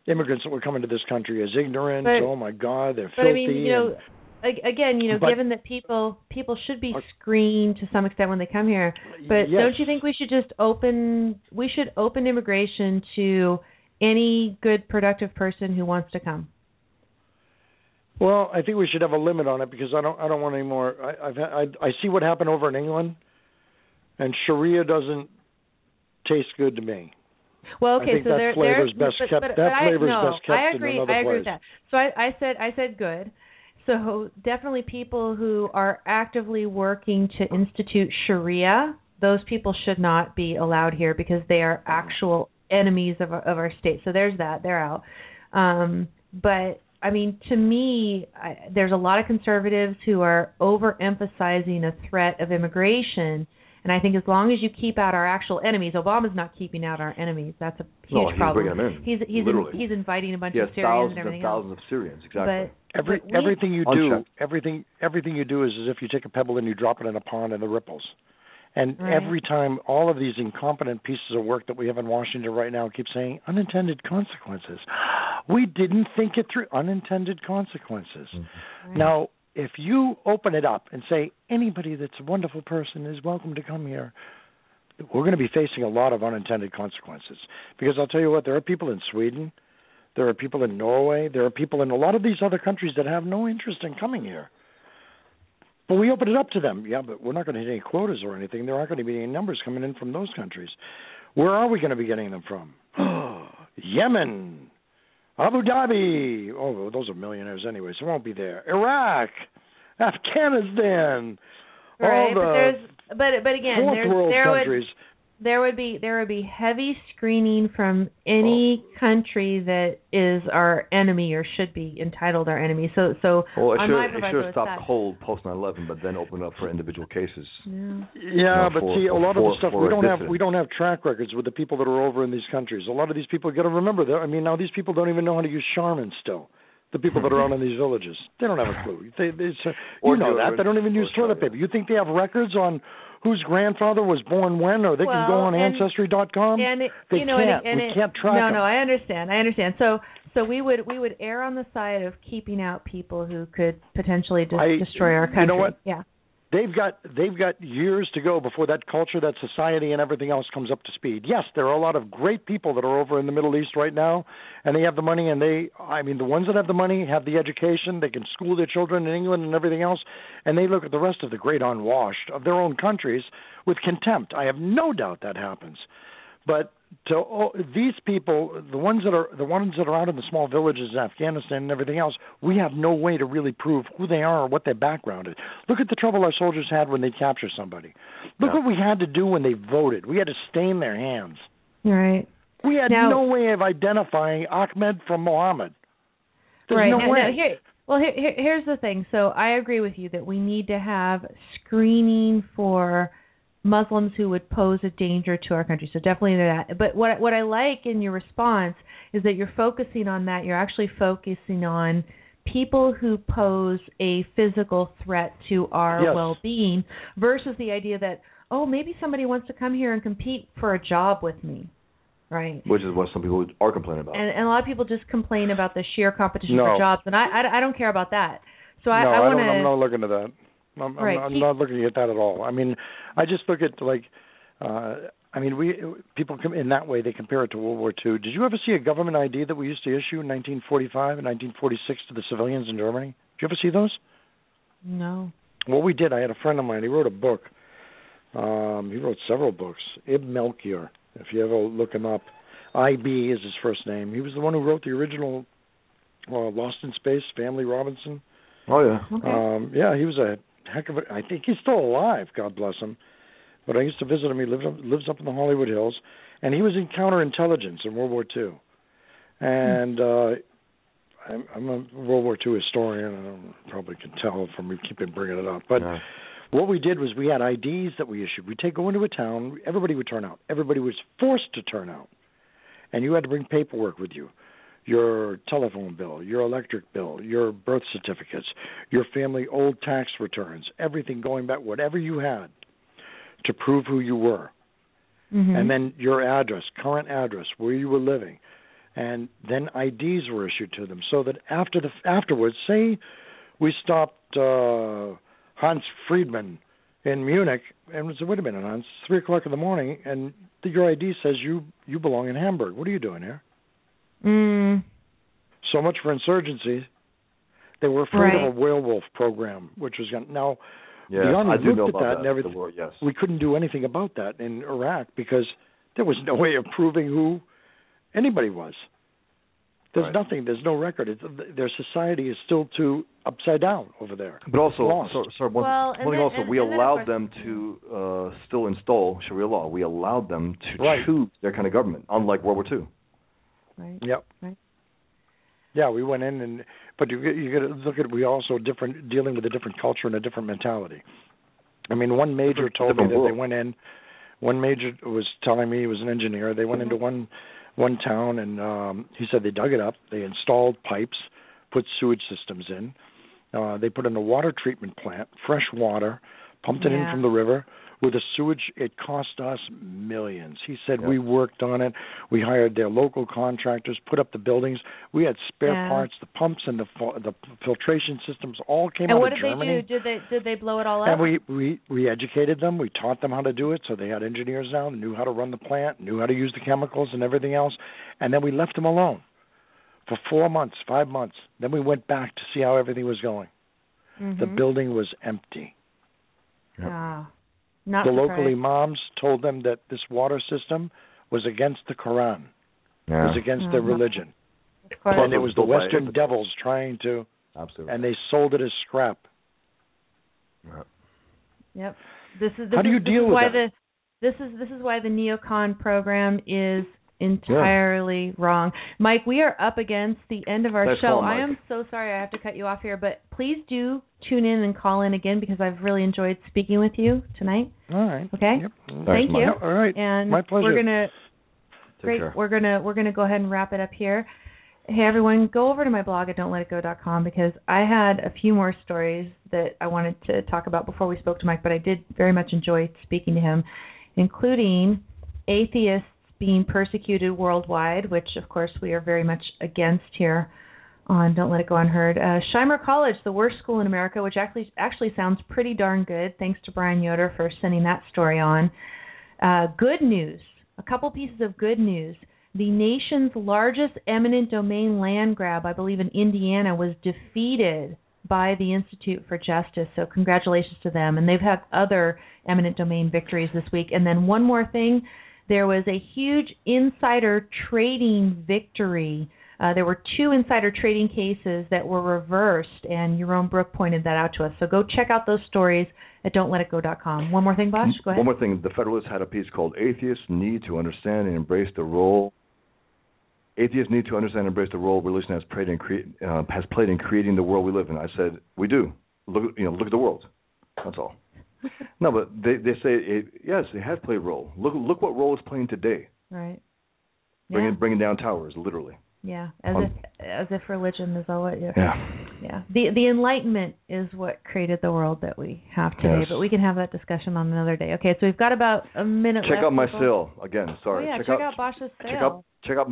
immigrants that were coming to this country as ignorant. But- oh my God, they're filthy. I mean, you know, again, you know, But- given that people people should be screened to some extent when they come here, but Yes. don't you think we should just open we should open immigration to any good productive person who wants to come? Well, I think we should have a limit on it because I don't I don't want any more. I I've I I see what happened over in England, and Sharia doesn't taste good to me. Well, okay, so that there, flavor's there, best but, kept- But, that but I, flavor's no, best kept I agree. I agree with that. So I, I said, I said good. So definitely people who are actively working to institute Sharia, those people should not be allowed here because they are actual enemies of our, of our state. So there's that. They're out. Um, but I mean, to me, I, there's a lot of conservatives who are overemphasizing a threat of immigration. And I think as long as you keep out our actual enemies, Obama's not keeping out our enemies. That's a huge No, he's problem. bringing them in, He's he's literally. he's inviting a bunch Yes, of Syrians and everything and thousands else. of Syrians, exactly. But Every we- everything you do, Unchecked. everything everything you do is as if you take a pebble and you drop it in a pond and the ripples. And Right. every time, all of these incompetent pieces of work that we have in Washington right now keep saying unintended consequences. We didn't think it through. Unintended consequences. Mm-hmm. Now, if you open it up and say anybody that's a wonderful person is welcome to come here, we're going to be facing a lot of unintended consequences. Because I'll tell you what, there are people in Sweden, there are people in Norway, there are people in a lot of these other countries that have no interest in coming here. But we open it up to them. Yeah, but we're not going to hit any quotas or anything. There aren't going to be any numbers coming in from those countries. Where are we going to be getting them from? Yemen, Abu Dhabi. Oh, well, those are millionaires anyway, so it won't be there. Iraq, Afghanistan. right, all but there's but but again, fourth there's, world there countries. would there would be there would be heavy screening from any Oh. country that is our enemy or should be entitled our enemy. So so Well, it on should, my it should have is stopped that. cold post 9/11, but then opened up for individual cases. Yeah. Yeah, know, but for- see, a for- lot of the stuff we don't have we don't have track records with the people that are over in these countries. A lot of these people got to remember that. I mean, now these people don't even know how to use Charmin still. The people that are out in these villages, they don't have a clue. They, they, so, Or you know that they don't even use toilet paper. You think they have records on whose grandfather was born when, or they can go on and- Ancestry.com? and it, they you know, can't. and it, and we can't track No, them. no, I understand. I understand. So, so we would we would err on the side of keeping out people who could potentially dis- I- destroy our country. you know what? Yeah. They've got they've got years to go before that culture, that society, and everything else comes up to speed. Yes, there are a lot of great people that are over in the Middle East right now, and they have the money, and they I mean the ones that have the money have the education, they can school their children in England and everything else, and they look at the rest of the great unwashed of their own countries with contempt. I have no doubt that happens, but to all, these people, the ones that are the ones that are out in the small villages in Afghanistan and everything else, we have no way to really prove who they are or what their background is. Look at the trouble our soldiers had when they captured somebody. Look Yeah. what we had to do when they voted. We had to stain their hands. Right. We had Now- no way of identifying Ahmed from Mohammed. There's right. no Now- way. now here, well, here, here, here's the thing. So I agree with you that we need to have screening for Muslims who would pose a danger to our country. So definitely that. But what what I like in your response is that you're focusing on that. You're actually focusing on people who pose a physical threat to our Yes. well-being versus the idea that oh maybe somebody wants to come here and compete for a job with me. Right. which is what some people are complaining about. And, and a lot of people just complain about the sheer competition No. for jobs, and I, I, I don't care about that. So I, no, I I want don't, I'm not looking at that. I'm, Right, I'm, I'm not looking at that at all. I mean, I just look at like, uh, I mean, we people come in that way. They compare it to World War II. Did you ever see a government ID that we used to issue in 1945 and 1946 to the civilians in Germany? Did you ever see those? No. What we did, I had a friend of mine. He wrote a book. Um, he wrote several books. Ib Melchior. If you ever look him up, IB is his first name. He was the one who wrote the original uh, Lost in Space, Family Robinson. oh yeah. Okay. Um, yeah, he was a heck of a. I think he's still alive. God bless him. But I used to visit him. He lives up, lives up in the Hollywood Hills, and he was in counterintelligence in World War II. And uh, I'm, I'm a World War II historian, and I probably can tell from me keeping bringing it up. But Yeah. what we did was we had IDs that we issued. We'd take go into a town, everybody would turn out. Everybody was forced to turn out, and you had to bring paperwork with you. Your telephone bill, your electric bill, your birth certificates, your family old tax returns, everything going back, whatever you had to prove who you were Mhm. and then your address, current address, where you were living, and then IDs were issued to them, so that after the afterwards, say we stopped uh, Hans Friedman in Munich, and we said, "Wait a minute, Hans, it's three o'clock in the morning, and your ID says you you belong in Hamburg. What are you doing here?" Mm. So much for insurgency. They were afraid Right. of a werewolf program, which was going now. Yeah, the army I do looked know at about that, that. and everything. war, yes. We couldn't do anything about that in Iraq because there was no way of proving who anybody was. There's Right. nothing. There's no record. It's, their society is still too upside down over there. But also, Lost. so, sorry, one, Well, one and thing then- also, and- we and allowed them to uh, still install Sharia law. We allowed them to Right. choose their kind of government, unlike World War II. Right. Yep. Right. Yeah, we went in and but you get- you got to look at we also different dealing with a different culture and a different mentality. I mean, one major Different- told me different that they went in. One major was telling me he was an engineer. They went into one one town and um he said they dug it up. They installed pipes, put sewage systems in. Uh they put in a water treatment plant, fresh water, pumped it in from the river. With the sewage, it cost us millions. He said Yep. we worked on it. We hired their local contractors, put up the buildings. We had spare Yeah. parts, the pumps and the the filtration systems all came And out what did they do? Did they did they blow it all up? And we, we we educated them. We taught them how to do it. So they had engineers now knew how to run the plant, knew how to use the chemicals and everything else. And then we left them alone for four months, five months. Then we went back to see how everything was going. The Mhm. building was empty. Ah, not the surprised. local imams told them that this water system was against the Quran. It was against their Mhm. religion. And it was the Western Islam. devils trying to, Absolutely. and they sold it as scrap. Yeah. Yep. This is this How do is, you this deal is with why that? the this is this is why the neocon program is entirely wrong. Mike, we are up against the end of our show. I am so sorry I have to cut you off here, but please do tune in and call in again because I've really enjoyed speaking with you tonight. All right. Okay? Yep. Thank Mike. you. All right. And My pleasure. we're gonna Take Great. care. We're gonna we're gonna go ahead and wrap it up here. Hey everyone, go over to my blog at don'tletitgo.com because I had a few more stories that I wanted to talk about before we spoke to Mike, but I did very much enjoy speaking to him, including atheists being persecuted worldwide, which of course we are very much against here on Don't Let It Go Unheard. Uh, Shimer College, the worst school in America, which actually actually sounds pretty darn good. Thanks to Brian Yoder for sending that story on. Uh, good news. A couple pieces of good news. The nation's largest eminent domain land grab, I believe in Indiana, was defeated by the Institute for Justice. So congratulations to them. And they've had other eminent domain victories this week. And then one more thing, there was a huge insider trading victory. Uh, there were two insider trading cases that were reversed, and Yaron Brook pointed that out to us. So go check out those stories at don'tletitgo.com. One more thing, Bosch? Go ahead. One more thing. The Federalist had a piece called "Atheists Need to Understand and Embrace the Role." Atheists need to understand and embrace the role religion has played in create, uh, has played in creating the world we live in. I said, we do. Look, you know, look at the world. That's all. No, but they they say it, yes, it has played a role. Look look what role it's playing today. Right. Bringing Yeah. bringing bringing down towers, literally. Yeah, as Um, if as if religion is all what. Yeah. Yeah. The the Enlightenment is what created the world that we have today, Yes. but we can have that discussion on another day. Okay, so we've got about a minute Check left. out my people. sale again. Sorry. Oh yeah, check, check out, Bosch's sale. check out check out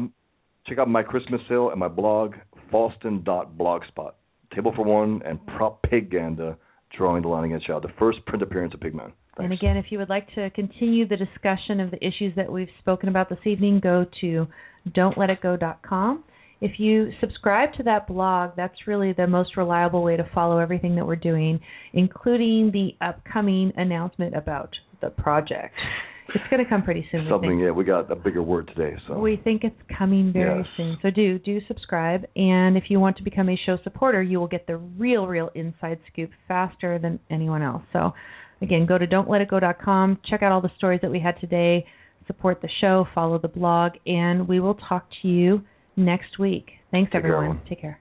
check out my Christmas sale and my blog Fawstin dot blogspot. Table for one and propaganda drawing the line against child. The first print appearance of Pigman. And again, if you would like to continue the discussion of the issues that we've spoken about this evening, go to don'tletitgo.com. If you subscribe to that blog, that's really the most reliable way to follow everything that we're doing, including the upcoming announcement about the project. It's going to come pretty soon. Something, yeah, we got a bigger word today. So We think it's coming very Yes. soon. So do do subscribe and if you want to become a show supporter, you will get the real real inside scoop faster than anyone else. So again, go to don'tletitgo.com, check out all the stories that we had today, support the show, follow the blog, and we will talk to you next week. Thanks Take care, everyone. everyone. Take care.